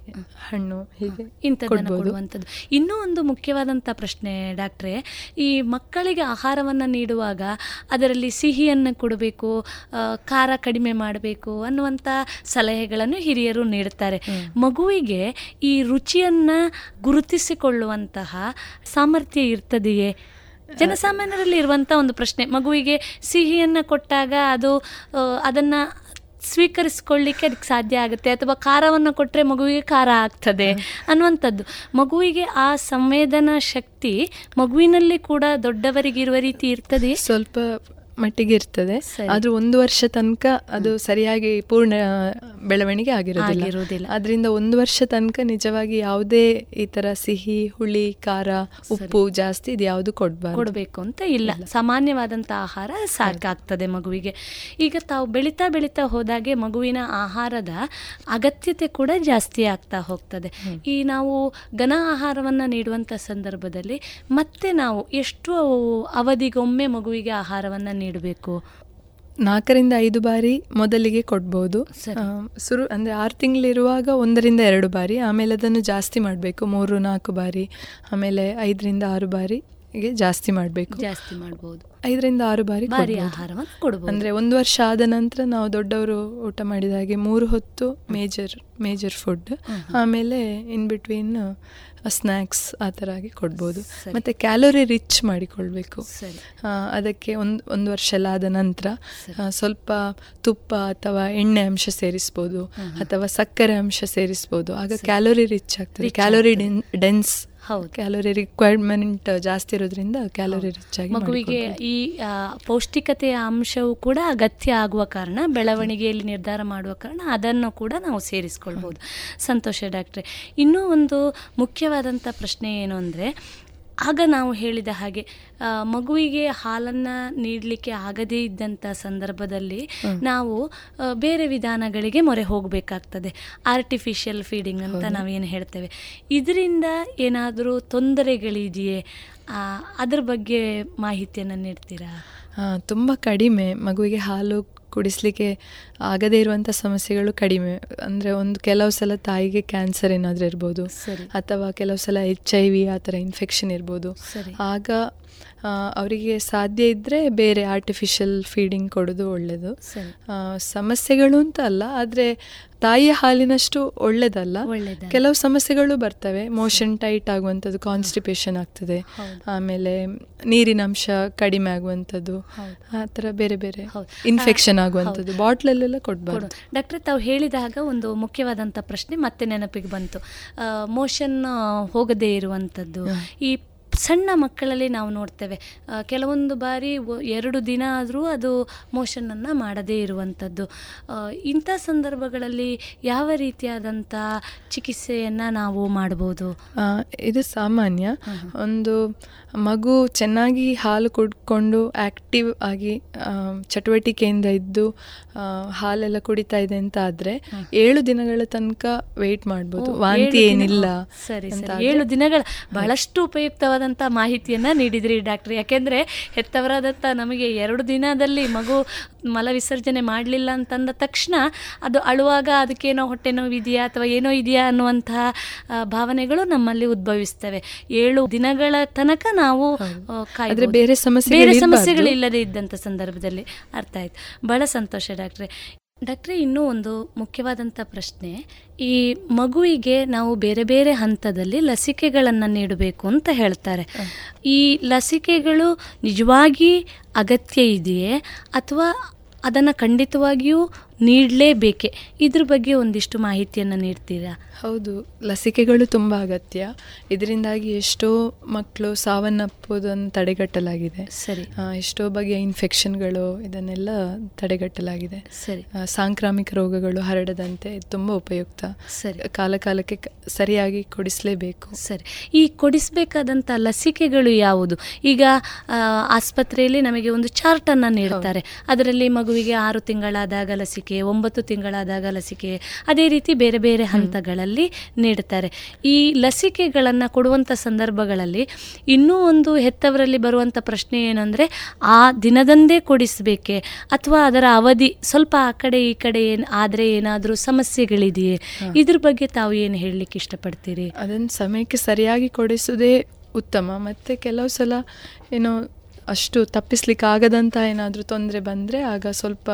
ಹಣ್ಣು ಹೀಗೆ ಕೊಡುವಂಥದ್ದು. ಇನ್ನೂ ಒಂದು ಮುಖ್ಯವಾದಂಥ ಪ್ರಶ್ನೆ ಡಾಕ್ಟ್ರೆ ಈ ಮಕ್ಕಳಿಗೆ ಆಹಾರವನ್ನು ನೀಡುವಾಗ ಅದರಲ್ಲಿ ಸಿಹಿಯನ್ನು ಕೊಡಬೇಕು ಖಾರ ಕಡಿಮೆ ಮಾಡಬೇಕು ಅನ್ನುವಂಥ ಸಲಹೆಗಳನ್ನು ಹಿರಿಯರು ನೀಡುತ್ತಾರೆ. ಮಗುವಿಗೆ ಈ ರುಚಿಯನ್ನು ಗುರುತಿಸಿಕೊಳ್ಳುವಂತಹ ಸಾಮರ್ಥ್ಯ ಇರ್ತದೆಯೇ? ಜನಸಾಮಾನ್ಯರಲ್ಲಿ ಇರುವಂಥ ಒಂದು ಪ್ರಶ್ನೆ. ಮಗುವಿಗೆ ಸಿಹಿಯನ್ನು ಕೊಟ್ಟಾಗ ಅದು ಅದನ್ನ ಸ್ವೀಕರಿಸ್ಕೊಳ್ಳಿಕ್ಕೆ ಅದಕ್ಕೆ ಸಾಧ್ಯ ಆಗುತ್ತೆ. ಅಥವಾ ಖಾರವನ್ನು ಕೊಟ್ಟರೆ ಮಗುವಿಗೆ ಖಾರ ಆಗ್ತದೆ ಅನ್ನುವಂಥದ್ದು. ಮಗುವಿಗೆ ಆ ಸಂವೇದನಾ ಶಕ್ತಿ ಮಗುವಿನಲ್ಲಿ ಕೂಡ ದೊಡ್ಡವರಿಗೆ ಇರುವ ರೀತಿ ಇರ್ತದೆ? ಸ್ವಲ್ಪ ಮಟ್ಟಿಗೆ ಇರ್ತದೆ. ಆದ್ರೂ ಒಂದು ವರ್ಷ ತನಕ ಅದು ಸರಿಯಾಗಿ ಪೂರ್ಣ ಬೆಳವಣಿಗೆ ಆಗಿರೋದಿಲ್ಲ. ಅದರಿಂದ ಒಂದು ವರ್ಷ ತನಕ ನಿಜವಾಗಿ ಯಾವುದೇ ಈ ತರ ಸಿಹಿ ಹುಳಿ ಖಾರ ಉಪ್ಪು ಜಾಸ್ತಿ ಇದು ಯಾವುದು ಕೊಡ್ಬಾರ್ದು. ಕೊಡಬೇಕು ಅಂತ ಇಲ್ಲ. ಸಾಮಾನ್ಯವಾದಂಥ ಆಹಾರ ಸಾಕಾಗ್ತದೆ ಮಗುವಿಗೆ. ಈಗ ತಾವು ಬೆಳೀತಾ ಬೆಳೀತಾ ಹೋದಾಗೆ ಮಗುವಿನ ಆಹಾರದ ಅಗತ್ಯತೆ ಕೂಡ ಜಾಸ್ತಿ ಆಗ್ತಾ ಹೋಗ್ತದೆ. ಈ ನಾವು ಘನ ಆಹಾರವನ್ನ ನೀಡುವಂತ ಸಂದರ್ಭದಲ್ಲಿ ಮತ್ತೆ ನಾವು ಎಷ್ಟು ಅವಧಿಗೊಮ್ಮೆ ಮಗುವಿಗೆ ಆಹಾರವನ್ನು ನೀಡಬೇಕು? ನಾಲ್ಕರಿಂದ ಐದು ಬಾರಿ ಮೊದಲಿಗೆ ಕೊಡ್ಬೋದು. ಶುರು ಅಂದರೆ ಆರು ತಿಂಗಳಿರುವಾಗ ಒಂದರಿಂದ ಎರಡು ಬಾರಿ ಆಮೇಲೆ ಅದನ್ನು ಜಾಸ್ತಿ ಮಾಡಬೇಕು ಮೂರು ನಾಲ್ಕು ಬಾರಿ ಆಮೇಲೆ ಐದರಿಂದ ಆರು ಬಾರಿಗೆ ಜಾಸ್ತಿ ಮಾಡಬೇಕು. ಜಾಸ್ತಿ ಮಾಡಬಹುದು ಐದರಿಂದ ಆರು ಬಾರಿ ಬಾರಿ. ಆಹಾರವನ್ನು ಕೊಡ್ಬೋದು. ಅಂದ್ರೆ ಒಂದು ವರ್ಷ ಆದ ನಂತರ ನಾವು ದೊಡ್ಡವರು ಊಟ ಮಾಡಿದ ಹಾಗೆ ಮೂರು ಹೊತ್ತು ಮೇಜರ್ ಮೇಜರ್ ಫುಡ್ ಆಮೇಲೆ ಇನ್ ಬಿಟ್ವೀನ್ ಸ್ನ್ಯಾಕ್ಸ್ ಆ ಥರ ಆಗಿ ಕೊಡ್ಬೋದು. ಮತ್ತೆ ಕ್ಯಾಲೋರಿ ರಿಚ್ ಮಾಡಿಕೊಳ್ಬೇಕು. ಅದಕ್ಕೆ ಒಂದು ಒಂದು ವರ್ಷ ಎಲ್ಲ ಆದ ನಂತರ ಸ್ವಲ್ಪ ತುಪ್ಪ ಅಥವಾ ಎಣ್ಣೆ ಅಂಶ ಸೇರಿಸ್ಬೋದು ಅಥವಾ ಸಕ್ಕರೆ ಅಂಶ ಸೇರಿಸ್ಬೋದು. ಆಗ ಕ್ಯಾಲೋರಿ ರಿಚ್ ಆಗ್ತದೆ. ಕ್ಯಾಲೋರಿ. ಡೆನ್ಸ್ ಹೌದು. ಕ್ಯಾಲೋರಿ ರಿಕ್ವೈರ್ಮೆಂಟ್ ಜಾಸ್ತಿ ಇರೋದ್ರಿಂದ ಕ್ಯಾಲೋರಿ ರಿಚ್ ಆಗಿ ಮಗುವಿಗೆ ಈ ಪೌಷ್ಟಿಕತೆಯ ಅಂಶವು ಕೂಡ ಅಗತ್ಯ ಆಗುವ ಕಾರಣ ಬೆಳವಣಿಗೆಯಲ್ಲಿ ನಿರ್ಧಾರ ಮಾಡುವ ಕಾರಣ ಅದನ್ನು ಕೂಡ ನಾವು ಸೇರಿಸ್ಕೊಳ್ಬೋದು. ಸಂತೋಷ ಡಾಕ್ಟ್ರೆ. ಇನ್ನೂ ಒಂದು ಮುಖ್ಯವಾದಂಥ ಪ್ರಶ್ನೆ ಏನು ಅಂದರೆ ಆಗ ನಾವು ಹೇಳಿದ ಹಾಗೆ ಮಗುವಿಗೆ ಹಾಲನ್ನು ನೀಡಲಿಕ್ಕೆ ಆಗದೇ ಇದ್ದಂಥ ಸಂದರ್ಭದಲ್ಲಿ ನಾವು ಬೇರೆ ವಿಧಾನಗಳಿಗೆ ಮೊರೆ ಹೋಗಬೇಕಾಗ್ತದೆ. ಆರ್ಟಿಫಿಷಿಯಲ್ ಫೀಡಿಂಗ್ ಅಂತ ನಾವೇನು ಹೇಳ್ತೇವೆ. ಇದರಿಂದ ಏನಾದರೂ ತೊಂದರೆಗಳಿದೆಯೇ? ಅದ್ರ ಬಗ್ಗೆ ಮಾಹಿತಿಯನ್ನು ನೀಡ್ತೀರಾ? ತುಂಬ ಕಡಿಮೆ ಮಗುವಿಗೆ ಹಾಲು ಕುಡಿಸ್ಲಿಕ್ಕೆ ಆಗದೇ ಇರುವಂಥ ಸಮಸ್ಯೆಗಳು ಕಡಿಮೆ. ಅಂದರೆ ಒಂದು ಕೆಲವು ಸಲ ತಾಯಿಗೆ ಕ್ಯಾನ್ಸರ್ ಏನಾದರೂ ಇರ್ಬೋದು ಅಥವಾ ಕೆಲವು ಸಲ ಎಚ್ ಐ ವಿ ಆ ಥರ ಇನ್ಫೆಕ್ಷನ್ ಇರ್ಬೋದು. ಆಗ ಅವರಿಗೆ ಸಾಧ್ಯ ಇದ್ದರೆ ಬೇರೆ ಆರ್ಟಿಫಿಷಿಯಲ್ ಫೀಡಿಂಗ್ ಕೊಡೋದು ಒಳ್ಳೆಯದು ಸಮಸ್ಯೆಗಳು ಅಂತ ಅಲ್ಲ ಆದರೆ ತಾಯಿಯ ಹಾಲಿನಷ್ಟು ಒಳ್ಳೆದಲ್ಲ. ಕೆಲವು ಸಮಸ್ಯೆಗಳು ಬರ್ತವೆ. ಮೋಷನ್ ಟೈಟ್ ಆಗುವಂಥದ್ದು ಕಾನ್ಸ್ಟಿಪೇಷನ್ ಆಗ್ತದೆ. ಆಮೇಲೆ ನೀರಿನ ಅಂಶ ಕಡಿಮೆ ಆಗುವಂಥದ್ದು ಆ ಥರ ಬೇರೆ ಬೇರೆ ಇನ್ಫೆಕ್ಷನ್ ಆಗುವಂಥದ್ದು. ಬಾಟ್ಲಲ್ಲೆಲ್ಲ ಕೊಡ್ಬಾರ್ದು. ಡಾಕ್ಟ್ರೆ ತಾವು ಹೇಳಿದಾಗ ಒಂದು ಮುಖ್ಯವಾದಂಥ ಪ್ರಶ್ನೆ ಮತ್ತೆ ನೆನಪಿಗೆ ಬಂತು. ಮೋಷನ್ ಹೋಗದೇ ಇರುವಂಥದ್ದು. ಈ ಸಣ್ಣ ಮಕ್ಕಳಲ್ಲಿ ನಾವು ನೋಡ್ತೇವೆ. ಕೆಲವೊಂದು ಬಾರಿ ಎರಡು ದಿನ ಆದರೂ ಅದು ಮೋಷನನ್ನು ಮಾಡದೇ ಇರುವಂಥದ್ದು. ಇಂಥ ಸಂದರ್ಭಗಳಲ್ಲಿ ಯಾವ ರೀತಿಯಾದಂಥ ಚಿಕಿತ್ಸೆಯನ್ನು ನಾವು ಮಾಡ್ಬೋದು? ಇದು ಸಾಮಾನ್ಯ. ಒಂದು ಮಗು ಚೆನ್ನಾಗಿ ಹಾಲು ಕುಡ್ಕೊಂಡು ಆಕ್ಟಿವ್ ಆಗಿ ಚಟುವಟಿಕೆಯಿಂದ ಇದ್ದು ಹಾಲೆಲ್ಲ ಕುಡಿತಾ ಇದೆ ಅಂತ ಆದ್ರೆ ಏಳು ದಿನಗಳ ತನಕ ವೆಯ್ಟ್ ಮಾಡ್ಬೋದು. ವಾಂತಿ ಏನಿಲ್ಲ ಸರಿ ಏಳು ದಿನಗಳ ಬಹಳಷ್ಟು ಉಪಯುಕ್ತವಾದಂಥ ಮಾಹಿತಿಯನ್ನ ನೀಡಿದಿರಿ ಡಾಕ್ಟ್ರ್. ಯಾಕೆಂದ್ರೆ ಹೆತ್ತವರಾದಂಥ ನಮಗೆ ಎರಡು ದಿನದಲ್ಲಿ ಮಗು ಮಲ ವಿಸರ್ಜನೆ ಮಾಡಲಿಲ್ಲ ಅಂತಂದ ತಕ್ಷಣ ಅದು ಅಳುವಾಗ ಅದಕ್ಕೇನೋ ಹೊಟ್ಟೆ ನೋವಿದೆಯಾ ಅಥವಾ ಏನೋ ಇದೆಯಾ ಅನ್ನುವಂತಹ ಭಾವನೆಗಳು ನಮ್ಮಲ್ಲಿ ಉದ್ಭವಿಸ್ತವೆ. ಏಳು ದಿನಗಳ ತನಕ ನಾವು ಬೇರೆ ಸಮಸ್ಯೆ ಬೇರೆ ಸಮಸ್ಯೆಗಳಿಲ್ಲದೆ ಸಮಸ್ಯೆಗಳು ಇಲ್ಲದೆ ಇದ್ದಂಥ ಸಂದರ್ಭದಲ್ಲಿ ಅರ್ಥ ಆಯ್ತು. ಬಹಳ ಸಂತೋಷ ಡಾಕ್ಟ್ರೆ. ಡಾಕ್ಟ್ರೆ, ಇನ್ನೂ ಒಂದು ಮುಖ್ಯವಾದಂಥ ಪ್ರಶ್ನೆ. ಈ ಮಗುವಿಗೆ ನಾವು ಬೇರೆ ಬೇರೆ ಹಂತದಲ್ಲಿ ಲಸಿಕೆಗಳನ್ನು ನೀಡಬೇಕು ಅಂತ ಹೇಳ್ತಾರೆ. ಈ ಲಸಿಕೆಗಳು ನಿಜವಾಗಿ ಅಗತ್ಯ ಇದೆಯೇ? ಅಥವಾ ಅದನ್ನು ಖಂಡಿತವಾಗಿಯೂ ನೀಡಲೇಬೇಕೆ? ಇದ್ರ ಬಗ್ಗೆ ಒಂದಿಷ್ಟು ಮಾಹಿತಿಯನ್ನು ನೀಡ್ತೀರಾ? ಹೌದು ಲಸಿಕೆಗಳು ತುಂಬ ಅಗತ್ಯ. ಇದರಿಂದಾಗಿ ಎಷ್ಟೋ ಮಕ್ಕಳು ಸಾವನ್ನಪ್ಪೋದನ್ನು ತಡೆಗಟ್ಟಲಾಗಿದೆ. ಸರಿ. ಎಷ್ಟೋ ಬಗೆಯ ಇನ್ಫೆಕ್ಷನ್ಗಳು ಇದನ್ನೆಲ್ಲ ತಡೆಗಟ್ಟಲಾಗಿದೆ. ಸರಿ. ಸಾಂಕ್ರಾಮಿಕ ರೋಗಗಳು ಹರಡದಂತೆ ತುಂಬ ಉಪಯುಕ್ತ. ಸರಿ. ಕಾಲ ಕಾಲಕ್ಕೆ ಸರಿಯಾಗಿ ಕೊಡಿಸಲೇಬೇಕು. ಸರಿ. ಈ ಕೊಡಿಸಬೇಕಾದಂಥ ಲಸಿಕೆಗಳು ಯಾವುದು? ಈಗ ಆಸ್ಪತ್ರೆಯಲ್ಲಿ ನಮಗೆ ಒಂದು ಚಾರ್ಟನ್ನು ನೀಡ್ತಾರೆ. ಅದರಲ್ಲಿ ಮಗುವಿಗೆ ಆರು ತಿಂಗಳಾದಾಗ ಲಸಿಕೆ ಒಂಬತ್ತು ತಿಂಗಳಾದಾಗ ಲಸಿಕೆ ಅದೇ ರೀತಿ ಬೇರೆ ಬೇರೆ ಹಂತಗಳಲ್ಲಿ. ನೀಡ್ತಾರೆ ಈ ಲಸಿಕೆಗಳನ್ನು ಕೊಡುವಂಥ ಸಂದರ್ಭಗಳಲ್ಲಿ ಇನ್ನೂ ಒಂದು ಹೆತ್ತವರಲ್ಲಿ ಬರುವಂಥ ಪ್ರಶ್ನೆ ಏನಂದರೆ ಆ ದಿನದಂದೇ ಕೊಡಿಸಬೇಕೆ? ಅಥವಾ ಅದರ ಅವಧಿ ಸ್ವಲ್ಪ ಆ ಕಡೆ ಈ ಕಡೆ ಏನು ಆದರೆ ಏನಾದರೂ ಸಮಸ್ಯೆಗಳಿದೆಯೇ? ಇದ್ರ ಬಗ್ಗೆ ತಾವು ಏನು ಹೇಳಲಿಕ್ಕೆ ಇಷ್ಟಪಡ್ತೀರಿ? ಅದನ್ನು ಸಮಯಕ್ಕೆ ಸರಿಯಾಗಿ ಕೊಡಿಸೋದೇ ಉತ್ತಮ. ಮತ್ತು ಕೆಲವು ಸಲ ಏನೋ ಅಷ್ಟು ತಪ್ಪಿಸ್ಲಿಕ್ಕೆ ಆಗದಂತ ಏನಾದರೂ ತೊಂದರೆ ಬಂದರೆ ಆಗ ಸ್ವಲ್ಪ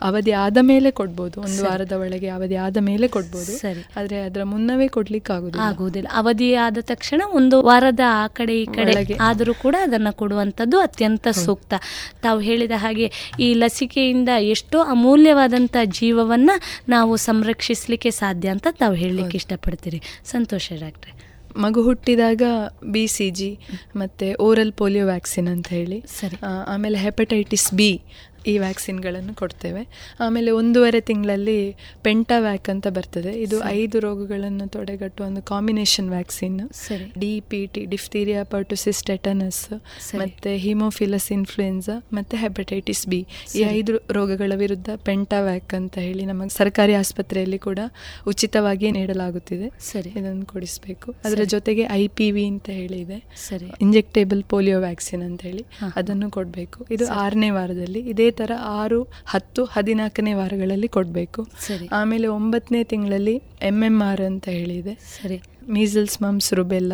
ಅವಧಿ ಆದ ಮೇಲೆ ಕೊಡ್ಬೋದು. ಒಂದು. ವಾರದ ಒಳಗೆ ಅವಧಿ ಆದ ಮೇಲೆ ಕೊಡ್ಬೋದು. ಸರಿ. ಆದರೆ ಅದರ ಮುನ್ನವೇ ಕೊಡ್ಲಿಕ್ಕೆ ಆಗುದಿಲ್ಲ. ಆಗುವುದಿಲ್ಲ ಅವಧಿ ಆದ ತಕ್ಷಣ ಒಂದು ವಾರದ ಆ ಕಡೆ ಈ ಕಡೆ ಆದರೂ ಕೂಡ ಅದನ್ನು ಕೊಡುವಂಥದ್ದು ಅತ್ಯಂತ ಸೂಕ್ತ. ತಾವು ಹೇಳಿದ ಹಾಗೆ ಈ ಲಸಿಕೆಯಿಂದ ಎಷ್ಟೋ ಅಮೂಲ್ಯವಾದಂಥ ಜೀವವನ್ನು ನಾವು ಸಂರಕ್ಷಿಸಲಿಕ್ಕೆ ಸಾಧ್ಯ ಅಂತ ತಾವು ಹೇಳಲಿಕ್ಕೆ ಇಷ್ಟಪಡ್ತೀರಿ. ಸಂತೋಷ ಡಾಕ್ಟ್ರೆ. ಮಗು ಹುಟ್ಟಿದಾಗ ಬಿ ಸಿ ಜಿ ಮತ್ತು ಓರಲ್ ಪೋಲಿಯೋ ವ್ಯಾಕ್ಸಿನ್ ಅಂತ ಹೇಳಿ ಸರಿ. ಆಮೇಲೆ ಹೆಪಟೈಟಿಸ್ ಬಿ ಈ ವ್ಯಾಕ್ಸಿನ್ಗಳನ್ನು ಕೊಡ್ತೇವೆ. ಆಮೇಲೆ ಒಂದೂವರೆ ತಿಂಗಳಲ್ಲಿ ಪೆಂಟಾವ್ಯಾಕ್ ಅಂತ ಬರ್ತದೆ. ಇದು ಐದು ರೋಗಗಳನ್ನು ತೊಡೆಗಟ್ಟುವ ಒಂದು ಕಾಂಬಿನೇಷನ್ ವ್ಯಾಕ್ಸಿನ್. ಸರಿ. D P T diphtheria pertussis tetanus ಮತ್ತೆ ಹಿಮೋಫಿಲಸ್ ಇನ್ಫ್ಲುಯೆನ್ಸಾ ಮತ್ತು ಹೆಪಟೈಟಿಸ್ ಬಿ. ಈ ಐದು ರೋಗಗಳ ವಿರುದ್ಧ ಪೆಂಟಾವ್ಯಾಕ್ ಅಂತ ಹೇಳಿ ನಮಗೆ ಸರ್ಕಾರಿ ಆಸ್ಪತ್ರೆಯಲ್ಲಿ ಕೂಡ ಉಚಿತವಾಗಿ ನೀಡಲಾಗುತ್ತಿದೆ. ಸರಿ. ಇದನ್ನು ಕೊಡಿಸಬೇಕು. ಅದರ ಜೊತೆಗೆ ಐ ಪಿ ವಿ ಅಂತ ಹೇಳಿ ಇದೆ. ಸರಿ. ಇಂಜೆಕ್ಟೇಬಲ್ ಪೋಲಿಯೋ ವ್ಯಾಕ್ಸಿನ್ ಅಂತ ಹೇಳಿ. ಅದನ್ನು ಕೊಡಬೇಕು. ಇದು. ಆರನೇ ವಾರದಲ್ಲಿ. ಇದೇ ಥರ ಆರು ಹತ್ತು ಹದಿನಾಲ್ಕನೇ ವಾರಗಳಲ್ಲಿ ಕೊಡಬೇಕು. ಸರಿ. ಆಮೇಲೆ ಒಂಬತ್ತನೇ ತಿಂಗಳಲ್ಲಿ ಎಂ ಎಂ ಆರ್ ಅಂತ ಹೇಳಿದೆ. ಸರಿ. Measles mumps rubella.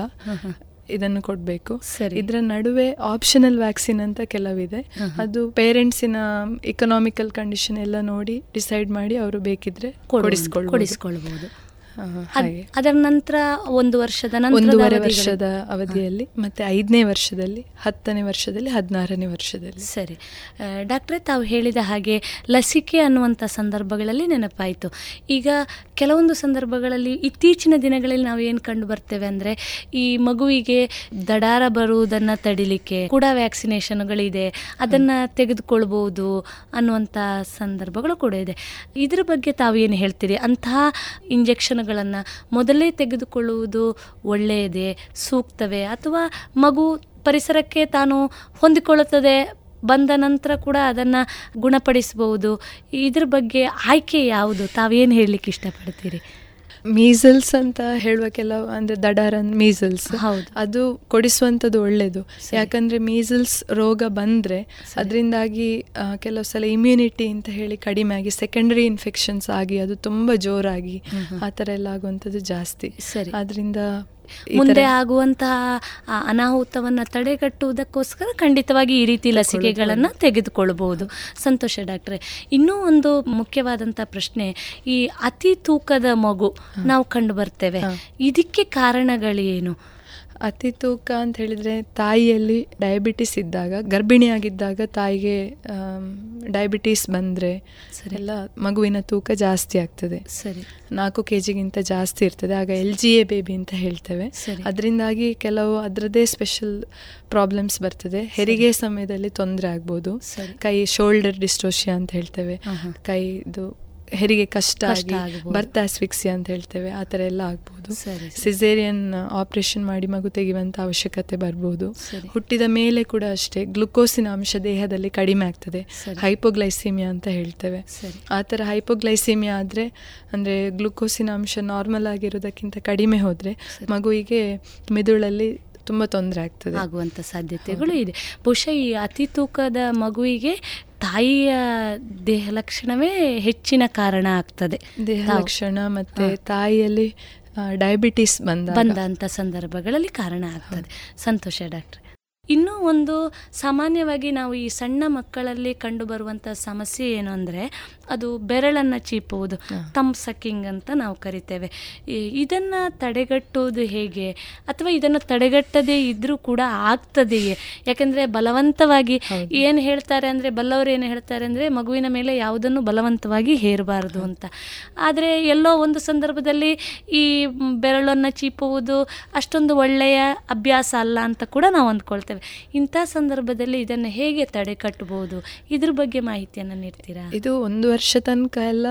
ಇದನ್ನು ಕೊಡಬೇಕು. ಸರಿ. ಇದರ ನಡುವೆ ಆಪ್ಷನಲ್ ವ್ಯಾಕ್ಸಿನ್ ಅಂತ ಕೆಲವಿದೆ. ಅದು ಪೇರೆಂಟ್ಸಿನ ಇಕನಾಮಿಕಲ್ ಕಂಡೀಷನ್ ಎಲ್ಲ ನೋಡಿ ಡಿಸೈಡ್ ಮಾಡಿ ಅವರು ಬೇಕಿದ್ರೆ ಕೊಡಿಸ್ಕೊಳ್ಬಹುದು ಅದರ ನಂತರ ಒಂದು ವರ್ಷದ ನಂತರ ಒಂದೂವರೆ ವರ್ಷದ ಅವಧಿಯಲ್ಲಿ ಮತ್ತೆ ಐದನೇ ವರ್ಷದಲ್ಲಿ ಹತ್ತನೇ ವರ್ಷದಲ್ಲಿ ಹದಿನಾರನೇ ವರ್ಷದಲ್ಲಿ. ಸರಿ. ಡಾಕ್ಟ್ರೇ ತಾವು ಹೇಳಿದ ಹಾಗೆ ಲಸಿಕೆ ಅನ್ನುವಂಥ ಸಂದರ್ಭಗಳಲ್ಲಿ ನೆನಪಾಯಿತು. ಈಗ ಕೆಲವೊಂದು ಸಂದರ್ಭಗಳಲ್ಲಿ ಇತ್ತೀಚಿನ ದಿನಗಳಲ್ಲಿ ನಾವು ಏನು ಕಂಡು ಬರ್ತೇವೆ ಅಂದರೆ ಈ ಮಗುವಿಗೆ ದಡಾರ ಬರುವುದನ್ನು ತಡಿಲಿಕ್ಕೆ ಕೂಡ ವ್ಯಾಕ್ಸಿನೇಷನ್ಗಳಿದೆ ಅದನ್ನು ತೆಗೆದುಕೊಳ್ಬೋದು ಅನ್ನುವಂಥ ಸಂದರ್ಭಗಳು ಕೂಡ ಇದೆ. ಇದರ ಬಗ್ಗೆ ತಾವು ಏನು ಹೇಳ್ತೀರಿ? ಅಂತಹ ಇಂಜೆಕ್ಷನ್ಗಳನ್ನು ಮೊದಲೇ ತೆಗೆದುಕೊಳ್ಳುವುದು ಒಳ್ಳೆಯದೇ, ಸೂಕ್ತವೇ? ಅಥವಾ ಮಗು ಪರಿಸರಕ್ಕೆ ತಾನು ಹೊಂದಿಕೊಳ್ಳುತ್ತದೆ, ಬಂದ ನಂತರ ಕೂಡ ಅದನ್ನು ಗುಣಪಡಿಸಬಹುದು? ಇದ್ರ ಬಗ್ಗೆ ಆಯ್ಕೆ ಯಾವುದು? ತಾವೇನು ಹೇಳಲಿಕ್ಕೆ ಇಷ್ಟಪಡ್ತೀರಿ? ಮೀಸಲ್ಸ್ ಅಂತ ಹೇಳುವ ಕೆಲವು ಅಂದ್ರೆ ದಡಾರನ್ ಮೀಸಲ್ಸ್. ಅದು ಕೊಡಿಸುವಂತದ್ದು ಒಳ್ಳೇದು. ಯಾಕಂದ್ರೆ ಮೀಸಲ್ಸ್ ರೋಗ ಬಂದ್ರೆ ಅದರಿಂದಾಗಿ ಕೆಲವು ಸಲ ಇಮ್ಯುನಿಟಿ ಅಂತ ಹೇಳಿ ಕಡಿಮೆ ಆಗಿ ಸೆಕೆಂಡರಿ ಇನ್ಫೆಕ್ಷನ್ಸ್ ಆಗಿ ಅದು ತುಂಬಾ ಜೋರಾಗಿ ಆ ಥರ ಎಲ್ಲ ಆಗುವಂತದ್ದು ಜಾಸ್ತಿ. ಸರಿ. ಅದರಿಂದ ಮುಂದೆ ಆಗುವಂತಹ ಅನಾಹುತವನ್ನು ತಡೆಗಟ್ಟುವುದಕ್ಕೋಸ್ಕರ ಖಂಡಿತವಾಗಿ ಈ ರೀತಿ ಲಸಿಕೆಗಳನ್ನು ತೆಗೆದುಕೊಳ್ಳಬಹುದು. ಸಂತೋಷ ಡಾಕ್ಟ್ರೆ ಇನ್ನೂ ಒಂದು ಮುಖ್ಯವಾದಂಥ ಪ್ರಶ್ನೆ ಈ ಅತಿ ತೂಕದ ಮಗು ನಾವು ಕಂಡು ಬರ್ತೇವೆ. ಇದಕ್ಕೆ ಕಾರಣಗಳೇನು? ಅತಿ ತೂಕ ಅಂತ ಹೇಳಿದರೆ ತಾಯಿಯಲ್ಲಿ ಡಯಾಬಿಟಿಸ್ ಇದ್ದಾಗ ಗರ್ಭಿಣಿಯಾಗಿದ್ದಾಗ ತಾಯಿಗೆ ಡಯಾಬಿಟಿಸ್ ಬಂದರೆ ಎಲ್ಲ ಮಗುವಿನ ತೂಕ ಜಾಸ್ತಿ ಆಗ್ತದೆ. ಸರಿ. ನಾಲ್ಕು ಕೆ ಜಿಗಿಂತ ಜಾಸ್ತಿ ಇರ್ತದೆ. ಆಗ ಎಲ್ ಜಿ ಎ ಬೇಬಿ ಅಂತ ಹೇಳ್ತೇವೆ. ಅದರಿಂದಾಗಿ ಕೆಲವು ಅದರದ್ದೇ ಸ್ಪೆಷಲ್ ಪ್ರಾಬ್ಲಮ್ಸ್ ಬರ್ತದೆ. ಹೆರಿಗೆ ಸಮಯದಲ್ಲಿ ತೊಂದರೆ ಆಗ್ಬೋದು. ಕೈ ಶೋಲ್ಡರ್ ಡಿಸ್ಟೋಷಿಯಾ ಅಂತ ಹೇಳ್ತೇವೆ. ಕೈ ಇದು ಹೆರಿಗೆ ಕಷ್ಟ ಆಗಿ ಬರ್ತಾ ಆಸ್ಫಿಕ್ಸಿಯಾ ಅಂತ ಹೇಳ್ತೇವೆ ಆ ಥರ ಎಲ್ಲ ಆಗ್ಬೋದು. ಸಿಸೇರಿಯನ್ ಆಪರೇಷನ್ ಮಾಡಿ ಮಗು ತೆಗೆಯುವಂಥ ಅವಶ್ಯಕತೆ ಬರ್ಬೋದು. ಹುಟ್ಟಿದ ಮೇಲೆ ಕೂಡ ಅಷ್ಟೇ ಗ್ಲುಕೋಸಿನ ಅಂಶ ದೇಹದಲ್ಲಿ ಕಡಿಮೆ ಆಗ್ತದೆ. ಹೈಪೋಗ್ಲೈಸೀಮಿಯಾ ಅಂತ ಹೇಳ್ತೇವೆ. ಆ ಥರ ಹೈಪೋಗ್ಲೈಸೀಮಿಯಾ ಆದರೆ ಅಂದರೆ ಗ್ಲುಕೋಸಿನ ಅಂಶ ನಾರ್ಮಲ್ ಆಗಿರೋದಕ್ಕಿಂತ ಕಡಿಮೆ ಹೋದರೆ ಮಗುವಿಗೆ ಮೆದುಳಲ್ಲಿ ತುಂಬ ತೊಂದರೆ ಆಗ್ತದೆ. ಆಗುವಂಥ ಸಾಧ್ಯತೆಗಳು ಇದೆ. ಬಹುಶಃ ಈ ಅತಿ ತೂಕದ ಮಗುವಿಗೆ ತಾಯಿಯ ದೇಹ ಲಕ್ಷಣವೇ ಹೆಚ್ಚಿನ ಕಾರಣ ಆಗ್ತದೆ. ದೇಹ ಲಕ್ಷಣ ಮತ್ತೆ ತಾಯಿಯಲ್ಲಿ ಡಯಾಬಿಟಿಸ್ ಬಂದ ಬಂದಂತ ಸಂದರ್ಭಗಳಲ್ಲಿ ಕಾರಣ ಆಗ್ತದೆ. ಸಂತೋಷ ಡಾಕ್ಟ್ರೆ. ಇನ್ನೂ ಒಂದು ಸಾಮಾನ್ಯವಾಗಿ ನಾವು ಈ ಸಣ್ಣ ಮಕ್ಕಳಲ್ಲಿ ಕಂಡುಬರುವಂಥ ಸಮಸ್ಯೆ ಏನು ಅಂದರೆ ಅದು ಬೆರಳನ್ನು ಚೀಪುವುದು ತಮ್ ಸಕ್ಕಿಂಗ್ ಅಂತ ನಾವು ಕರಿತೇವೆ. ಇದನ್ನು ತಡೆಗಟ್ಟುವುದು ಹೇಗೆ? ಅಥವಾ ಇದನ್ನು ತಡೆಗಟ್ಟದೇ ಇದ್ದರೂ ಕೂಡ ಆಗ್ತದೆಯೇ? ಯಾಕೆಂದರೆ ಬಲವಂತವಾಗಿ ಏನು ಹೇಳ್ತಾರೆ ಅಂದರೆ ಬಲ್ಲವರು ಏನು ಹೇಳ್ತಾರೆ ಅಂದರೆ ಮಗುವಿನ ಮೇಲೆ ಯಾವುದನ್ನು ಬಲವಂತವಾಗಿ ಹೇರಬಾರದು ಅಂತ. ಆದರೆ ಎಲ್ಲೋ ಒಂದು ಸಂದರ್ಭದಲ್ಲಿ ಈ ಬೆರಳನ್ನು ಚೀಪುವುದು ಅಷ್ಟೊಂದು ಒಳ್ಳೆಯ ಅಭ್ಯಾಸ ಅಲ್ಲ ಅಂತ ಕೂಡ ನಾವು ಅಂದ್ಕೊಳ್ತೇವೆ. ಇಂಥ ಸಂದರ್ಭದಲ್ಲಿ ಇದನ್ನು ಹೇಗೆ ತಡೆ ಕಟ್ಟಬಹುದು ಇದ್ರ ಬಗ್ಗೆ ಮಾಹಿತಿಯನ್ನು ನೀಡ್ತೀರಾ? ಇದು ಒಂದು ವರ್ಷ ತನಕ ಎಲ್ಲ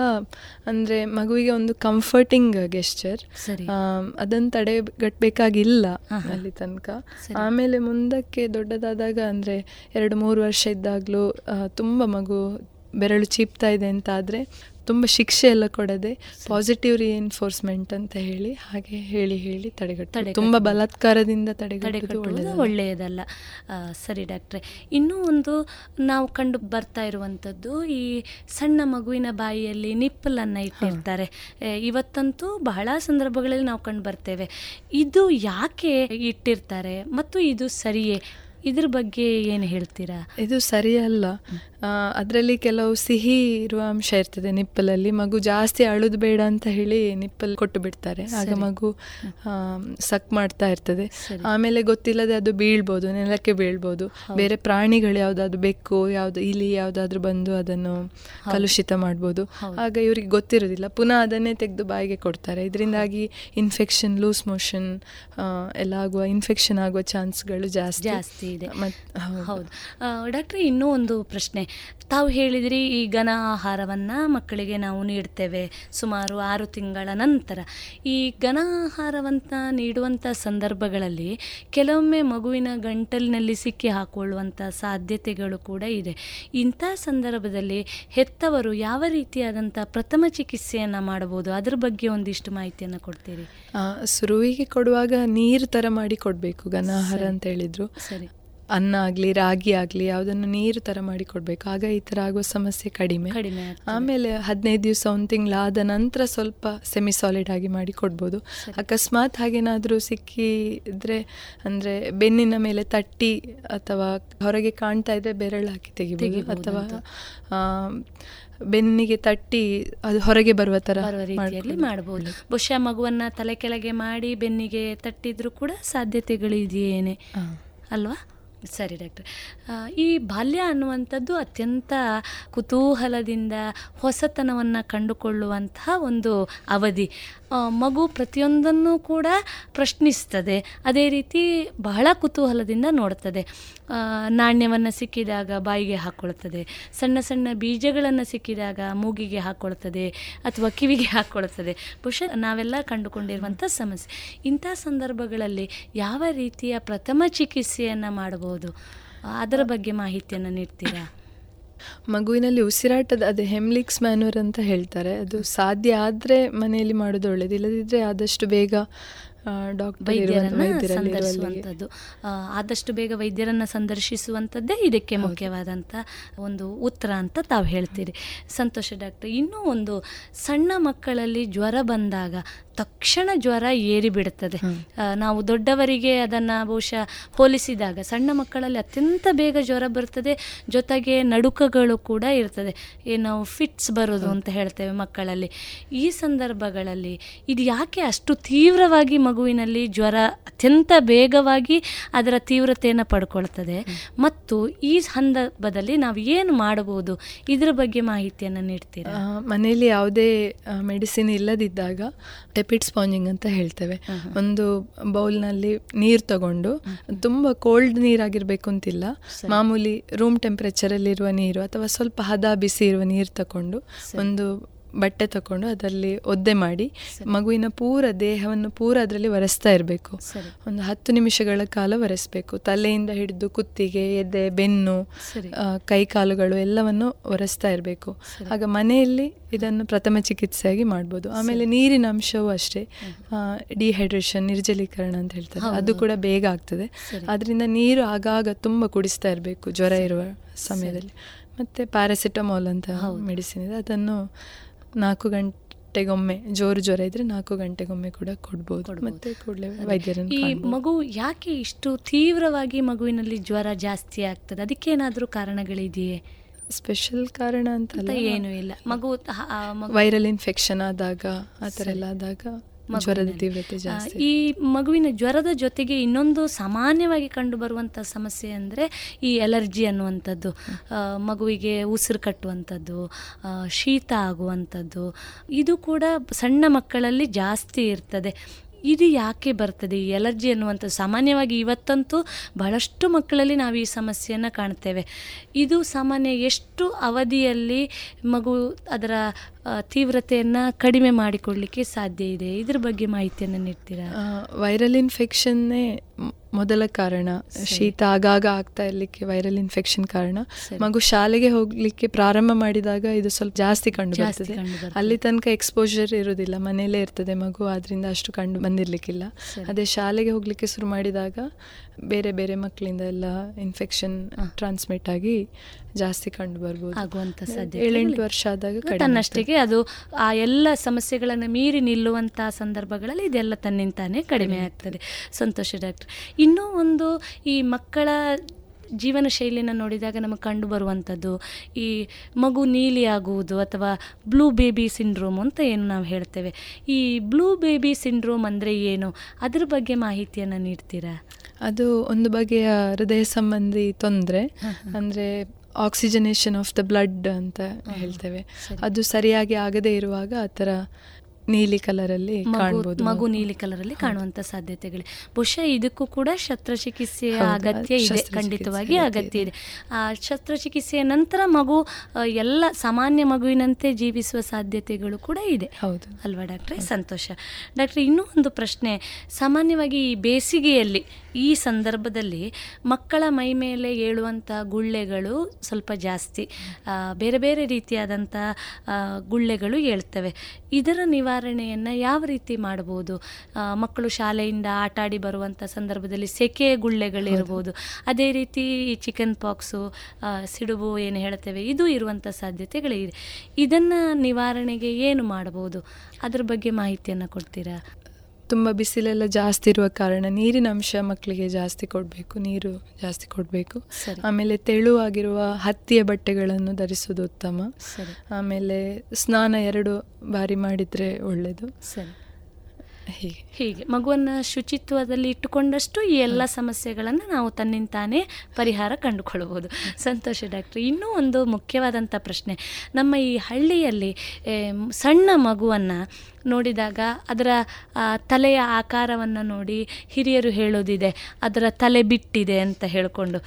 ಅಂದ್ರೆ ಮಗುವಿಗೆ ಒಂದು ಕಂಫರ್ಟಿಂಗ್ ಗೆಸ್ಚರ್ ಅದನ್ನು ತಡೆಗಟ್ಟಬೇಕಾಗಿಲ್ಲ ಅಲ್ಲಿ ತನಕ. ಆಮೇಲೆ ಮುಂದಕ್ಕೆ ದೊಡ್ಡದಾದಾಗ ಅಂದ್ರೆ ಎರಡು ಮೂರು ವರ್ಷ ಇದ್ದಾಗಲೂ ತುಂಬ ಮಗು ಬೆರಳು ಚೀಪ್ತಾ ಇದೆ ಅಂತ ಆದರೆ ತುಂಬ ಶಿಕ್ಷೆ ಎಲ್ಲ ಕೊಡದೆ ಪಾಸಿಟಿವ್ ರಿಎನ್ಫೋರ್ಸ್ಮೆಂಟ್ ಅಂತ ಹೇಳಿ ಹಾಗೆ ಹೇಳಿ ಹೇಳಿ ತಡೆಗಟ್ಟ ತುಂಬ ಬಲಾತ್ಕಾರದಿಂದ ತಡೆಗಟ್ಟುವುದು ಒಳ್ಳೆಯದಲ್ಲ. ಸರಿ ಡಾಕ್ಟ್ರೆ. ಇನ್ನೂ ಒಂದು ನಾವು ಕಂಡು ಬರ್ತಾ ಇರುವಂಥದ್ದು ಈ ಸಣ್ಣ ಮಗುವಿನ ಬಾಯಿಯಲ್ಲಿ ನಿಪ್ಪಲನ್ನು ಇಟ್ಟಿರ್ತಾರೆ. ಇವತ್ತಂತೂ ಬಹಳ ಸಂದರ್ಭಗಳಲ್ಲಿ ನಾವು ಕಂಡು ಬರ್ತೇವೆ. ಇದು ಯಾಕೆ ಇಟ್ಟಿರ್ತಾರೆ ಮತ್ತು ಇದು ಸರಿಯೇ? ಇದ್ರ ಬಗ್ಗೆ ಏನು ಹೇಳ್ತೀರಾ? ಇದು ಸರಿಯಲ್ಲ. ಅದರಲ್ಲಿ ಕೆಲವು ಸಿಹಿ ಇರುವ ಅಂಶ ಇರ್ತದೆ. ನಿಪ್ಪಲಲ್ಲಿ ಮಗು ಜಾಸ್ತಿ ಅಳುದು ಬೇಡ ಅಂತ ಹೇಳಿ ನಿಪ್ಪಲ್ ಕೊಟ್ಟು ಬಿಡ್ತಾರೆ. ಆಗ ಮಗು ಸಕ್ ಮಾಡ್ತಾ ಇರ್ತದೆ. ಆಮೇಲೆ ಗೊತ್ತಿಲ್ಲದೆ ಅದು ಬೀಳ್ಬೋದು ನೆಲಕ್ಕೆ ಬೀಳ್ಬೋದು. ಬೇರೆ ಪ್ರಾಣಿಗಳು ಯಾವ್ದಾದ್ರು ಬೆಕ್ಕು ಯಾವ್ದು ಇಲಿ ಯಾವ್ದಾದ್ರು ಬಂದು ಅದನ್ನು ಕಲುಷಿತ ಮಾಡ್ಬೋದು. ಆಗ ಇವ್ರಿಗೆ ಗೊತ್ತಿರೋದಿಲ್ಲ. ಪುನಃ ಅದನ್ನೇ ತೆಗೆದು ಬಾಯಿಗೆ ಕೊಡ್ತಾರೆ. ಇದರಿಂದಾಗಿ ಇನ್ಫೆಕ್ಷನ್ ಲೂಸ್ ಮೋಷನ್ ಎಲ್ಲ ಆಗುವ ಇನ್ಫೆಕ್ಷನ್ ಆಗುವ ಚಾನ್ಸ್ಗಳು ಜಾಸ್ತಿ. ಜಾಸ್ತಿ ಇದೆ. ಹೌದು. ಡಾಕ್ಟ್ರೆ ಇನ್ನೂ ಒಂದು ಪ್ರಶ್ನೆ. ತಾವು ಹೇಳಿದ್ರಿ ಈ ಘನ ಆಹಾರವನ್ನು ಮಕ್ಕಳಿಗೆ ನಾವು ನೀಡ್ತೇವೆ. ಸುಮಾರು ಆರು ತಿಂಗಳ ನಂತರ. ಈ ಘನ ಆಹಾರವಂತ ನೀಡುವಂಥ ಸಂದರ್ಭಗಳಲ್ಲಿ ಕೆಲವೊಮ್ಮೆ ಮಗುವಿನ ಗಂಟಲಿನಲ್ಲಿ ಸಿಕ್ಕಿ ಹಾಕೊಳ್ಳುವಂಥ ಸಾಧ್ಯತೆಗಳು ಕೂಡ ಇದೆ. ಇಂಥ ಸಂದರ್ಭದಲ್ಲಿ ಹೆತ್ತವರು ಯಾವ ರೀತಿಯಾದಂಥ ಪ್ರಥಮ ಚಿಕಿತ್ಸೆಯನ್ನು ಮಾಡಬಹುದು? ಅದ್ರ ಬಗ್ಗೆ ಒಂದಿಷ್ಟು ಮಾಹಿತಿಯನ್ನು ಕೊಡ್ತೀರಿ. ಸುರುವಿಗೆ ಕೊಡುವಾಗ ನೀರು ಥರ ಮಾಡಿ ಕೊಡಬೇಕು ಘನ ಆಹಾರ ಅಂತ ಹೇಳಿದ್ರು. ಸರಿ. ಅನ್ನ ಆಗಲಿ ರಾಗಿ ಆಗಲಿ ಯಾವುದನ್ನು ನೀರು ಥರ ಮಾಡಿ ಕೊಡಬೇಕು. ಆಗ ಈ ಥರ ಆಗುವ ಸಮಸ್ಯೆ ಕಡಿಮೆ. ಕಡಿಮೆ ಆಮೇಲೆ ಹದಿನೈದು ದಿವಸ ಒಂದು ತಿಂಗಳಾದ ನಂತರ ಸ್ವಲ್ಪ ಸೆಮಿ ಸಾಲಿಡ್ ಆಗಿ ಮಾಡಿ ಕೊಡ್ಬೋದು. ಅಕಸ್ಮಾತ್ ಹಾಗೇನಾದರೂ ಸಿಕ್ಕಿದ್ರೆ ಅಂದರೆ ಬೆನ್ನಿನ ಮೇಲೆ ತಟ್ಟಿ ಅಥವಾ ಹೊರಗೆ ಕಾಣ್ತಾ ಇದ್ರೆ ಬೆರಳು ಹಾಕಿ ತೆಗಿಬೋದು. ಅಥವಾ ಬೆನ್ನಿಗೆ ತಟ್ಟಿ ಅದು ಹೊರಗೆ ಬರುವ ತರ ರೀತಿಯಲ್ಲಿ ಮಾಡಬಹುದು ಬಹುಶಃ ಮಗುವನ್ನ ತಲೆ ಕೆಳಗೆ ಮಾಡಿ ಬೆನ್ನಿಗೆ ತಟ್ಟಿದ್ರು ಕೂಡ ಸಾಧ್ಯತೆಗಳು ಇದೆಯೇನೆ. ಅಲ್ವಾ? ಸರಿ ಡಾಕ್ಟರ್. ಈ ಬಾಲ್ಯ ಅನ್ನುವಂಥದ್ದು ಅತ್ಯಂತ ಕುತೂಹಲದಿಂದ ಹೊಸತನವನ್ನು ಕಂಡುಕೊಳ್ಳುವಂತಹ ಒಂದು ಅವಧಿ. ಮಗು ಪ್ರತಿಯೊಂದನ್ನು ಕೂಡ ಪ್ರಶ್ನಿಸ್ತದೆ. ಅದೇ ರೀತಿ ಬಹಳ ಕುತೂಹಲದಿಂದ ನೋಡ್ತದೆ. ನಾಣ್ಯವನ್ನು ಸಿಕ್ಕಿದಾಗ ಬಾಯಿಗೆ ಹಾಕ್ಕೊಳ್ತದೆ ಸಣ್ಣ ಸಣ್ಣ ಬೀಜಗಳನ್ನು ಸಿಕ್ಕಿದಾಗ ಮೂಗಿಗೆ ಹಾಕ್ಕೊಳ್ತದೆ ಅಥವಾ ಕಿವಿಗೆ ಹಾಕ್ಕೊಳ್ತದೆ ಬಹುಶಃ ನಾವೆಲ್ಲ ಕಂಡುಕೊಂಡಿರುವಂಥ ಸಮಸ್ಯೆ. ಇಂಥ ಸಂದರ್ಭಗಳಲ್ಲಿ ಯಾವ ರೀತಿಯ ಪ್ರಥಮ ಚಿಕಿತ್ಸೆಯನ್ನು ಮಾಡಬಹುದು? ಅದರ ಬಗ್ಗೆ ಮಾಹಿತಿಯನ್ನು ನೀಡ್ತೀರಾ? ಮಗುವಿನಲ್ಲಿ ಉಸಿರಾಟದ ಅದು ಹೆಮ್ಲಿಕ್ಸ್ ಮ್ಯಾನ್ಯೂರ್ ಅಂತ ಹೇಳ್ತಾರೆ. ಅದು ಸಾಧ್ಯ ಆದರೆ ಮನೆಯಲ್ಲಿ ಮಾಡೋದು ಒಳ್ಳೇದು. ಇಲ್ಲದಿದ್ದರೆ ಆದಷ್ಟು ಬೇಗ ಸಂದರ್ಶಿಸುವಂಥದ್ದು. ಆದಷ್ಟು ಬೇಗ ವೈದ್ಯರನ್ನು ಸಂದರ್ಶಿಸುವಂಥದ್ದೇ ಇದಕ್ಕೆ ಮುಖ್ಯವಾದಂಥ ಒಂದು ಉತ್ತರ ಅಂತ ತಾವು ಹೇಳ್ತೀರಿ. ಸಂತೋಷ ಡಾಕ್ಟರ್ ಇನ್ನೂ ಒಂದು ಸಣ್ಣ ಮಕ್ಕಳಲ್ಲಿ ಜ್ವರ ಬಂದಾಗ ತಕ್ಷಣ ಜ್ವರ ಏರಿಬಿಡುತ್ತದೆ. ನಾವು ದೊಡ್ಡವರಿಗೆ ಅದನ್ನು ಬಹುಶಃ ಹೋಲಿಸಿದಾಗ ಸಣ್ಣ ಮಕ್ಕಳಲ್ಲಿ ಅತ್ಯಂತ ಬೇಗ ಜ್ವರ ಬರ್ತದೆ ಜೊತೆಗೆ ನಡುಕಗಳು ಕೂಡ ಇರ್ತದೆ. ಏನು ನಾವು ಫಿಟ್ಸ್ ಬರೋದು ಅಂತ ಹೇಳ್ತೇವೆ ಮಕ್ಕಳಲ್ಲಿ. ಈ ಸಂದರ್ಭಗಳಲ್ಲಿ ಇದು ಯಾಕೆ ಅಷ್ಟು ತೀವ್ರವಾಗಿ ಮಗುವಿನಲ್ಲಿ ಜ್ವರ ಅತ್ಯಂತ ಬೇಗವಾಗಿ ಅದರ ತೀವ್ರತೆಯನ್ನು ಪಡ್ಕೊಳ್ತದೆ? ಮತ್ತು ಈ ಸಂದರ್ಭದಲ್ಲಿ ನಾವು ಏನು ಮಾಡಬಹುದು? ಇದರ ಬಗ್ಗೆ ಮಾಹಿತಿಯನ್ನು ನೀಡ್ತೀರಾ? ಮನೆಯಲ್ಲಿ ಯಾವುದೇ ಮೆಡಿಸಿನ್ ಇಲ್ಲದಿದ್ದಾಗ ಟೆಪಿಡ್ ಸ್ಪಾಂಜಿಂಗ್ ಅಂತ ಹೇಳ್ತೇವೆ. ಒಂದು ಬೌಲ್ನಲ್ಲಿ ನೀರು ತಗೊಂಡು ತುಂಬ ಕೋಲ್ಡ್ ನೀರಾಗಿರಬೇಕು ಅಂತಿಲ್ಲ ಮಾಮೂಲಿ ರೂಮ್ ಟೆಂಪ್ರೇಚರಲ್ಲಿರುವ ನೀರು ಅಥವಾ ಸ್ವಲ್ಪ ಹದ ಬಿಸಿ ಇರುವ ನೀರು ತಗೊಂಡು ಒಂದು ಬಟ್ಟೆ ತಗೊಂಡು ಅದರಲ್ಲಿ ಒದ್ದೆ ಮಾಡಿ ಮಗುವಿನ ಪೂರ ದೇಹವನ್ನು ಪೂರ ಅದರಲ್ಲಿ ಒರೆಸ್ತಾ ಇರಬೇಕು. ಒಂದು ಹತ್ತು ನಿಮಿಷಗಳ ಕಾಲ ಒರೆಸಬೇಕು. ತಲೆಯಿಂದ ಹಿಡಿದು ಕುತ್ತಿಗೆ ಎದೆ ಬೆನ್ನು ಕೈ ಕಾಲುಗಳು ಎಲ್ಲವನ್ನು ಒರೆಸ್ತಾ ಇರಬೇಕು. ಆಗ ಮನೆಯಲ್ಲಿ ಇದನ್ನು ಪ್ರಥಮ ಚಿಕಿತ್ಸೆಯಾಗಿ ಮಾಡ್ಬೋದು. ಆಮೇಲೆ ನೀರಿನ ಅಂಶವೂ ಅಷ್ಟೇ. ಡಿಹೈಡ್ರೇಷನ್ ನಿರ್ಜಲೀಕರಣ ಅಂತ ಹೇಳ್ತಾರೆ. ಅದು ಕೂಡ ಬೇಗ ಆಗ್ತದೆ. ಅದರಿಂದ ನೀರು ಆಗಾಗ ತುಂಬ ಕುಡಿಸ್ತಾ ಇರಬೇಕು. ಜ್ವರ ಇರುವ ಸಮಯದಲ್ಲಿ. ಮತ್ತು ಪ್ಯಾರಾಸಿಟಮಾಲ್ ಅಂತ ಮೆಡಿಸಿನ್ ಇದೆ. ಅದನ್ನು ನಾಲ್ಕು ಗಂಟೆಗೊಮ್ಮೆ ಜೋರು ಜ್ವರ ಇದ್ರೆ ನಾಲ್ಕು ಗಂಟೆಗೊಮ್ಮೆ ಕೂಡ ಕೊಡ್ಬೋದು. ಮತ್ತೆ ಕೂಡಲೇ ವೈದ್ಯರನ್ನು ಈ. ಮಗು ಯಾಕೆ ಇಷ್ಟು ತೀವ್ರವಾಗಿ ಮಗುವಿನಲ್ಲಿ ಜ್ವರ ಜಾಸ್ತಿ ಆಗ್ತದೆ? ಅದಕ್ಕೇನಾದರೂ ಕಾರಣಗಳಿದೆಯೇ? ಸ್ಪೆಷಲ್ ಕಾರಣ ಅಂತ ಏನು ಇಲ್ಲ. ಮಗು- ವೈರಲ್ ಇನ್ಫೆಕ್ಷನ್ ಆದಾಗ ಆ ಥರ ಎಲ್ಲ ಆದಾಗ ಜ್ವರದ ತೀವ್ರತೆ ಜಾಸ್ತಿ. ಈ ಮಗುವಿನ ಜ್ವರದ ಜೊತೆಗೆ ಇನ್ನೊಂದು ಸಾಮಾನ್ಯವಾಗಿ ಕಂಡುಬರುವಂಥ ಸಮಸ್ಯೆ ಅಂದರೆ ಈ ಎಲರ್ಜಿ ಅನ್ನುವಂಥದ್ದು ಮಗುವಿಗೆ ಉಸಿರು ಕಟ್ಟುವಂಥದ್ದು ಶೀತ ಆಗುವಂಥದ್ದು. ಇದು ಕೂಡ ಸಣ್ಣ ಮಕ್ಕಳಲ್ಲಿ ಜಾಸ್ತಿ ಇರ್ತದೆ. ಇದು ಯಾಕೆ ಬರ್ತದೆ? ಈ ಎಲರ್ಜಿ ಅನ್ನುವಂಥದ್ದು ಸಾಮಾನ್ಯವಾಗಿ ಇವತ್ತಂತೂ ಬಹಳಷ್ಟು ಮಕ್ಕಳಲ್ಲಿ ನಾವು ಈ ಸಮಸ್ಯೆಯನ್ನು ಕಾಣ್ತೇವೆ. ಇದು ಸಾಮಾನ್ಯ ಎಷ್ಟು ಅವಧಿಯಲ್ಲಿ ಮಗು ಅದರ ತೀವ್ರತೆಯನ್ನು ಕಡಿಮೆ ಮಾಡಿಕೊಳ್ಳಿಕ್ಕೆ ಸಾಧ್ಯ ಇದೆ? ಇದ್ರ ಬಗ್ಗೆ ಮಾಹಿತಿಯನ್ನು ನೀಡ್ತೀರಾ? ವೈರಲ್ ಇನ್ಫೆಕ್ಷನ್ನೇ ಮೊದಲ ಕಾರಣ ಶೀತ ಆಗಾಗ ಆಗ್ತಾ ಇರ್ಲಿಕ್ಕೆ ವೈರಲ್ ಇನ್ಫೆಕ್ಷನ್ ಕಾರಣ. ಮಗು ಶಾಲೆಗೆ ಹೋಗ್ಲಿಕ್ಕೆ ಪ್ರಾರಂಭ ಮಾಡಿದಾಗ ಇದು ಸ್ವಲ್ಪ ಜಾಸ್ತಿ ಕಂಡು ಬರ್ತದೆ. ಅಲ್ಲಿ ತನಕ ಎಕ್ಸ್ಪೋಜರ್ ಇರುವುದಿಲ್ಲ. ಮನೆಯಲ್ಲೇ ಇರ್ತದೆ ಮಗು ಆದ್ರಿಂದ ಅಷ್ಟು ಕಂಡು ಬಂದಿರ್ಲಿಕ್ಕಿಲ್ಲ. ಅದೇ ಶಾಲೆಗೆ ಹೋಗ್ಲಿಕ್ಕೆ ಶುರು ಮಾಡಿದಾಗ ಬೇರೆ ಬೇರೆ ಮಕ್ಕಳಿಂದ ಎಲ್ಲ ಇನ್ಫೆಕ್ಷನ್ ಟ್ರಾನ್ಸ್ಮಿಟ್ ಆಗಿ ಜಾಸ್ತಿ ಕಂಡು ಬರ್ಬೋದು. ಆಗುವಂಥ ಸಾಧ್ಯತೆ ಏಳೆಂಟು ವರ್ಷ ಆದಾಗ ತನ್ನಷ್ಟಕ್ಕೆ ಅದು ಆ ಎಲ್ಲ ಸಮಸ್ಯೆಗಳನ್ನು ಮೀರಿ ನಿಲ್ಲುವಂಥ ಸಂದರ್ಭಗಳಲ್ಲಿ ಇದೆಲ್ಲ ತನ್ನಿಂತಾನೇ ಕಡಿಮೆ ಆಗ್ತದೆ. ಸಂತೋಷ ಡಾಕ್ಟರ್. ಇನ್ನೂ ಒಂದು ಈ ಮಕ್ಕಳ ಜೀವನ ಶೈಲಿನ ನೋಡಿದಾಗ ನಮಗೆ ಕಂಡು ಬರುವಂಥದ್ದು ಈ ಮಗು ನೀಲಿ ಆಗುವುದು ಅಥವಾ ಬ್ಲೂ ಬೇಬಿ ಸಿಂಡ್ರೋಮ್ ಅಂತ ಏನು ನಾವು ಹೇಳ್ತೇವೆ. ಈ ಬ್ಲೂ ಬೇಬಿ ಸಿಂಡ್ರೋಮ್ ಅಂದರೆ ಏನು? ಅದ್ರ ಬಗ್ಗೆ ಮಾಹಿತಿಯನ್ನು ನೀಡ್ತೀರಾ? ಅದು ಒಂದು ಬಗೆಯ ಹೃದಯ ಸಂಬಂಧಿ ತೊಂದರೆ ಅಂದರೆ ಆಕ್ಸಿಜನೇಷನ್ ಆಫ್ ದ ಬ್ಲಡ್ ಅಂತ ಹೇಳ್ತೇವೆ. ಅದು ಸರಿಯಾಗಿ ಆಗದೇ ಇರುವಾಗ ಆ ಥರ ನೀಲಿ ಕಲರಲ್ಲಿ ಮಗು ಕಾಣ್ಬೋದು. ಮಗು ನೀಲಿ ಕಲರಲ್ಲಿ ಕಾಣುವಂತ ಸಾಧ್ಯತೆಗಳು ಬಹುಶಃ ಇದಕ್ಕೂ ಕೂಡ ಶಸ್ತ್ರಚಿಕಿತ್ಸೆಯ ಅಗತ್ಯ ಇದೆ ಖಂಡಿತವಾಗಿ ಅಗತ್ಯ ಇದೆ. ಆ ಶಸ್ತ್ರಚಿಕಿತ್ಸೆಯ ನಂತರ ಮಗು ಎಲ್ಲ ಸಾಮಾನ್ಯ ಮಗುವಿನಂತೆ ಜೀವಿಸುವ ಸಾಧ್ಯತೆಗಳು ಕೂಡ ಇದೆ. ಹೌದು. ಅಲ್ವಾ ಡಾಕ್ಟ್ರೆ? ಸಂತೋಷ. ಡಾಕ್ಟ್ರೆ ಇನ್ನೂ ಒಂದು ಪ್ರಶ್ನೆ. ಸಾಮಾನ್ಯವಾಗಿ ಈ ಬೇಸಿಗೆಯಲ್ಲಿ ಈ ಸಂದರ್ಭದಲ್ಲಿ ಮಕ್ಕಳ ಮೈ ಮೇಲೆ ಏಳುವಂಥ ಗುಳ್ಳೆಗಳು ಸ್ವಲ್ಪ ಜಾಸ್ತಿ ಬೇರೆ ಬೇರೆ ರೀತಿಯಾದಂಥ ಗುಳ್ಳೆಗಳು ಏಳ್ತವೆ. ಇದರ ನಿವಾರಣೆಯನ್ನು ಯಾವ ರೀತಿ ಮಾಡ್ಬೋದು? ಮಕ್ಕಳು ಶಾಲೆಯಿಂದ ಆಟಾಡಿ ಬರುವಂಥ ಸಂದರ್ಭದಲ್ಲಿ ಸೆಕೆ ಗುಳ್ಳೆಗಳಿರ್ಬೋದು. ಅದೇ ರೀತಿ ಈ ಚಿಕನ್ ಪಾಕ್ಸು ಸಿಡುಬು ಏನು ಹೇಳ್ತೇವೆ ಇದು ಇರುವಂಥ ಸಾಧ್ಯತೆಗಳಿದೆ. ಇದನ್ನು ನಿವಾರಣೆಗೆ ಏನು ಮಾಡ್ಬೋದು? ಅದ್ರ ಬಗ್ಗೆ ಮಾಹಿತಿಯನ್ನು ಕೊಡ್ತೀರಾ? ತುಂಬ ಬಿಸಿಲೆಲ್ಲ ಜಾಸ್ತಿ ಇರುವ ಕಾರಣ ನೀರಿನ ಅಂಶ ಮಕ್ಕಳಿಗೆ ಜಾಸ್ತಿ ಕೊಡಬೇಕು ನೀರು ಜಾಸ್ತಿ ಕೊಡಬೇಕು. ಆಮೇಲೆ ತೆಳುವಾಗಿರುವ ಹತ್ತಿಯ ಬಟ್ಟೆಗಳನ್ನು ಧರಿಸುವುದು ಉತ್ತಮ. ಆಮೇಲೆ ಸ್ನಾನ ಎರಡು ಬಾರಿ ಮಾಡಿದರೆ ಒಳ್ಳೆಯದು ಹೀಗೆ. ಹೀಗೆ. ಮಗುವನ್ನು ಶುಚಿತ್ವದಲ್ಲಿ ಇಟ್ಟುಕೊಂಡಷ್ಟು ಈ ಎಲ್ಲ ಸಮಸ್ಯೆಗಳನ್ನು ನಾವು ತನ್ನಿಂದ ತಾನೇ ಪರಿಹಾರ ಕಂಡುಕೊಳ್ಳಬಹುದು. ಸಂತೋಷ ಡಾಕ್ಟ್ರಿ ಇನ್ನೂ ಒಂದು ಮುಖ್ಯವಾದಂಥ ಪ್ರಶ್ನೆ. ನಮ್ಮ ಈ ಹಳ್ಳಿಯಲ್ಲಿ ಸಣ್ಣ ಮಗುವನ್ನು ನೋಡಿದಾಗ ಅದರ ತಲೆಯ ಆಕಾರವನ್ನು ನೋಡಿ ಹಿರಿಯರು ಹೇಳೋದಿದೆ ಅದರ ತಲೆ ಬಿಟ್ಟಿದೆ ಅಂತ ಹೇಳಿಕೊಂಡು.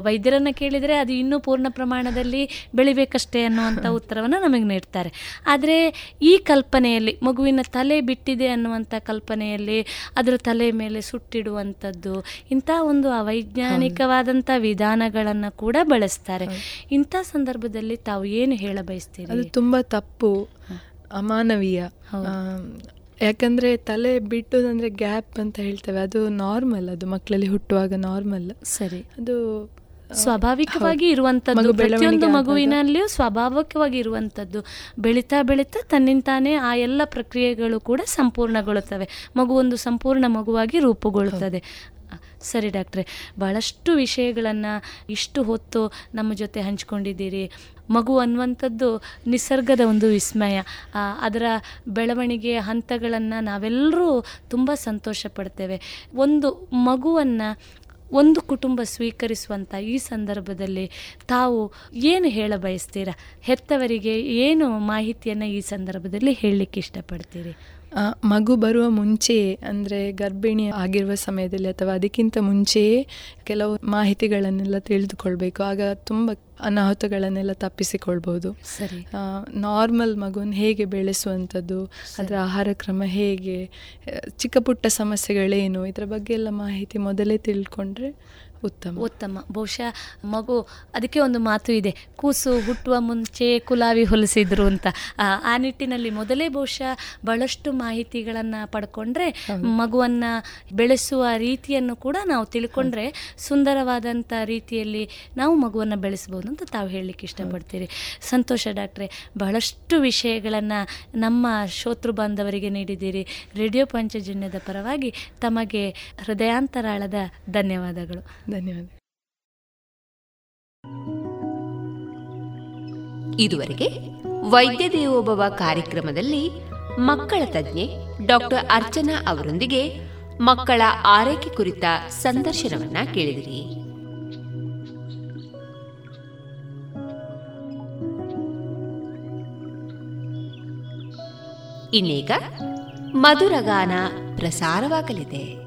ವೈದ್ಯರನ್ನು ಕೇಳಿದರೆ ಅದು ಇನ್ನೂ ಪೂರ್ಣ ಪ್ರಮಾಣದಲ್ಲಿ ಬೆಳಿಬೇಕಷ್ಟೇ ಅನ್ನುವಂಥ ಉತ್ತರವನ್ನು ನಮಗೆ ನೀಡ್ತಾರೆ. ಆದರೆ ಈ ಕಲ್ಪನೆಯಲ್ಲಿ ಮಗುವಿನ ತಲೆ ಬಿಟ್ಟಿದೆ ಅನ್ನುವಂಥ ಕಲ್ಪನೆಯಲ್ಲಿ ಅದರ ತಲೆ ಮೇಲೆ ಸುಟ್ಟಿಡುವಂಥದ್ದು ಇಂಥ ಒಂದು ಅವೈಜ್ಞಾನಿಕವಾದಂಥ ವಿಧಾನಗಳನ್ನು ಕೂಡ ಬಳಸ್ತಾರೆ. ಇಂಥ ಸಂದರ್ಭದಲ್ಲಿ ತಾವು ಏನು ಹೇಳ ಬಯಸ್ತೀರಿ ಅದು ತುಂಬ ತಪ್ಪು. ಅಮಾನವೀಯ. ಯಾಕಂದ್ರೆ ತಲೆ ಬಿಟ್ಟುದಂದ್ರೆ ಗ್ಯಾಪ್ ಅಂತ ಹೇಳ್ತೇವೆ. ಅದು ನಾರ್ಮಲ್ ಅದು ಮಕ್ಕಳಲ್ಲಿ ಹುಟ್ಟುವಾಗ ನಾರ್ಮಲ್. ಸರಿ. ಅದು ಸ್ವಾಭಾವಿಕವಾಗಿ ಇರುವಂತದ್ದು ಇರುವಂಥದ್ದು ಪ್ರತಿಯೊಂದು ಮಗುವಿನಲ್ಲಿಯೂ ಸ್ವಾಭಾವಿಕವಾಗಿ ಇರುವಂತದ್ದು ಬೆಳೀತಾ ಬೆಳೀತಾ ತನ್ನಿಂತಾನೇ ಆ ಎಲ್ಲ ಪ್ರಕ್ರಿಯೆಗಳು ಕೂಡ ಸಂಪೂರ್ಣಗೊಳ್ಳುತ್ತವೆ. ಮಗು ಒಂದು ಸಂಪೂರ್ಣ ಮಗುವಾಗಿ ರೂಪುಗೊಳ್ಳುತ್ತದೆ. ಸರಿ ಡಾಕ್ಟ್ರೆ ಭಾಳಷ್ಟು ವಿಷಯಗಳನ್ನು ಇಷ್ಟು ಹೊತ್ತು ನಮ್ಮ ಜೊತೆ ಹಂಚಿಕೊಂಡಿದ್ದೀರಿ. ಮಗು ಅನ್ನುವಂಥದ್ದು ನಿಸರ್ಗದ ಒಂದು ವಿಸ್ಮಯ. ಅದರ ಬೆಳವಣಿಗೆ ಹಂತಗಳನ್ನು ನಾವೆಲ್ಲರೂ ತುಂಬ ಸಂತೋಷ ಪಡ್ತೇವೆ. ಒಂದು ಮಗುವನ್ನು ಒಂದು ಕುಟುಂಬ ಸ್ವೀಕರಿಸುವಂಥ ಈ ಸಂದರ್ಭದಲ್ಲಿ ತಾವು ಏನು ಹೇಳ ಬಯಸ್ತೀರಾ? ಹೆತ್ತವರಿಗೆ ಏನು ಮಾಹಿತಿಯನ್ನು ಈ ಸಂದರ್ಭದಲ್ಲಿ ಹೇಳಲಿಕ್ಕೆ ಇಷ್ಟಪಡ್ತೀರಿ? ಮಗು ಬರುವ ಮುಂಚೆಯೇ ಅಂದರೆ ಗರ್ಭಿಣಿ ಆಗಿರುವ ಸಮಯದಲ್ಲಿ ಅಥವಾ ಅದಕ್ಕಿಂತ ಮುಂಚೆಯೇ ಕೆಲವು ಮಾಹಿತಿಗಳನ್ನೆಲ್ಲ ತಿಳಿದುಕೊಳ್ಬೇಕು. ಆಗ ತುಂಬ ಅನಾಹುತಗಳನ್ನೆಲ್ಲ ತಪ್ಪಿಸಿಕೊಳ್ಬೋದು. ಸರಿ. ನಾರ್ಮಲ್ ಮಗುವನ್ನು ಹೇಗೆ ಬೆಳೆಸುವಂಥದ್ದು ಅದರ ಆಹಾರ ಕ್ರಮ ಹೇಗೆ ಚಿಕ್ಕ ಪುಟ್ಟ ಸಮಸ್ಯೆಗಳೇನು ಇದರ ಬಗ್ಗೆ ಎಲ್ಲ ಮಾಹಿತಿ ಮೊದಲೇ ತಿಳ್ಕೊಂಡ್ರೆ ಉತ್ತಮ. ಉತ್ತಮ. ಬಹುಶಃ ಮಗು ಅದಕ್ಕೆ ಒಂದು ಮಾತು ಇದೆ. ಕೂಸು ಹುಟ್ಟುವ ಮುಂಚೆ ಕುಲಾವಿ ಹೊಲಿಸಿದ್ರು ಅಂತ. ಆ, ನಿಟ್ಟಿನಲ್ಲಿ ಮೊದಲೇ ಬಹುಶಃ ಬಹಳಷ್ಟು ಮಾಹಿತಿಗಳನ್ನು ಪಡ್ಕೊಂಡ್ರೆ ಮಗುವನ್ನು ಬೆಳೆಸುವ ರೀತಿಯನ್ನು ಕೂಡ ನಾವು ತಿಳ್ಕೊಂಡ್ರೆ ಸುಂದರವಾದಂಥ ರೀತಿಯಲ್ಲಿ ನಾವು ಮಗುವನ್ನು ಬೆಳೆಸ್ಬೋದು ಅಂತ ತಾವು ಹೇಳಲಿಕ್ಕೆ ಇಷ್ಟಪಡ್ತೀರಿ. ಸಂತೋಷ ಡಾಕ್ಟ್ರೆ ಬಹಳಷ್ಟು ವಿಷಯಗಳನ್ನು ನಮ್ಮ ಶೋತೃ ಬಾಂಧವರಿಗೆ ನೀಡಿದ್ದೀರಿ. ರೇಡಿಯೋ ಪಂಚಜನ್ಯದ ಪರವಾಗಿ ತಮಗೆ ಹೃದಯಾಂತರಾಳದ ಧನ್ಯವಾದಗಳು. ಧನ್ಯವಾದ. ಇದುವರೆಗೆ ವೈದ್ಯ ದೇವೋಭವ ಕಾರ್ಯಕ್ರಮದಲ್ಲಿ ಮಕ್ಕಳ ತಜ್ಞೆ ಡಾಕ್ಟರ್ ಅರ್ಚನಾ ಅವರೊಂದಿಗೆ ಮಕ್ಕಳ ಆರೈಕೆ ಕುರಿತ ಸಂದರ್ಶನವನ್ನ ಕೇಳಿದಿರಿ. ಇನ್ನೀಗ ಮಧುರಗಾನ ಪ್ರಸಾರವಾಗಲಿದೆ.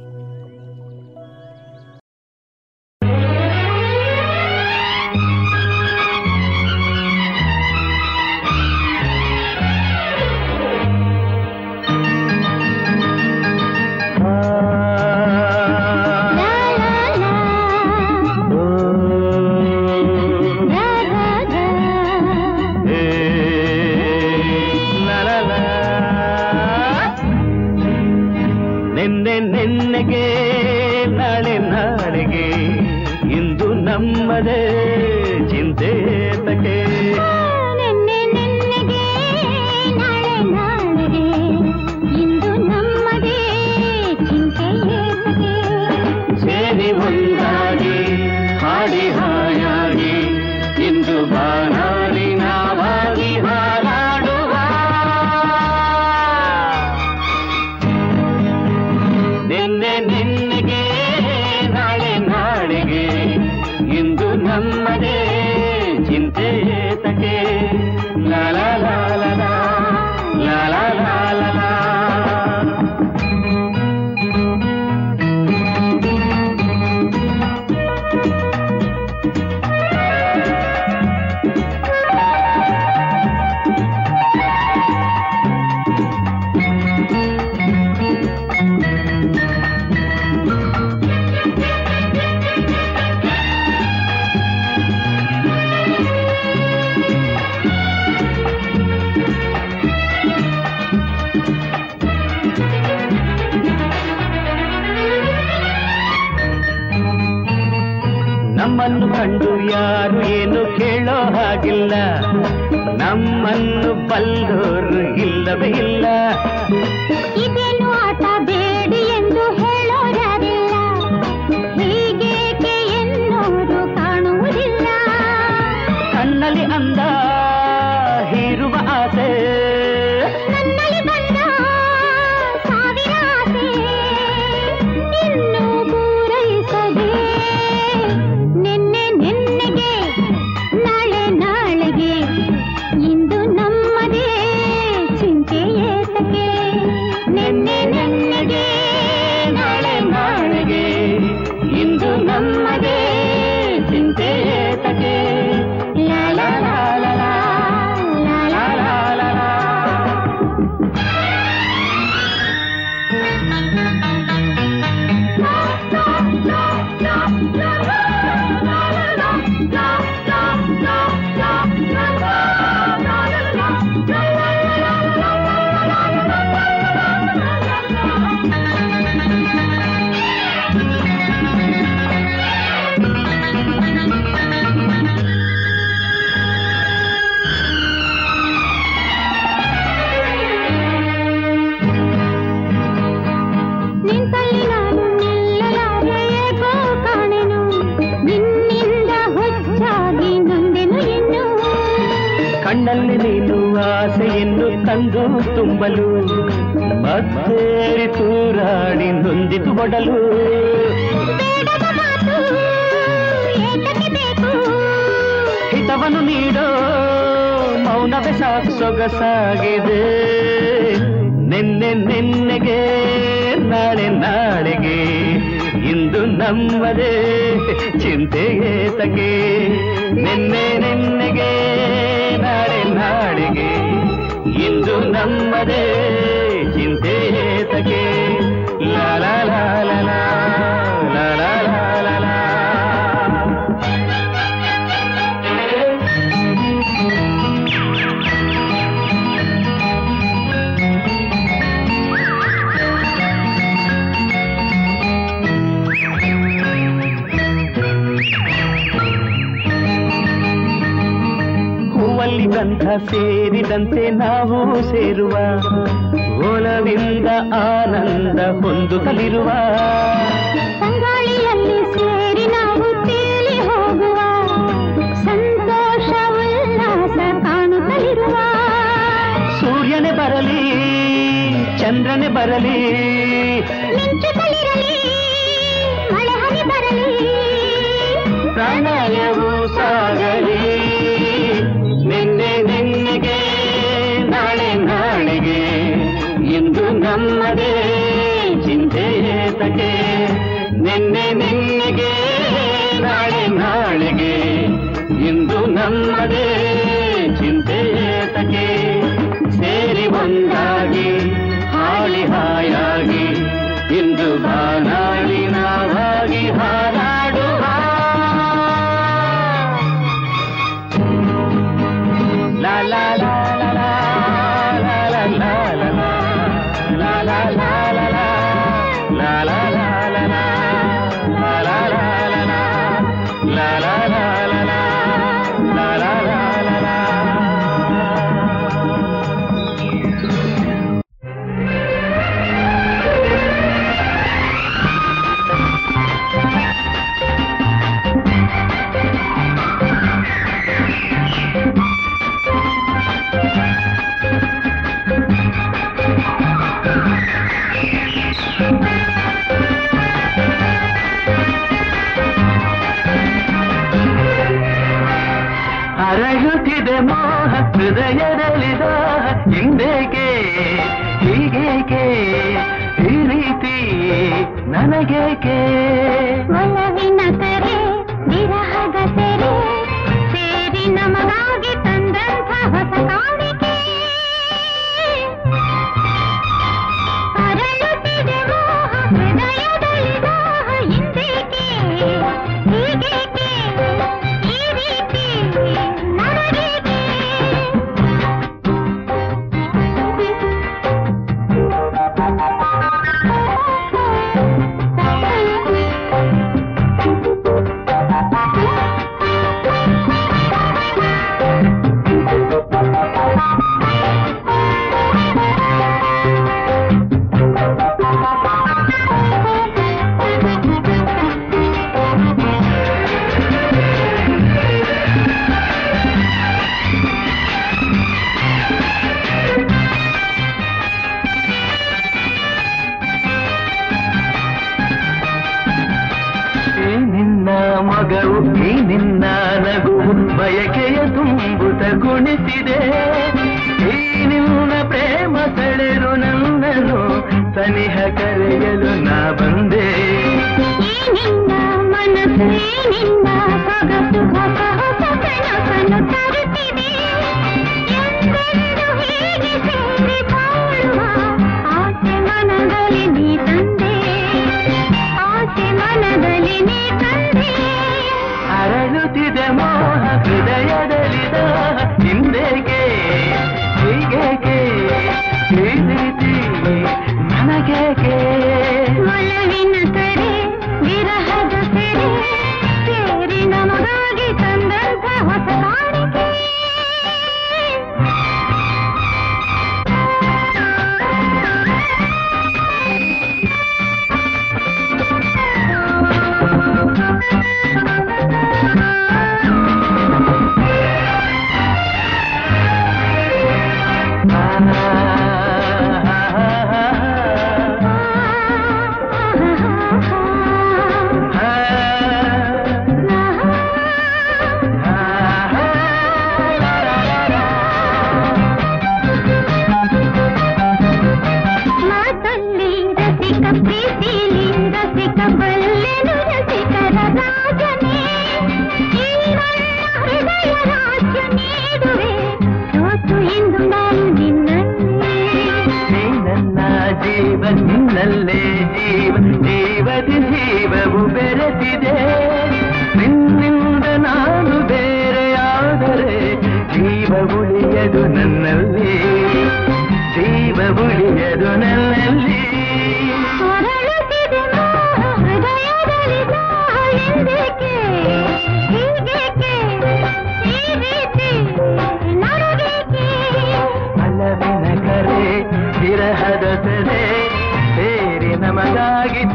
ಜೊತೆಗೆ ನಿನ್ನೆ ನಿನ್ನೆಗೆ ನಾಳೆ ನಾಳೆಗೆ ಇಂದು ನಮ್ಮದೇ ಹೃದಯದಲ್ಲಿದ ಹಿಂದೇಕೆ ಹೀಗೇಕೆ ಈ ರೀತಿ ನನಗೇಕೆ? ಜೀವ ನಿನ್ನಲ್ಲೇ ಜೀವ ಜೀವದಿ ಜೀವವು ಬೆರೆತಿದೆ. ನಿನ್ನಿಂದ ನಾನು ಬೇರೆಯಾದರೆ ಜೀವ ಉಳಿಯದು ನನ್ನಲ್ಲಿ. ಜೀವ ಉಳಿಯದು ನನ್ನಲ್ಲಿ. ಹೊರಳುತ್ತಿದೆ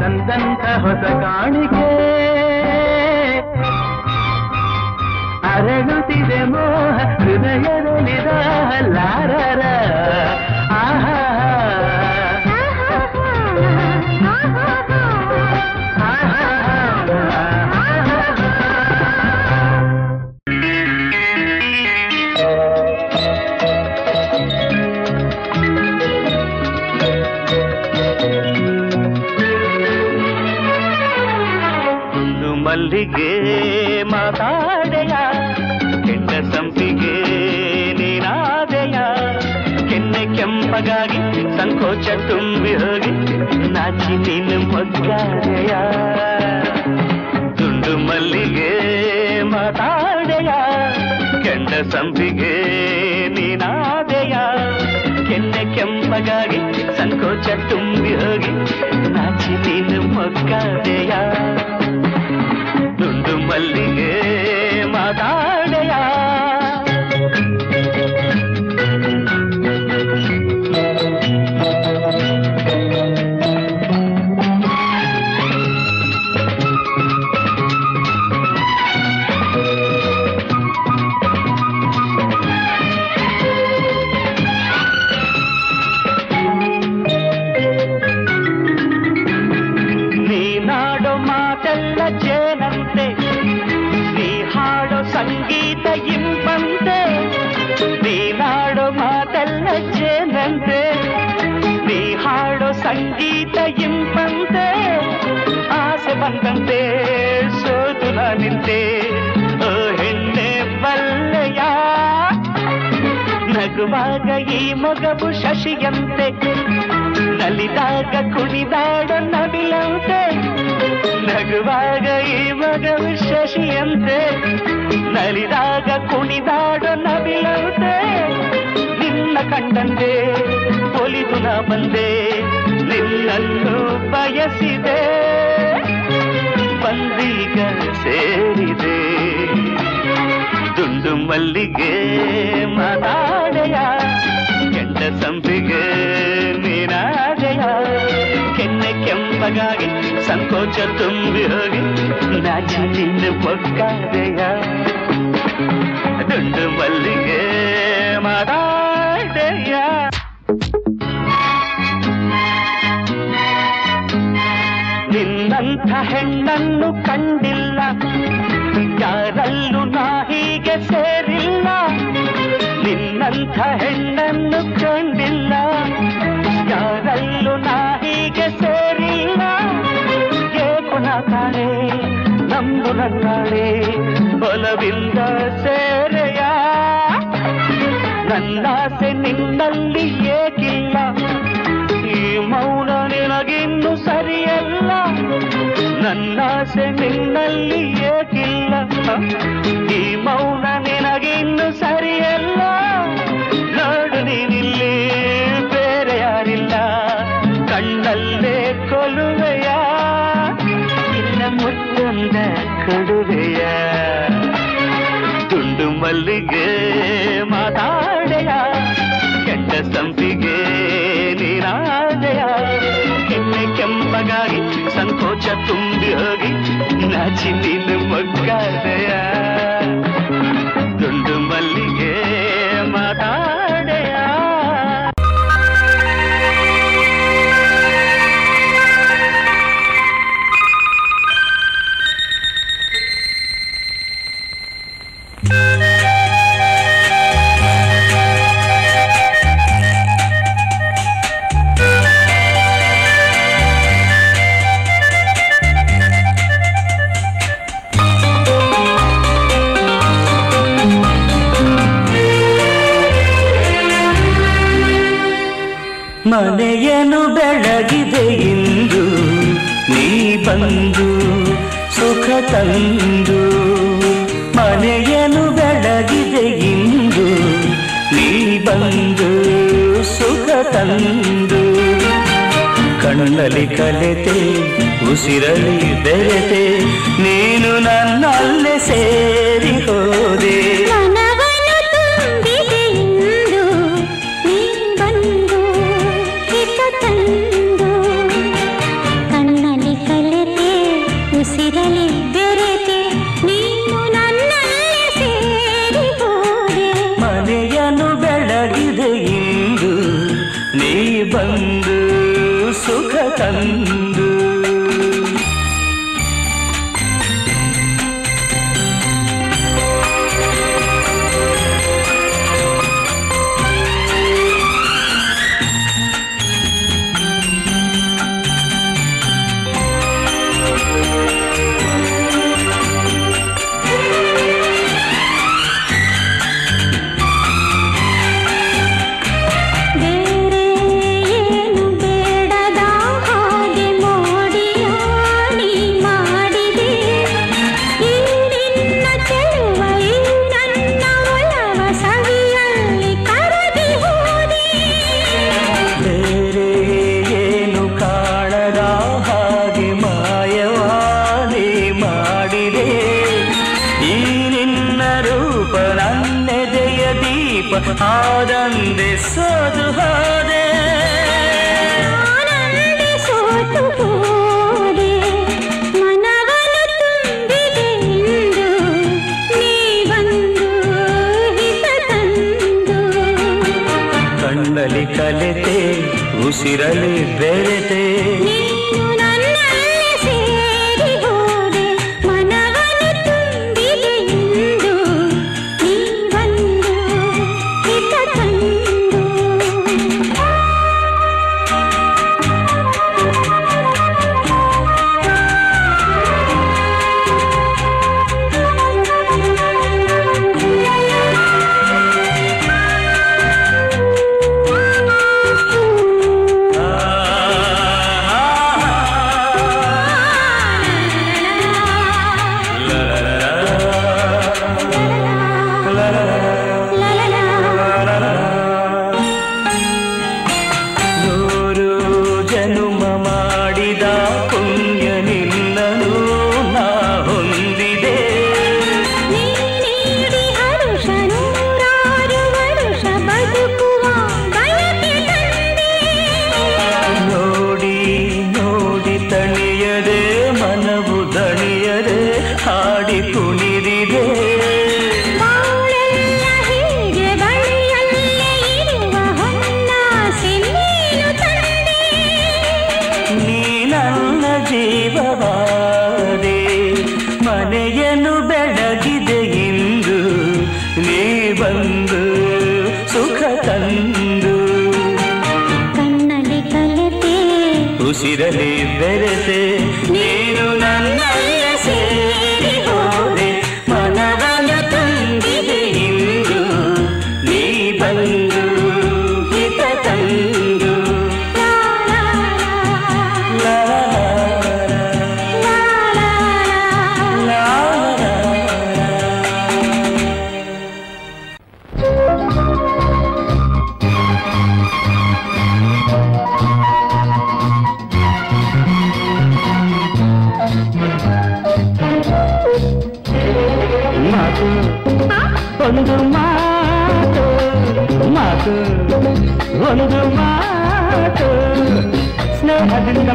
ತಂದಂತ ಹೊಸ ಕಾಣಿಕೆ. ಅರಳುತ್ತಿದೆ ಮೋಹ ಹೃದಯದಲ್ಲಿ ಲಾರರ ತುಂಬಿ ಹೋಗಿ ನಾಚಿ ನೀನು ಮೊಗ್ಗಾದೆಯ ತುಂಡು ಮಲ್ಲಿಗೆ ಮಾತಾಡೆಯ ಕೆಂಡ ಸಂಪಿಗೆ ನೀನಾದೆಯ ಕೆನ್ನೆ ಕೆಂಪಗಾಗಿ ಸಂಕೋಚ ತುಂಬಿ ಹೋಗಿ ನಾಚಿ ನೀನು ಮೊಗ್ಗಾದೆಯ ಶಶಿಯಂತೆ ನಲಿದಾಗ ಕುಣಿದಾಡ ನವಿಲಂತೆ. ನಗುವಾಗ ಈ ಮಗವು ಶಶಿಯಂತೆ ನಲಿದಾಗ ಕುಣಿದಾಡ ನವಿಲಂತೆ. ನಿನ್ನ ಕಂಡಂತೆ ಒಲಿದು ನ ಬಂದೆ. ನಿನ್ನನ್ನು ಬಯಸಿದೆ. ಬಂದೀಗ ಸೇರಿದೆ. ದುಂಡು ಮಲ್ಲಿಗೆ ಮಾತಾಡೆಯ ಕೆಂಡ ಸಂಪಿಗೆ ನೀನಾದೆಯ ಕೆನ್ನೆ ಕೆಂಪಗಾಗಿ ಸಂಕೋಚ ತುಂಬಿ ಹೋಗಿ ನಾಚಿ ನಿನ್ನ ಮೊಗ್ಗಾದೆಯ ದುಂಡು ಮಲ್ಲಿಗೆ ಮಾತಾಡೆಯ ನಿನ್ನಂಥ ಹೆಣ್ಣನ್ನು ಕಂಡಿಲ್ಲ. ಯಾರಲ್ಲೂ ನಾ ಹೀಗೆ ಸೇರಿಲ್ಲ. ನಿನ್ನಂಥ ಹೆಣ್ಣನ್ನು ಬಲವಿಂದ ಸೇರೆಯ. ನನ್ನಾಸೆ ನಿನ್ನಲ್ಲಿ ಏಕಿಲ್ಲ. ಈ ಮೌನ ನಿನಗಿನ್ನು ಸರಿಯಲ್ಲ. ನನ್ನಾಸೆ ನಿನ್ನಲ್ಲಿ ಏಕಿಲ್ಲ. ಈ ಮೌನ ನಿನಗಿನ್ನು ಸರಿಯಲ್ಲ. ನೋಡು ನೀನಿಲ್ಲಿ ಬೇರೆ ಯಾರಿಲ್ಲ ಕಣ್ಣಲ್ಲೇ ಕೊಲುವೆಯ. ಇಲ್ಲ ಮುತ್ತೊಂದ ಕೊಡುವೆಯ. ಮಲ್ಲಿಗೆ ಮಾತಾಡೆಯ ಕೆಟ್ಟ ಸಂಪಿಗೆ ನೀನಾದೆಯ ಕೆನ್ನೆ ಕೆಂಪಗಾಗಿ ಸಂಕೋಚ ತುಂಬಿ ಹೋಗಿ ನಾಚಿ ತಂದು ಮನೆಯನ್ನು ಬೆಳಗಿದೆ ಇಂದು. ನೀ ಬಂದು ಸುಖ ತಂದು ಕಣ್ಣಲ್ಲಿ ಕಲೆತೆ ಉಸಿರಲಿ ಬೆರೆತೆ, ನೀನು ನನ್ನಲ್ಲೇ ಸೇರಿ ಹೋದೆ.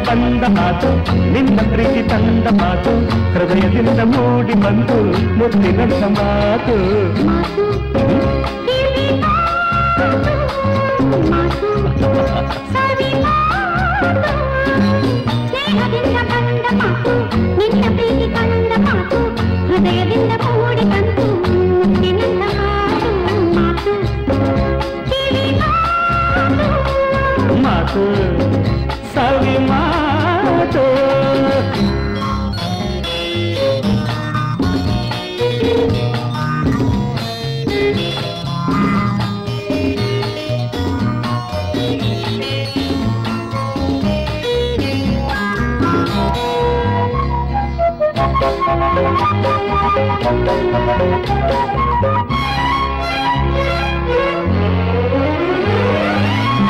ಬಂದ ಮಾತು ನಿನ್ನ ಪ್ರೀತಿ ತಂದ ಮಾತು ಹೃದಯದಿಂದ ಮೂಡಿ ಬಂತು ಮುತ್ತಿನ ಮಾತು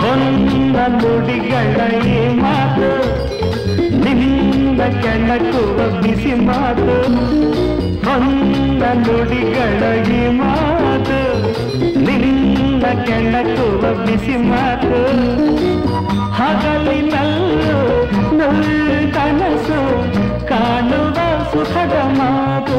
ಹೊನ್ನ ಮಾತು, ನಿನ್ನ ಕೆಣಕುವ ಬಿಸಿ ಮಾತು. ಹೊನ್ನ ನುಡಿಗಳ ಈ ಮಾತು, ನಿನ್ನ ಕೆಣಕುವ ಬಿಸಿ ಮಾತು. ಹಗಲಿನಲ್ಲೂ ಕನಸು ಕಾಣುವ ಸುಖದ ಮಾತು.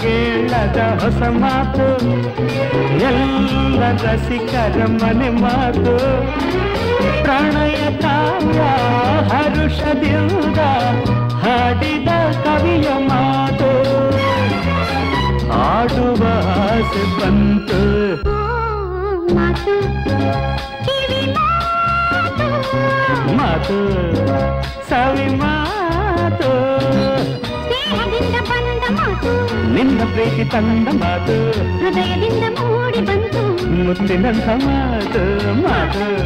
ಕೇಳದ ಹೊಸ ಮಾತು ಎಲ್ಲ ರಸಿಕರ ಮನೆ ಮಾತು. ಪ್ರಣಯ ಕಾವ್ಯ ಹರುಷದಿಂದ ಹಾಡಿದ ಕವಿಯ ಮಾತು. ಆಡುವ ಆಸೆ ಬಂತು. ಮಾತು ಸವಿ ಮಾತು. ನಿನ್ನ ಪ್ರೀತಿ ತಂದ ಮಾತು. ಹೃದಯದಿಂದ ಮೂಡಿ ಬಂತು. ಮುತ್ತಿನಂಥ ಮಾತು ಮಾತು.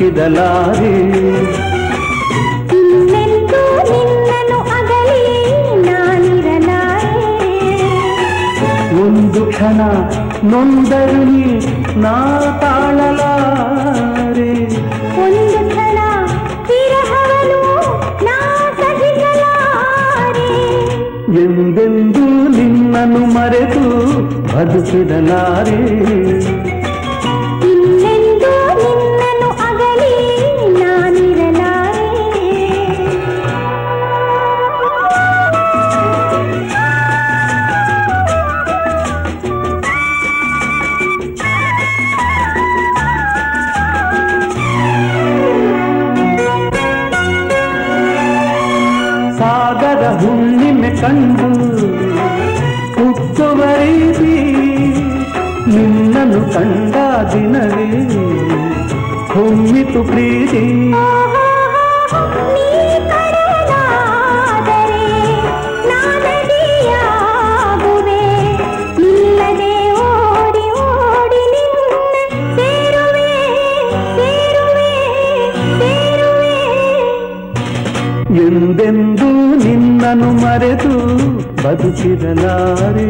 ನಾನಿರಲಾರೆ. ಒಂದು ಕ್ಷಣ ನೊಂದರು ನೀ ನಾ ತಾಳಲಾರೆ. ಒಂದು ಕ್ಷಣ ವಿರಹವನು ನಾ ಸಹಿಸಲಾರೆ. ಎಂದೆಂದೂ ನಿನ್ನನ್ನು ಮರೆತು ಬದುಕಿದಲಾರೆ சிதலாறு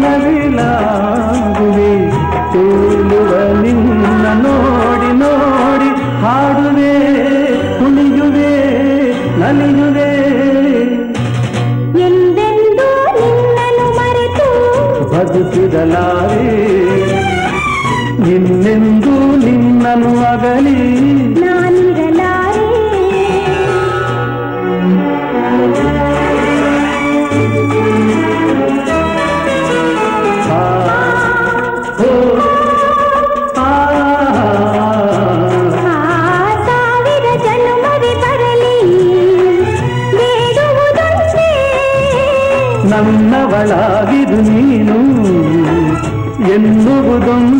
Nadila வரும்